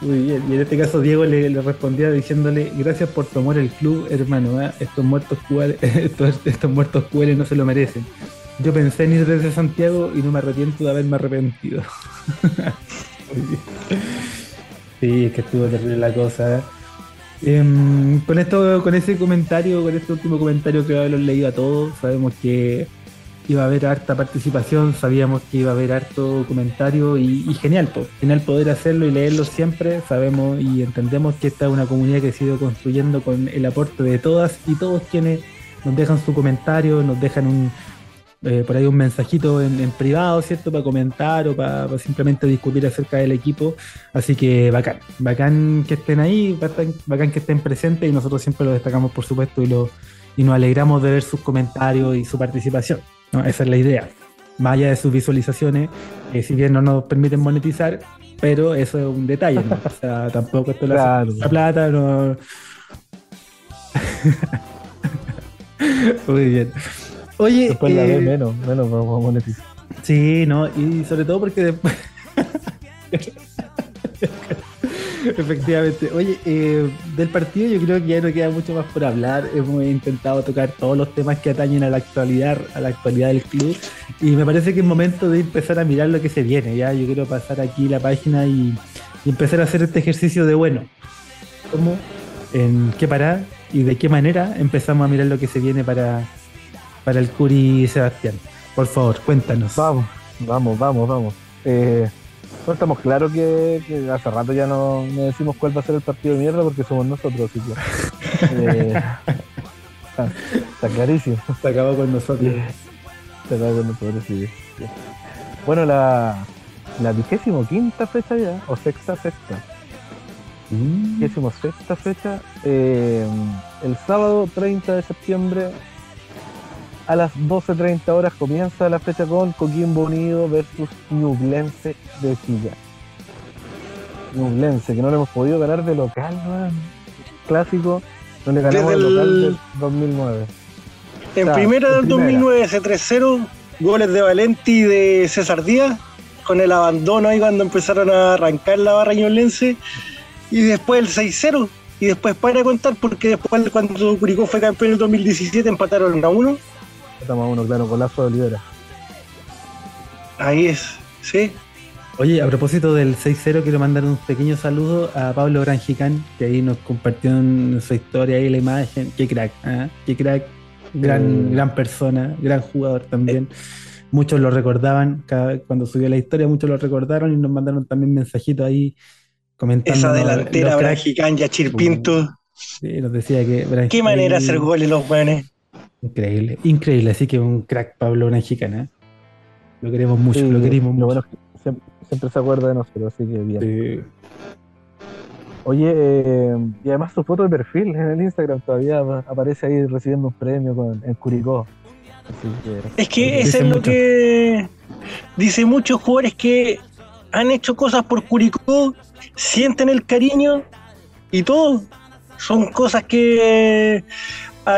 [SPEAKER 2] Muy bien, y en este caso Diego le, respondía diciéndole, gracias por tomar el club, hermano, ¿eh? estos muertos <laughs> estos, estos muertos no se lo merecen. Yo pensé en ir desde Santiago y no me arrepiento de haberme arrepentido. <laughs> Sí, es que estuvo terrible la cosa. Em, con esto, con ese comentario, con este último comentario que lo leído a todos, sabemos que iba a haber harta participación, sabíamos que iba a haber harto comentario y, genial, pues, genial poder hacerlo y leerlo siempre. Sabemos y entendemos que esta es una comunidad que se ha ido construyendo con el aporte de todas y todos quienes nos dejan su comentario, nos dejan un, eh, por ahí un mensajito en, privado, ¿cierto? Para comentar o para, simplemente discutir acerca del equipo. Así que bacán, bacán que estén ahí, bacán, que estén presentes y nosotros siempre lo destacamos, por supuesto, y, lo, y nos alegramos de ver sus comentarios y su participación. Esa es la idea. Más allá de sus visualizaciones, eh, si bien no nos permiten monetizar, pero eso es un detalle, O sea, <laughs> tampoco esto la plata, no. <laughs> Muy bien. Oye.
[SPEAKER 3] Después la ve eh, menos, menos vamos a monetizar.
[SPEAKER 2] Sí, no, y sobre todo porque después. <laughs> Efectivamente. Oye, eh, del partido yo creo que ya no queda mucho más por hablar. Hemos intentado tocar todos los temas que atañen a la actualidad, a la actualidad del club. Y me parece que es momento de empezar a mirar lo que se viene. Ya, yo quiero pasar aquí la página y, y empezar a hacer este ejercicio de bueno. ¿Cómo? ¿En qué parar? ¿Y de qué manera empezamos a mirar lo que se viene para, para el Curi Sebastián. Por favor, cuéntanos.
[SPEAKER 3] Vamos, vamos, vamos, vamos. Eh, no estamos claros que, hace rato ya no, decimos cuál va a ser el partido de mierda porque somos nosotros, así eh, <laughs> está, clarísimo.
[SPEAKER 2] Se acabó con nosotros.
[SPEAKER 3] Se acabó con nosotros, sí. Bueno, la, la vigésimo quinta fecha ya, o sexta, sexta. Mm. Vigésimo sexta fecha. Eh, el sábado 30 de septiembre a las 12.30 horas comienza la fecha con Coquimbo Unido versus Ñublense de Silla. Ñublense, que no le hemos podido ganar de local, man. Clásico, no le ganamos Desde de local el... del 2009.
[SPEAKER 4] En o sea, primera del 2009, ese 3-0, goles de Valenti y de César Díaz, con el abandono ahí cuando empezaron a arrancar la barra Ñublense, y después el 6-0. Y después para contar, porque después cuando Curicó fue campeón en el 2017 empataron a 1
[SPEAKER 3] Estamos a uno, claro, con golazo de Olivera.
[SPEAKER 4] Ahí es, sí.
[SPEAKER 2] Oye, a propósito del 6-0, quiero mandar un pequeño saludo a Pablo Granjicán, que ahí nos compartió en su historia y la imagen. Qué crack, ¿eh? qué crack, gran,
[SPEAKER 3] eh.
[SPEAKER 2] gran persona, gran jugador también. Muchos lo recordaban cada, cuando subió la historia, muchos lo recordaron y nos mandaron también mensajitos ahí comentando.
[SPEAKER 4] Esa delantera, Granjicán y Achirpinto.
[SPEAKER 2] Sí, nos decía que.
[SPEAKER 4] Qué manera de hacer goles los buenos.
[SPEAKER 2] Increíble, increíble. Así que un crack Pablo Granjicán, ¿eh? Lo queremos mucho,
[SPEAKER 3] Sí,
[SPEAKER 2] lo queremos
[SPEAKER 3] lo
[SPEAKER 2] mucho.
[SPEAKER 3] bueno es que siempre, siempre se acuerda de nosotros, así que bien.
[SPEAKER 2] Sí.
[SPEAKER 3] Oye, eh, y además su foto de perfil en el Instagram todavía apa- aparece ahí recibiendo un premio con, en Curicó. Así que,
[SPEAKER 4] Es que eso es lo que dice muchos jugadores que han hecho cosas por Curicó, sienten el cariño y todo. Son cosas que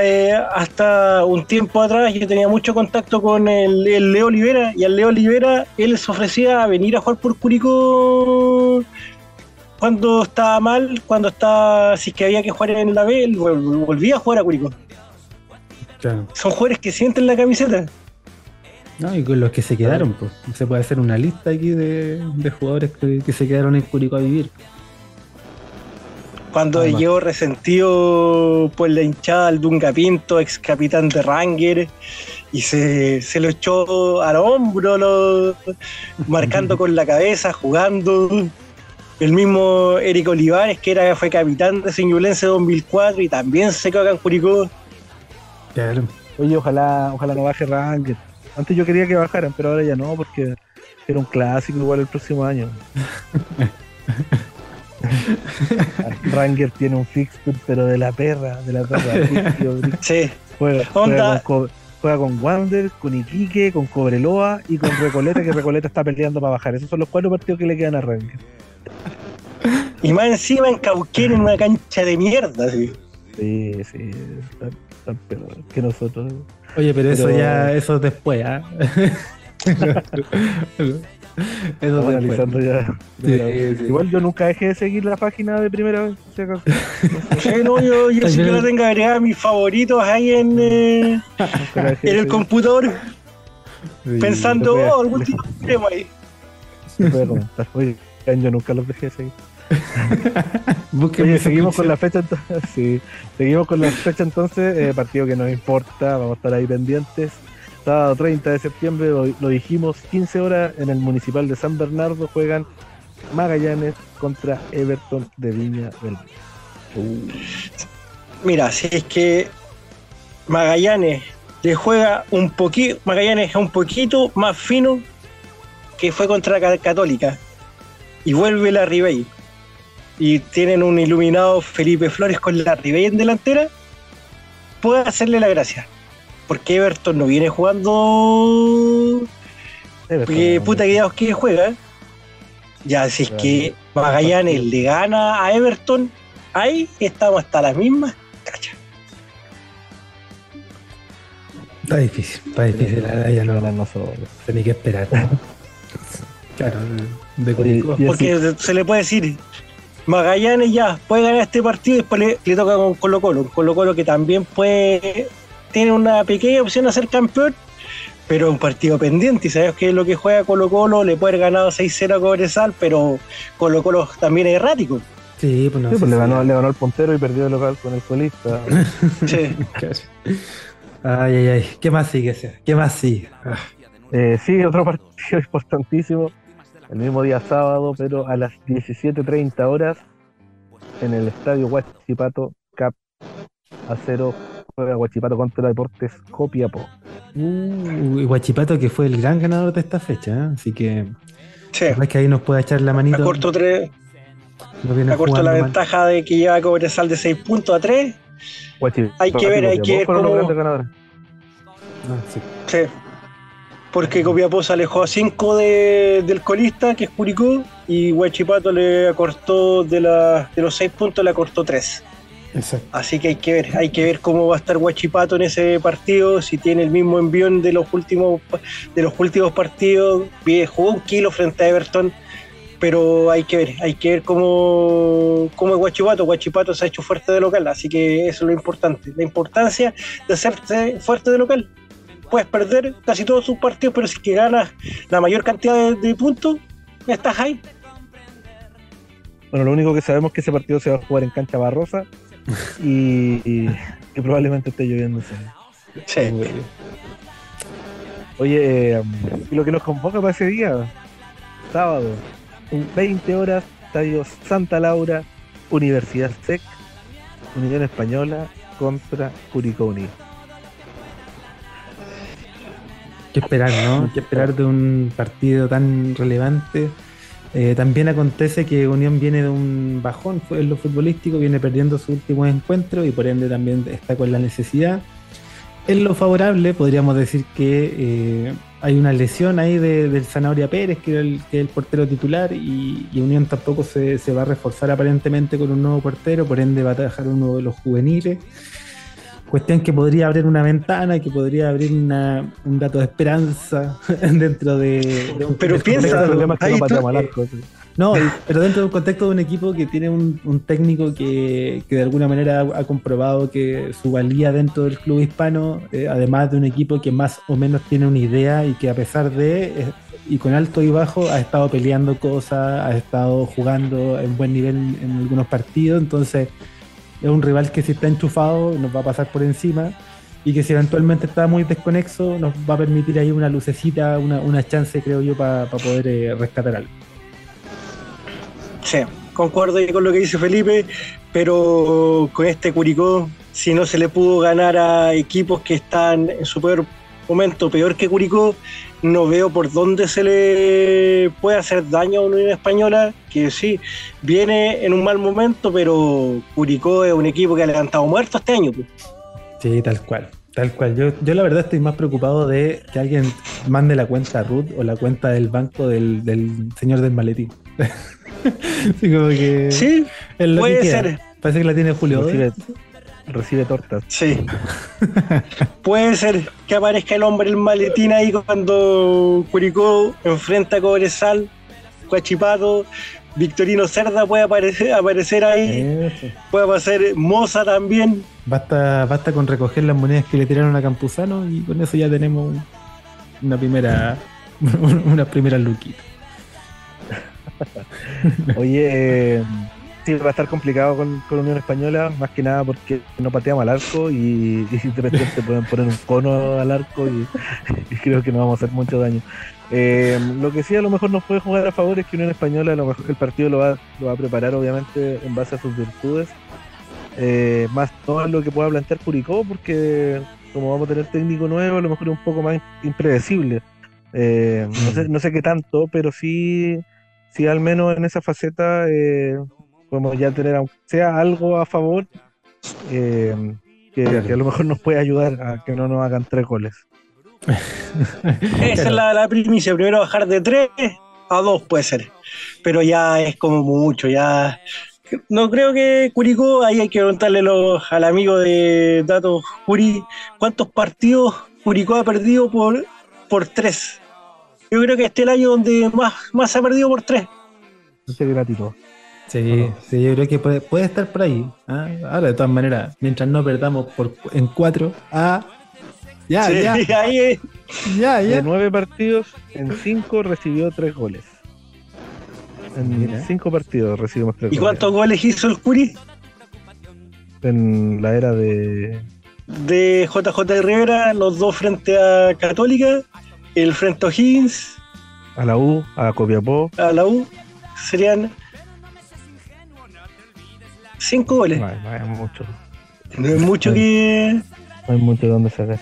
[SPEAKER 4] eh, hasta un tiempo atrás yo tenía mucho contacto con el, el Leo Olivera y al Leo Olivera él se ofrecía a venir a jugar por Curicó cuando estaba mal, cuando estaba, si es que había que jugar en la B, él vol- volvía a jugar a Curicó.
[SPEAKER 2] Claro.
[SPEAKER 4] Son jugadores que sienten la camiseta.
[SPEAKER 2] No, y con los que se quedaron, pues. Se puede hacer una lista aquí de, de jugadores que, que se quedaron en Curicó a vivir.
[SPEAKER 4] Cuando
[SPEAKER 2] Además.
[SPEAKER 4] llegó resentido por la hinchada al Dunga Pinto, ex capitán de Ranger, y se, se lo echó al hombro, lo- marcando <laughs> con la cabeza, jugando. El mismo Eric Olivares, que era, fue capitán de Señulense 2004 y también se quedó acá en Curicó.
[SPEAKER 2] Claro.
[SPEAKER 3] oye, ojalá, ojalá no baje Ranger. Antes yo quería que bajaran, pero ahora ya no, porque era un clásico igual el próximo año. <laughs> <laughs> Ranger tiene un fixture, pero de la perra, de la perra. <laughs>
[SPEAKER 4] Sí,
[SPEAKER 3] Juega, con, Co- juega con Wander, con Iquique, con Cobreloa y con Recoleta, que Recoleta está peleando para bajar. Esos son los cuatro partidos que le quedan a Ranger.
[SPEAKER 4] y más encima en Cauquén en una cancha de mierda. sí.
[SPEAKER 3] Sí, sí, están, están peor que nosotros.
[SPEAKER 2] Oye, pero, eso ya, eso es después, ¿ah? <laughs> <laughs> eso
[SPEAKER 3] Estamos
[SPEAKER 2] después.
[SPEAKER 3] analizando ya.
[SPEAKER 2] Sí, sí.
[SPEAKER 3] Igual yo nunca dejé de seguir la página de primera vez.
[SPEAKER 4] Sí, <laughs> no, yo, yo sí que la tengo agregada a mis favoritos ahí en, eh, <laughs> en el computador,
[SPEAKER 2] Sí.
[SPEAKER 4] pensando, oh, algún tipo de tema ahí.
[SPEAKER 3] Oye, yo nunca los dejé de seguir. Oye, seguimos con la fecha entonces. Sí, seguimos con la fecha entonces. eh, partido que nos importa, vamos a estar ahí pendientes. Sábado 30 de septiembre, lo, dijimos, 15 horas en el Municipal de San Bernardo juegan Magallanes contra Everton de Viña del.
[SPEAKER 4] Mira, si es que Magallanes le juega un poquito, Magallanes es un poquito más fino que fue contra Ca- Católica y vuelve la Ribey y tienen un iluminado Felipe Flores con la Ribey en delantera, puede hacerle la gracia. Porque Everton no viene jugando
[SPEAKER 3] Everton,
[SPEAKER 4] porque
[SPEAKER 3] ¿no?
[SPEAKER 4] puta que ya os que juega. Ya, si es que Magallanes le gana a Everton, ahí estamos hasta las mismas. Cacha.
[SPEAKER 2] Está difícil, está difícil. ahora ya no
[SPEAKER 3] nosotros.
[SPEAKER 2] tenía que esperar. <laughs> Claro, de Curicó.
[SPEAKER 4] Porque se le puede decir, Magallanes ya puede ganar este partido y después le, le toca con Colo Colo. Colo Colo que también puede, tiene una pequeña opción a ser campeón, pero un partido pendiente. Y sabes que lo que juega Colo Colo le puede haber ganado 6-0 a Cobresal, pero Colo Colo también es errático.
[SPEAKER 2] Sí, pues no
[SPEAKER 3] Sí,
[SPEAKER 2] sé
[SPEAKER 3] pues le ganó, le ganó el puntero y perdió el local con el colista. <laughs>
[SPEAKER 4] Sí.
[SPEAKER 2] Ay, ay, ay. ¿Qué más sigue? ¿Qué más sigue? Ah,
[SPEAKER 3] Eh, sí, otro partido <laughs> importantísimo. El mismo día sábado, pero a las 17.30 horas en el estadio Huachipato Cap a cero juega Huachipato contra Deportes Copiapó.
[SPEAKER 2] Uh, y Guachipato que fue el gran ganador de esta fecha, ¿eh? así que
[SPEAKER 4] Sí.
[SPEAKER 2] es que ahí nos puede echar la manito.
[SPEAKER 4] Acorto, tres, acorto la
[SPEAKER 2] mal.
[SPEAKER 4] ventaja de que lleva Cobresal de 6 puntos a 3.
[SPEAKER 3] Huachipato
[SPEAKER 4] Hay que ver, hay que ver
[SPEAKER 3] fueron los
[SPEAKER 4] cómo-
[SPEAKER 3] grandes ganadores.
[SPEAKER 2] Ah, sí.
[SPEAKER 4] Sí. Porque Copiapó se alejó a 5 de, del colista, que es Curicó, y Huachipato le acortó de, la, de los 6 puntos, le acortó 3.
[SPEAKER 2] Exacto.
[SPEAKER 4] Así que hay que ver, hay que ver cómo va a estar Huachipato en ese partido, si tiene el mismo envión de los últimos de los últimos partidos, jugó un kilo frente a Everton, pero hay que ver, hay que ver cómo, cómo es Guachipato. Guachipato se ha hecho fuerte de local, así que eso es lo importante. La importancia de hacerte fuerte de local. Puedes perder casi todos sus partidos, pero si que ganas la mayor cantidad de, de puntos, estás ahí.
[SPEAKER 3] Bueno, lo único que sabemos es que ese partido se va a jugar en cancha barrosa y, y que probablemente esté lloviendo.
[SPEAKER 4] Sí.
[SPEAKER 3] Oye, y lo que nos convoca para ese día, sábado, 20 horas, Estadio Santa Laura, Universidad SEC, Unión Española contra Curicó Unido.
[SPEAKER 2] ¿Qué esperar, no? ¿Qué esperar de un partido tan relevante? Eh, también acontece que Unión viene de un bajón en lo futbolístico, viene perdiendo su último encuentro y por ende también está con la necesidad. En lo favorable, podríamos decir que eh, hay una lesión ahí de, del Zanahoria Pérez, que es el, portero titular, y, Unión tampoco se, se, va a reforzar aparentemente con un nuevo portero, por ende va a dejar uno de los juveniles. Cuestión que podría abrir una ventana, que podría abrir una, un dato de esperanza <laughs> dentro de, de un
[SPEAKER 4] Pero piensa,
[SPEAKER 3] ahí no,
[SPEAKER 2] pero dentro de un contexto de un equipo que tiene un, un técnico que, que, de alguna manera ha, ha, comprobado que su valía dentro del club hispano, eh, además de un equipo que más o menos tiene una idea y que a pesar de, eh, y con alto y bajo, ha estado peleando cosas, ha estado jugando en buen nivel en algunos partidos, entonces es un rival que si está enchufado nos va a pasar por encima y que si eventualmente está muy desconexo nos va a permitir ahí una lucecita, una, una chance creo yo para pa poder eh, rescatar algo.
[SPEAKER 4] Sí, concuerdo con lo que dice Felipe, pero con este Curicó, si no se le pudo ganar a equipos que están en su peor momento, peor que Curicó, no veo por dónde se le puede hacer daño a una Unión Española, que sí, viene en un mal momento, pero Curicó es un equipo que ha levantado muertos este año. Pues.
[SPEAKER 2] Sí, tal cual. Tal cual. Yo, yo la verdad estoy más preocupado de que alguien mande la cuenta Ruth o la cuenta del banco del, del señor del maletín. <laughs>
[SPEAKER 4] sí, como que sí puede ser.
[SPEAKER 2] Parece que la tiene Julio.
[SPEAKER 3] Recibe, recibe tortas.
[SPEAKER 4] Sí. puede ser que aparezca el hombre el maletín ahí cuando Curicó enfrenta a Cobresal, Cuachipato, Victorino Cerda puede aparecer, aparecer ahí. Eso. Puede aparecer Moza también.
[SPEAKER 2] Basta, basta con recoger las monedas que le tiraron a Campuzano y con eso ya tenemos una primera <laughs> una primera luquita.
[SPEAKER 3] Oye, eh, sí, va a estar complicado con, con, Unión Española, más que nada porque no pateamos al arco y, y de repente pueden poner un cono al arco <laughs> y, creo que no vamos a hacer mucho daño. Eh, lo que sí a lo mejor nos puede jugar a favor es que Unión Española a lo mejor el partido lo va, lo va a preparar obviamente en base a sus virtudes, eh, más todo lo que pueda plantear Curicó, porque como vamos a tener técnico nuevo, a lo mejor es un poco más impredecible. Eh, no, sé, no sé qué tanto, pero sí si al menos en esa faceta podemos ya tener, aunque sea algo a favor, eh, que, que, a lo mejor nos puede ayudar a que no nos hagan tres goles.
[SPEAKER 4] Esa es la, la, primicia, primero bajar de tres a dos puede ser, pero ya es como mucho, ya... No creo que Curicó, ahí hay que preguntarle los, al amigo de Datos Curi, ¿cuántos partidos Curicó ha perdido por, por tres? yo creo que este es el año donde más, más se ha perdido por tres.
[SPEAKER 3] Ese gratito.
[SPEAKER 2] Sí, no. sí, yo creo que puede, puede estar por ahí. ¿eh? Ahora, de todas maneras, mientras no perdamos por, en cuatro, ah, ya,
[SPEAKER 4] sí,
[SPEAKER 2] ya. <laughs>
[SPEAKER 4] Ahí.
[SPEAKER 2] Ya, ya.
[SPEAKER 3] De nueve partidos, en cinco recibió tres goles. En Mira. cinco partidos recibimos tres
[SPEAKER 4] ¿Y goles. cuántos goles hizo el Curi?
[SPEAKER 3] En la era de.
[SPEAKER 4] De JJ Rivera, los dos frente a Católica el frente a O'Higgins.
[SPEAKER 3] A la U, a Copiapó.
[SPEAKER 4] A la U. Serían cinco goles.
[SPEAKER 3] No, no es mucho.
[SPEAKER 4] No es mucho que.
[SPEAKER 3] No hay mucho de dónde sacar.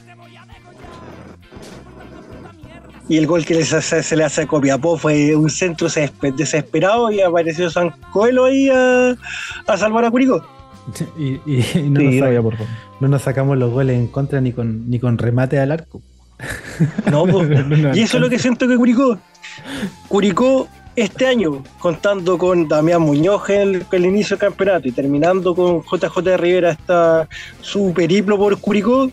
[SPEAKER 4] Y el gol que les hace, se le hace a Copiapó fue un centro desesperado y apareció San Coelho ahí a, a salvar a Curicó.
[SPEAKER 2] Y, <laughs> y, y no, sí, nos no, nos sacamos los goles en contra ni con, ni con remate al arco.
[SPEAKER 4] No, pues, <laughs> y eso es lo que siento que Curicó. Curicó este año, contando con Damián Muñoz en el, en el inicio del campeonato y terminando con JJ Rivera hasta su periplo por Curicó,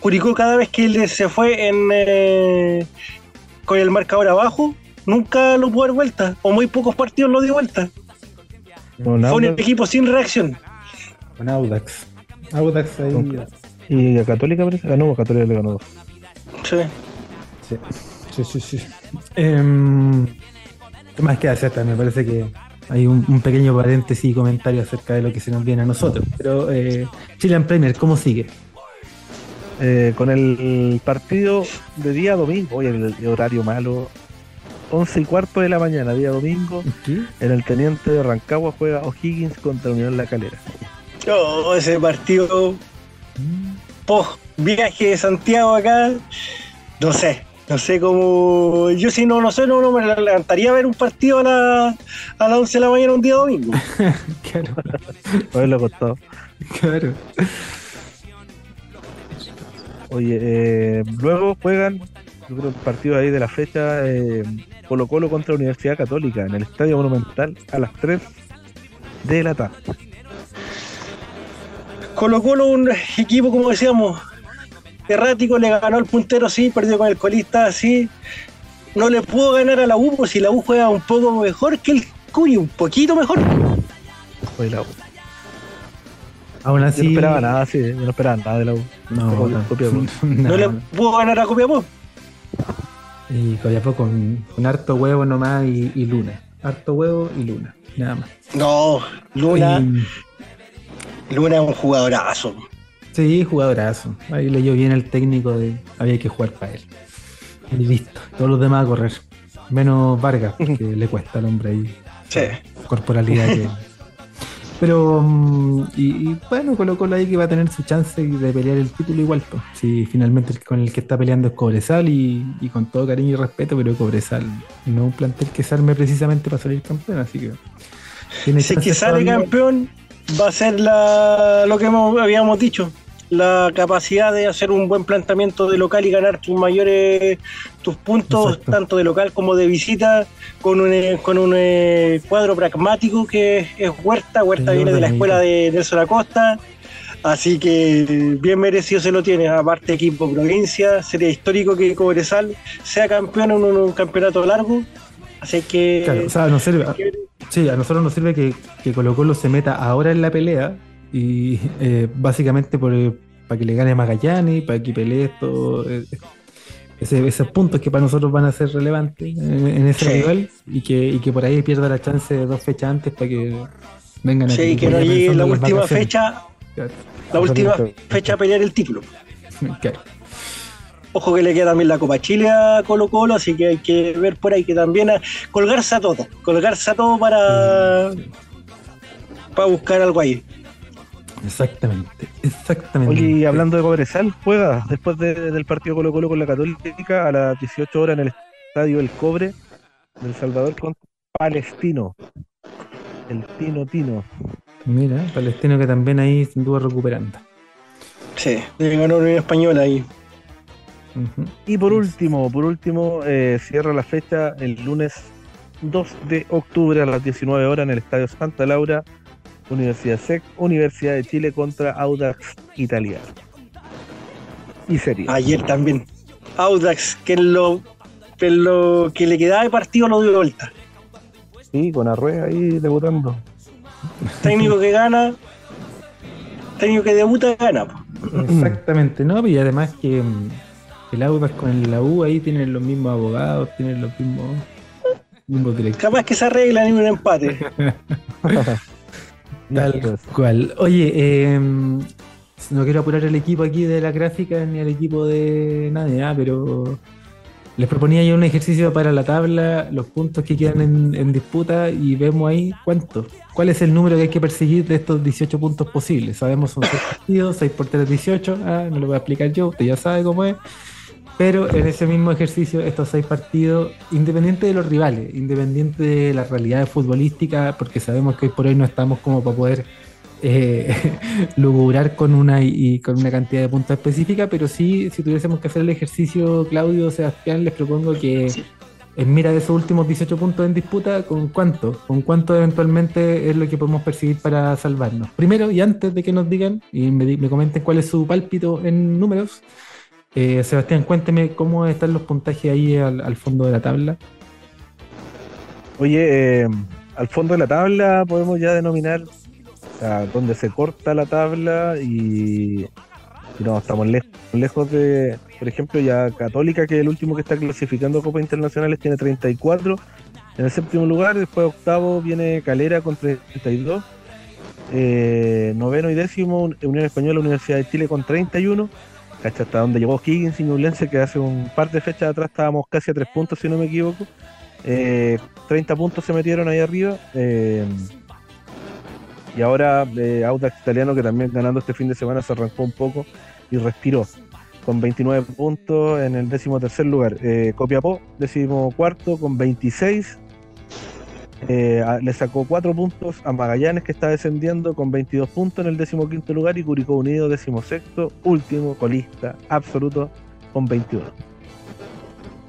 [SPEAKER 4] Curicó cada vez que él se fue en, eh, con el marcador abajo, nunca lo pudo dar vuelta, o muy pocos partidos lo dio vuelta.
[SPEAKER 3] Con
[SPEAKER 4] Fue un equipo sin reacción.
[SPEAKER 2] Con Audax. Audax ahí.
[SPEAKER 3] Con- y a Católica parece. Ganó, Católica le ganó dos.
[SPEAKER 4] Sí.
[SPEAKER 2] Sí, sí, sí. sí. Em, ¿Qué más que hacer? Me parece que hay un, un pequeño paréntesis y comentario acerca de lo que se nos viene a nosotros. Pero eh, Chilean Premier, ¿cómo sigue?
[SPEAKER 3] Eh, con el partido de día domingo, oye, el, el horario malo, 11 y cuarto de la mañana, día domingo,
[SPEAKER 2] ¿Qué?
[SPEAKER 3] en el Teniente de Rancagua juega O'Higgins contra Unión La Calera.
[SPEAKER 4] Oh, ese partido post viaje de Santiago acá, no sé, no sé cómo. Yo si no, no sé, no, no me levantaría a ver un partido a, la, a las 11 de la mañana un día domingo. <laughs>
[SPEAKER 2] Claro,
[SPEAKER 3] Haberlo costado.
[SPEAKER 2] claro.
[SPEAKER 3] Oye, eh, luego juegan, yo creo, el partido ahí de la fecha, eh, Colo Colo contra Universidad Católica en el Estadio Monumental a las 3 de la tarde.
[SPEAKER 4] Colo Colo, un equipo, como decíamos, errático, le ganó al puntero, sí, perdió con el colista, sí. No le pudo ganar a la U, pues si la U juega un poco mejor que el Cuy, un poquito mejor.
[SPEAKER 3] Oye, la U.
[SPEAKER 2] Aún
[SPEAKER 3] Yo
[SPEAKER 2] así.
[SPEAKER 3] no esperaba nada, sí, yo no esperaba nada de la U.
[SPEAKER 2] No,
[SPEAKER 3] Copia-
[SPEAKER 2] no,
[SPEAKER 3] copia, pues. <laughs>
[SPEAKER 2] no,
[SPEAKER 4] No le pudo ganar a Copiapó.
[SPEAKER 2] Y Copiapó con, con harto huevo nomás y, y luna. Harto huevo y luna. Nada más.
[SPEAKER 4] No, Luna,
[SPEAKER 2] Y-
[SPEAKER 4] Luna es un jugadorazo.
[SPEAKER 2] Sí, jugadorazo. Ahí leyó bien el técnico de había que jugar para él. Y listo. Todos los demás a correr. Menos Vargas, porque <laughs> le cuesta al hombre ahí.
[SPEAKER 4] Sí.
[SPEAKER 2] Corporalidad que. <laughs> Pero, mm, y, y bueno, Colo Colo ahí que va a tener su chance de pelear el título igual. Pues. Si finalmente el con el que está peleando es Cobresal y, y con todo cariño y respeto, pero Cobresal no un plantel que se arme precisamente para salir campeón, así que. tiene
[SPEAKER 4] Si es que sale
[SPEAKER 2] todavía.
[SPEAKER 4] campeón, va a ser la, lo que hemos- habíamos dicho. La capacidad de hacer un buen planteamiento de local y ganar tus mayores tus puntos,
[SPEAKER 2] Exacto.
[SPEAKER 4] tanto de local como de visita, con un, eh, con un eh, cuadro pragmático que es, es Huerta. Huerta viene de la escuela de Nelson Acosta. Así que bien merecido se lo tiene. Aparte, equipo provincia, sería histórico que Cobresal sea campeón en un, un campeonato largo. Así que.
[SPEAKER 2] Claro, o sea, nos sirve, Sí, a nosotros nos sirve que, que Colo Colo se meta ahora en la pelea y eh, básicamente por, para que le gane a Magallanes, para que pelee esto, eh, ese- esos puntos que para nosotros van a ser relevantes en, en ese
[SPEAKER 4] Sí.
[SPEAKER 2] nivel y que, y que por ahí pierda la chance de dos fechas antes para que vengan a
[SPEAKER 4] Sí, que no llegue la última
[SPEAKER 2] vacaciones.
[SPEAKER 4] fecha,
[SPEAKER 2] Claro,
[SPEAKER 4] la última fecha a pelear el título.
[SPEAKER 2] claro.
[SPEAKER 4] Ojo que le queda también la Copa Chile a Colo Colo, así que hay que ver por ahí que también a- colgarse a todo, colgarse a todo para, para buscar algo ahí.
[SPEAKER 2] Exactamente, exactamente.
[SPEAKER 3] Oye, y hablando de Cobresal, juega después de- del partido Colo Colo con la Católica a las 18 horas en el estadio El Cobre del Salvador contra Palestino. El Tino Tino.
[SPEAKER 2] Mira, Palestino que también ahí se anduvo recuperando.
[SPEAKER 4] Sí, le ganó Unión Española ahí.
[SPEAKER 2] Ujú.
[SPEAKER 3] Y por último, por último, eh, cierra la fecha el lunes 2 de octubre a las 19 horas en el Estadio Santa Laura, Universidad SEC, Universidad de Chile contra Audax Italiano. Y sería.
[SPEAKER 4] Ayer también. Audax, que en lo, que en lo que le quedaba de partido lo dio de vuelta.
[SPEAKER 3] Sí, con Arrué ahí debutando.
[SPEAKER 4] Técnico que gana, técnico que debuta, gana. po.
[SPEAKER 2] Exactamente, ¿no? Y además que mm, el Audax con el la U ahí tienen los mismos abogados, tienen los mismos, mismos directores.
[SPEAKER 4] Capaz que se arreglan en un empate. <laughs>
[SPEAKER 2] Tal cual. Oye, eh, no quiero apurar el equipo aquí de la gráfica ni al equipo de nadie, ah, pero les proponía yo un ejercicio para la tabla, los puntos que quedan en, en disputa y vemos ahí cuántos. ¿Cuál es el número que hay que perseguir de estos 18 puntos posibles? Sabemos son 6 partidos, 6 por 3 18, ah, no lo voy a explicar yo, usted ya sabe cómo es. Pero en ese mismo ejercicio, estos seis partidos, independiente de los rivales, independiente de la realidad futbolística, porque sabemos que hoy por hoy no estamos como para poder eh, <laughs> lugurar con una y, con una cantidad de puntos específica, pero sí, si tuviésemos que hacer el ejercicio, Claudio, Sebastián, les propongo que en mira de esos últimos 18 puntos en disputa, ¿con cuánto? ¿Con cuánto eventualmente es lo que podemos perseguir para salvarnos? Primero, y antes de que nos digan y me, me comenten cuál es su pálpito en números, eh, Sebastián, cuénteme cómo están los puntajes ahí al, fondo de la tabla.
[SPEAKER 3] Oye, eh, al fondo de la tabla podemos ya denominar o donde se corta la tabla y, no, estamos lejos, de, por ejemplo, ya Católica, que es el último que está clasificando Copa Internacionales, tiene 34 en el séptimo lugar, después octavo viene Calera con 32. Eh, noveno y décimo, Unión Española, Universidad de Chile con 31. Hasta donde llegó Higgins y Ñublense, que hace un par de fechas atrás estábamos casi a tres puntos, si no me equivoco. 30 eh, puntos se metieron ahí arriba. Eh, y ahora Audax Italiano, que también ganando este fin de semana, se arrancó un poco y respiró con 29 puntos en el décimo tercer lugar. Copiapó, décimo cuarto, con 26. Eh, le sacó 4 puntos a Magallanes, que está descendiendo con 22 puntos en el decimoquinto lugar, y Curicó Unido, decimosexto, último colista absoluto con 21.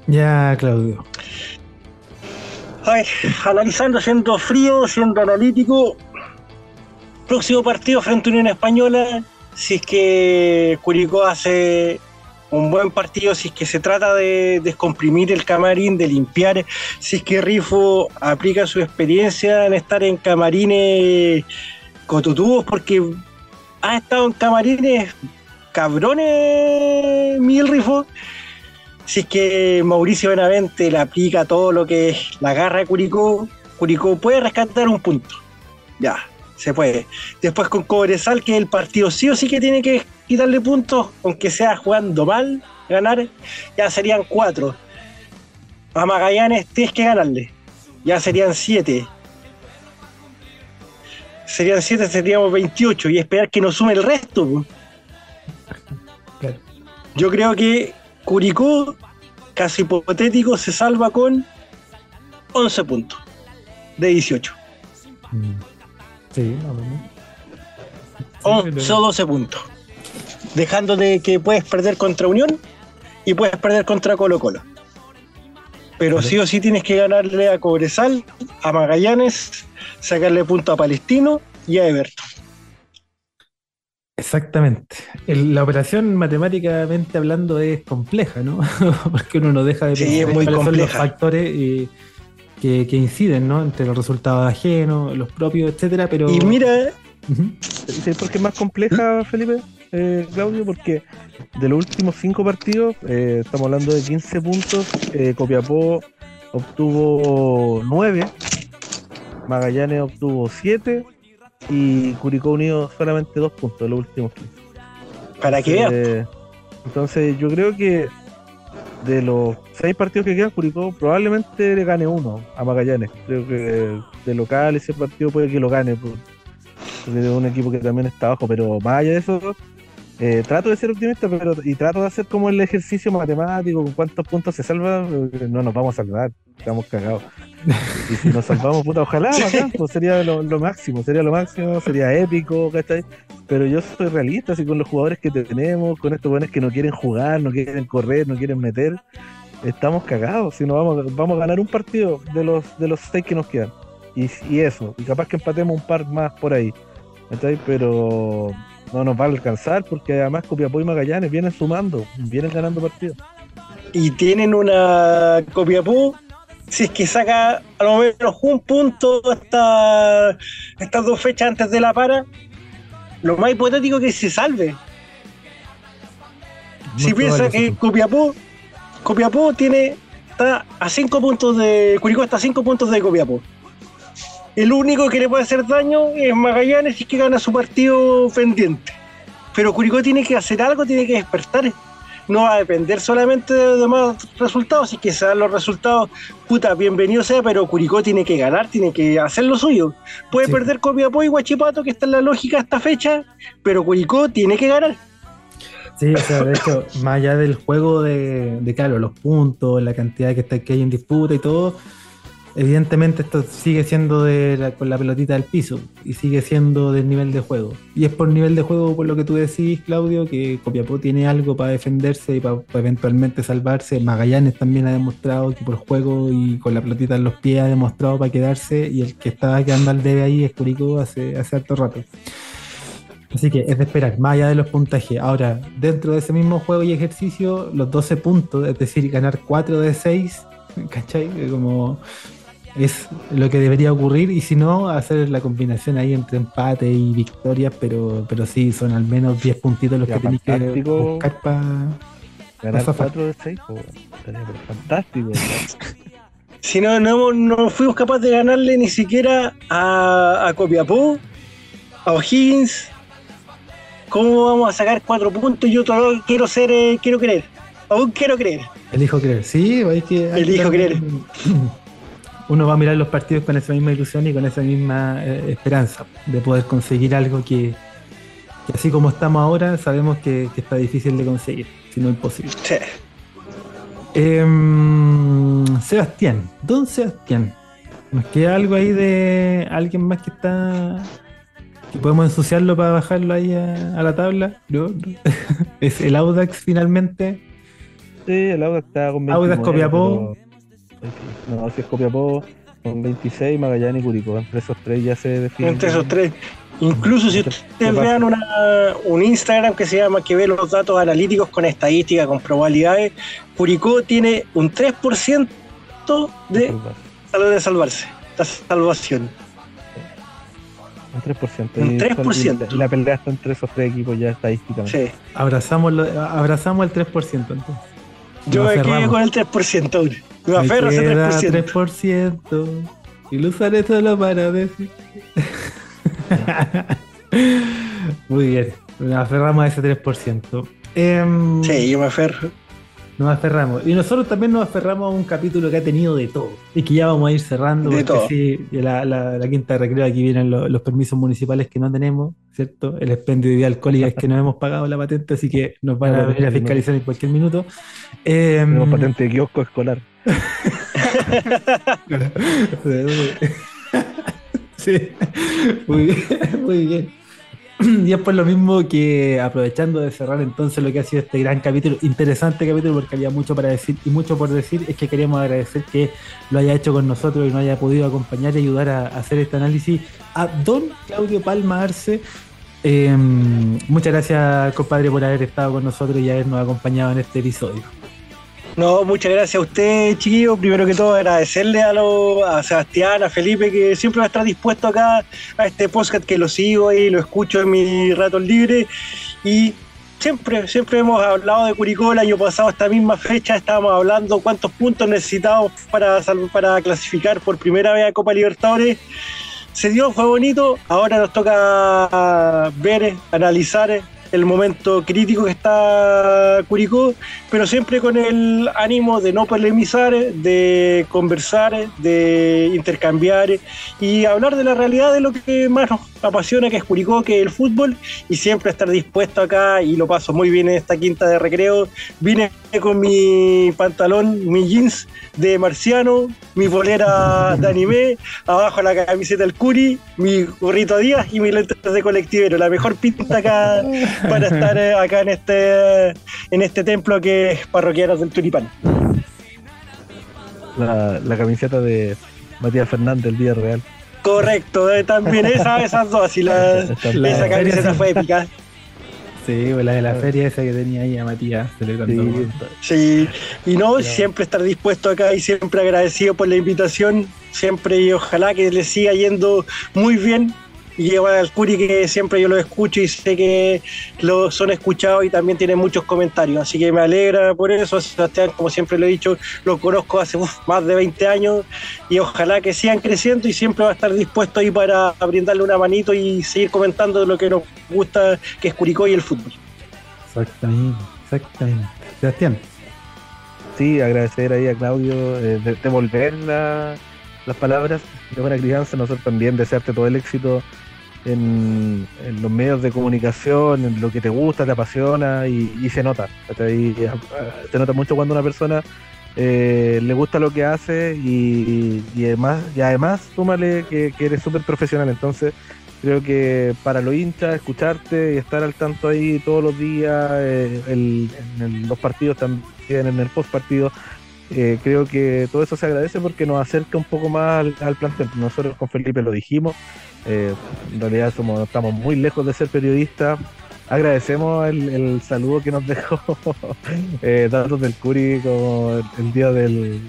[SPEAKER 2] Ya, Claudio.
[SPEAKER 4] A ver, analizando, siendo frío, siendo analítico, próximo partido frente a Unión Española, si es que Curicó hace un buen partido si es que se trata de descomprimir el camarín, de limpiar, si es que Rifo aplica su experiencia en estar en camarines cotutubos, porque ha estado en camarines cabrones, Mil Rifo. Si es que Mauricio Benavente le aplica todo lo que es la garra de Curicó, Curicó puede rescatar un punto. Ya, se puede. Después con Cobresal, que el partido sí o sí que tiene que quitarle puntos, aunque sea jugando mal, ganar, ya serían cuatro. A Magallanes tienes que ganarle, ya serían siete. Serían siete, seríamos 28 y esperar que nos sume el resto. Yo creo que Curicó, casi hipotético, se salva con 11 puntos de 18. Mm. Sí, 11 o 12 puntos dejando de que puedes perder contra Unión y puedes perder contra Colo Colo. Pero sí o sí tienes que ganarle a Cobresal, a Magallanes, sacarle punto a Palestino y a Everton.
[SPEAKER 2] Exactamente. la operación matemáticamente hablando es compleja, ¿no? <laughs> Porque uno no deja de
[SPEAKER 4] pensar sí, son
[SPEAKER 2] los factores eh, que, inciden, ¿no? Entre los resultados ajenos, los propios, etcétera. Pero
[SPEAKER 4] y mira,
[SPEAKER 3] por qué es más compleja, Felipe? Eh, Claudio, porque de los últimos cinco partidos, eh, estamos hablando de 15 puntos, eh, Copiapó obtuvo 9, Magallanes obtuvo 7 y Curicó Unido solamente 2 puntos de los últimos 15.
[SPEAKER 4] Para que
[SPEAKER 3] Entonces yo creo que de los 6 partidos que quedan, Curicó probablemente le gane uno a Magallanes. Creo que de local ese partido puede que lo gane. Porque es un equipo que también está abajo, pero más allá de eso, eh, trato de ser optimista pero y trato de hacer como el ejercicio matemático, con cuántos puntos se salva, eh, no nos vamos a salvar, estamos cagados. <laughs> Y si nos salvamos, puta, ojalá, pues sería lo, máximo, sería lo máximo, sería épico, ¿cachai? Pero yo soy realista, así con los jugadores que tenemos, con estos jóvenes que no quieren jugar, no quieren correr, no quieren meter, estamos cagados, si no vamos, vamos a ganar un partido de los, de los seis que nos quedan. Y, y eso, y capaz que empatemos un par más por ahí. ¿cachai? Pero no nos va a alcanzar porque además Copiapó y Magallanes vienen sumando, vienen ganando partidos.
[SPEAKER 4] Y tienen una Copiapó, si es que saca a lo menos un punto esta, estas dos fechas antes de la para, lo más hipotético que se salve. si piensa que Copiapó, Copiapó tiene, está a cinco puntos de, Curicó está a cinco puntos de Copiapó. El único que le puede hacer daño es Magallanes y que gana su partido pendiente. Pero Curicó tiene que hacer algo, tiene que despertar. No va a depender solamente de los demás resultados. Si que se dan los resultados, puta, bienvenido sea, pero Curicó tiene que ganar, tiene que hacer lo suyo. Puede perder Copiapó y Guachipato, que está en la lógica esta fecha, pero Curicó tiene que ganar.
[SPEAKER 2] Sí, o sea, de hecho, más allá del juego de, de claro, los puntos, la cantidad que, está, que hay en disputa y todo, Evidentemente esto sigue siendo con la pelotita del piso y sigue siendo del nivel de juego. Y es por nivel de juego, por lo que tú decís, Claudio, que Copiapó tiene algo para defenderse y para, eventualmente salvarse. Magallanes también ha demostrado que por juego y con la pelotita en los pies ha demostrado para quedarse y el que estaba quedando al debe ahí es Curicó hace, hace harto rato. Así que es de esperar, más allá de los puntajes. Ahora, dentro de ese mismo juego y ejercicio, los 12 puntos, es decir, ganar 4 de 6, <laughs> ¿cachai? Como es lo que debería ocurrir y si no, hacer la combinación ahí entre empate y victorias, pero, pero sí, son al menos 10 puntitos los
[SPEAKER 3] Ya,
[SPEAKER 2] que tenéis que buscar para...
[SPEAKER 3] Ganar
[SPEAKER 2] Rafa.
[SPEAKER 3] 4 de 6, sería pero fantástico. <laughs>
[SPEAKER 4] Si no, no, no fuimos capaces de ganarle ni siquiera a, a Copiapó, a O'Higgins. ¿Cómo vamos a sacar cuatro puntos? Yo todavía quiero ser, eh, quiero creer. Aún quiero creer.
[SPEAKER 2] Elijo creer, sí, hay que... hay
[SPEAKER 4] Elijo
[SPEAKER 2] que-
[SPEAKER 4] creer.
[SPEAKER 2] Uno va a mirar los partidos con esa misma ilusión y con esa misma eh, esperanza de poder conseguir algo que, que así como estamos ahora, sabemos que, que está difícil de conseguir, si no imposible.
[SPEAKER 4] Sí.
[SPEAKER 2] Em, Sebastián, don Sebastián, ¿nos queda algo ahí de alguien más que está... que podemos ensuciarlo para bajarlo ahí a, a la tabla? ¿No? ¿No? <laughs> ¿Es el Audax finalmente?
[SPEAKER 3] Sí, el Audax está con 29.
[SPEAKER 2] Audax, Copiapó.
[SPEAKER 3] pero- No, si es Copiapó con 26, Magallanes y Curicó. Entre esos tres ya se define.
[SPEAKER 4] Entre esos tres. Incluso si
[SPEAKER 3] ¿Qué
[SPEAKER 4] ustedes vean una, un Instagram que se llama que ve los datos analíticos con estadística, con probabilidades, Curicó tiene un 3% de, de salvarse, la salvación.
[SPEAKER 3] Un 3%.
[SPEAKER 4] Un
[SPEAKER 3] y-
[SPEAKER 4] 3%.
[SPEAKER 3] Y la pelea está entre esos tres equipos ya estadísticamente.
[SPEAKER 4] Sí.
[SPEAKER 2] Abrazamos, lo- abrazamos el 3% entonces.
[SPEAKER 4] Yo me quedé con el 3% aún. Me
[SPEAKER 2] Me
[SPEAKER 4] aferro a ese
[SPEAKER 2] queda
[SPEAKER 4] 3%.
[SPEAKER 2] 3%. Y lo usaré solo para decir. <laughs> Muy bien. Nos aferramos a ese 3%. Em,
[SPEAKER 4] Sí, yo me aferro.
[SPEAKER 2] Nos aferramos. Y nosotros también nos aferramos a un capítulo que ha tenido de todo. Y que ya vamos a ir cerrando.
[SPEAKER 4] De
[SPEAKER 2] porque
[SPEAKER 4] todo.
[SPEAKER 2] sí, la, la- la quinta de recreo, aquí vienen lo- los permisos municipales que no tenemos, ¿cierto? El expendio de vida alcohólica es que no hemos pagado la patente, así que nos van a venir a
[SPEAKER 3] no.
[SPEAKER 2] fiscalizar en cualquier minuto. Em,
[SPEAKER 3] Tenemos patente de kiosco escolar. <laughs>
[SPEAKER 2] sí, muy bien, muy bien. <clears throat> Y es por lo mismo que aprovechando de cerrar entonces lo que ha sido este gran capítulo, interesante capítulo porque había mucho para decir y mucho por decir, es que queríamos agradecer que lo haya hecho con nosotros y nos haya podido acompañar y ayudar a, hacer este análisis a don Claudio Palma Arce. Eh, muchas gracias compadre por haber estado con nosotros y habernos acompañado en este episodio.
[SPEAKER 4] No, muchas gracias a usted, chiquillo. Primero que todo, agradecerle a, lo- a Sebastián, a Felipe, que siempre va a estar dispuesto acá a este podcast que lo sigo y lo escucho en mi rato libre. Y siempre, siempre hemos hablado de Curicó. El año pasado, esta misma fecha, estábamos hablando cuántos puntos necesitábamos para, para clasificar por primera vez a Copa Libertadores. Se dio, fue bonito. Ahora nos toca ver, analizar el momento crítico que está Curicó, pero siempre con el ánimo de no polemizar, de conversar, de intercambiar y hablar de la realidad de lo que más nos apasiona, que es Curicó, que es el fútbol, y siempre estar dispuesto acá, y lo paso muy bien en esta quinta de recreo. Vine con mi pantalón, mi jeans de marciano, mi bolera de anime, <laughs> abajo la camiseta del Curi, mi gorrito Díaz y mis lentes de colectivero. La mejor pinta acá <laughs> para estar eh, acá en este en este templo que es Parroquianos del Tulipán.
[SPEAKER 3] La, la camiseta de Matías Fernández del Día Real.
[SPEAKER 4] Correcto, eh, también esa, esas dos, y la, <laughs> esa camiseta fue épica.
[SPEAKER 2] Sí, pues la de la feria esa que tenía ahí a Matías celebrando.
[SPEAKER 3] Sí,
[SPEAKER 4] Sí, y no, siempre estar dispuesto acá y siempre agradecido por la invitación, siempre y ojalá que le siga yendo muy bien. Y llevar al Curi que siempre yo lo escucho y sé que lo son escuchados y también tienen muchos comentarios. Así que me alegra por eso. Sebastián, como siempre lo he dicho, lo conozco hace uf, más de 20 años y ojalá que sigan creciendo y siempre va a estar dispuesto ahí para brindarle una manito y seguir comentando lo que nos gusta, que es Curicó y el fútbol.
[SPEAKER 2] Exactamente, exactamente. Sebastián.
[SPEAKER 3] Sí, agradecer ahí a Claudio, eh, de- devolver la- las palabras de buena crianza, nosotros también desearte todo el éxito en, los medios de comunicación, en lo que te gusta, te apasiona y, se nota. Y, ah, Se nota mucho cuando una persona eh, le gusta lo que hace y, además, y además súmale que, eres súper profesional. Entonces, creo que para los hinchas, escucharte y estar al tanto ahí todos los días, eh, en los partidos también, en el post partido, eh, creo que todo eso se agradece porque nos acerca un poco más al, al plantel. Nosotros con Felipe lo dijimos, eh, en realidad somos, estamos muy lejos de ser periodistas. Agradecemos el, el saludo que nos dejó <laughs> eh, Datos del Curi como el, el día del,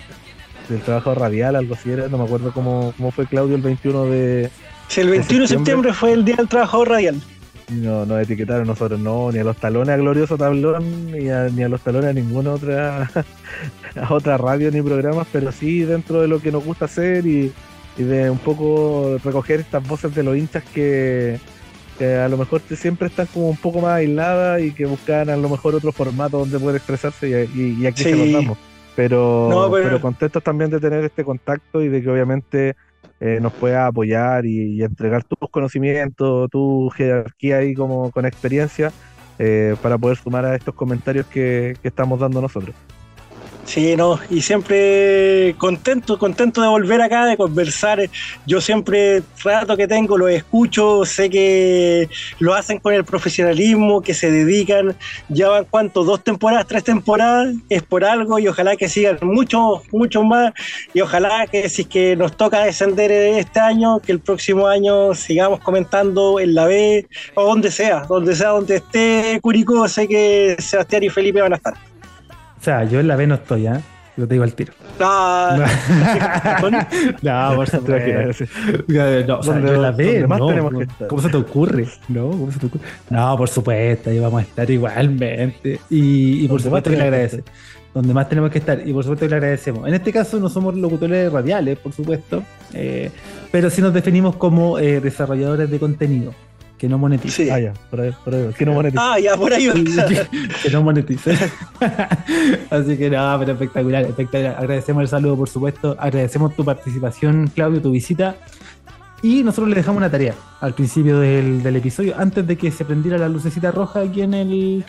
[SPEAKER 3] del trabajo radial, algo así era, no me acuerdo cómo, cómo fue Claudio el 21 de...
[SPEAKER 4] Sí, el 21 de septiembre fue el día del trabajo radial.
[SPEAKER 3] No, nos etiquetaron nosotros, no, ni a los talones a Glorioso Tablón, ni a, ni a los talones a ninguna otra, <laughs> a otra radio ni programas, pero sí dentro de lo que nos gusta hacer y, y de un poco recoger estas voces de los hinchas que, que a lo mejor siempre están como un poco más aisladas y que buscan a lo mejor otro formato donde poder expresarse y, y- y aquí se los
[SPEAKER 4] Sí.
[SPEAKER 3] damos. Pero,
[SPEAKER 4] No, pero-
[SPEAKER 3] pero contentos también de tener este contacto y de que obviamente eh, nos pueda apoyar y, y entregar tus conocimientos, tu jerarquía ahí como con experiencia eh, para poder sumar a estos comentarios que, que estamos dando nosotros.
[SPEAKER 4] Sí, no, y siempre contento, contento de volver acá, de conversar. Yo siempre trato que tengo, lo escucho, sé que lo hacen con el profesionalismo, que se dedican, ya van cuánto, dos temporadas, tres temporadas, es por algo y ojalá que sigan mucho, mucho más y ojalá que si que nos toca descender este año, que el próximo año sigamos comentando en la B o donde sea, donde sea, donde esté Curicó, sé que Sebastián y Felipe van a estar.
[SPEAKER 2] O sea, yo en la B no estoy, ¿ah? Yo te digo al tiro. No, <laughs> por supuesto. No, o sea, yo en la B,
[SPEAKER 3] donde más
[SPEAKER 2] no.
[SPEAKER 3] tenemos
[SPEAKER 2] ¿cómo-
[SPEAKER 3] que estar.
[SPEAKER 2] ¿Cómo se te ocurre? No, ¿cómo se te ocurre? No, por supuesto, ahí vamos a estar igualmente. Y, y por supuesto que le agradece. Donde más tenemos que estar. Y por supuesto que le agradecemos. En este caso no somos locutores radiales, por supuesto. eh, pero sí nos definimos como eh, desarrolladores de contenido. Que no monetizan.
[SPEAKER 4] Sí.
[SPEAKER 3] Ah, ya, por ahí, por ahí. Que no monetiza.
[SPEAKER 4] Ah, ya, por ahí.
[SPEAKER 2] que no monetice. <laughs> Así que no, pero espectacular, espectacular. Agradecemos el saludo, por supuesto. Agradecemos tu participación, Claudio, tu visita. Y nosotros le dejamos una tarea al principio del, del episodio, antes de que se prendiera la lucecita roja aquí en el.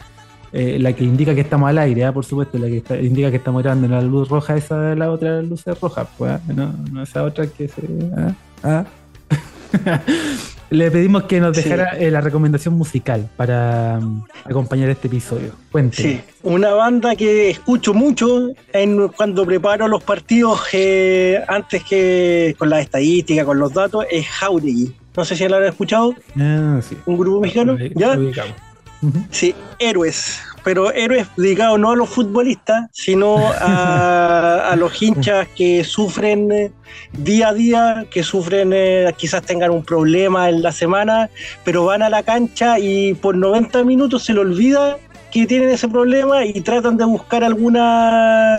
[SPEAKER 2] eh, la que indica que estamos al aire, ah, por supuesto, la que está- indica que estamos grabando. La luz roja, esa es la otra luz roja, pues, ah, no, no esa otra que se. ah, ah. <laughs> Le pedimos que nos
[SPEAKER 4] Sí.
[SPEAKER 2] dejara eh, la recomendación musical para mm, acompañar este episodio. Cuénteme.
[SPEAKER 4] Sí, una banda que escucho mucho en, cuando preparo los partidos eh, antes que con las estadísticas, con los datos, es Jauregui. No sé si lo han escuchado,
[SPEAKER 2] Ah, sí.
[SPEAKER 4] un grupo mexicano.
[SPEAKER 2] Lo-
[SPEAKER 4] ¿Ya?
[SPEAKER 2] lo.
[SPEAKER 4] Sí, héroes. Pero héroes dedicados no a los futbolistas, sino a, a los hinchas que sufren eh, día a día, que sufren, eh, quizás tengan un problema en la semana, pero van a la cancha y por 90 minutos se le olvida que tienen ese problema y tratan de buscar alguna,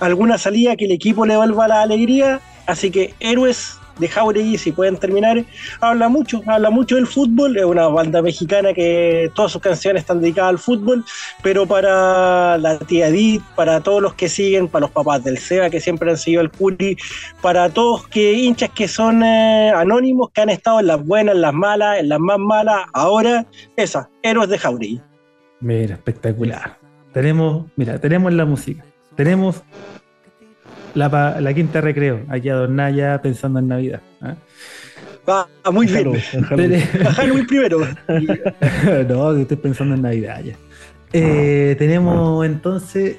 [SPEAKER 4] alguna salida que el equipo le vuelva la alegría. Así que héroes de Jauregui, si pueden terminar, habla mucho, habla mucho del fútbol, es una banda mexicana que todas sus canciones están dedicadas al fútbol, pero para la tía Edith, para todos los que siguen, para los papás del SEBA que siempre han seguido al Curi, para todos que hinchas que son eh, anónimos, que han estado en las buenas, en las malas, en las más malas, ahora esa, Héroes de Jauregui.
[SPEAKER 2] Mira, espectacular. Tenemos, mira, tenemos la música. Tenemos la, la quinta recreo, aquí adornada ya pensando en Navidad. ¿ah?
[SPEAKER 4] Va muy bien. Halloween, <laughs> primero. <laughs>
[SPEAKER 2] no, que estoy pensando en Navidad ya. Eh, tenemos entonces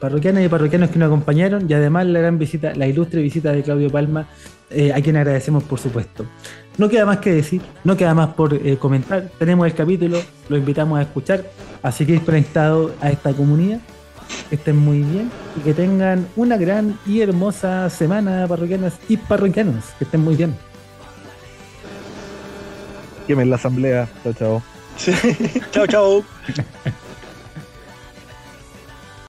[SPEAKER 2] parroquianas y parroquianos que nos acompañaron y además la gran visita, la ilustre visita de Claudio Palma, eh, a quien agradecemos por supuesto. No queda más que decir, no queda más por eh, comentar. Tenemos el capítulo, lo invitamos a escuchar, así que conectado a esta comunidad. Que estén muy bien y que tengan una gran y hermosa semana, parroquianas y parroquianos. Que estén muy bien.
[SPEAKER 3] Quemen la asamblea. Chao, chao. <laughs>
[SPEAKER 4] chao, chao. <laughs>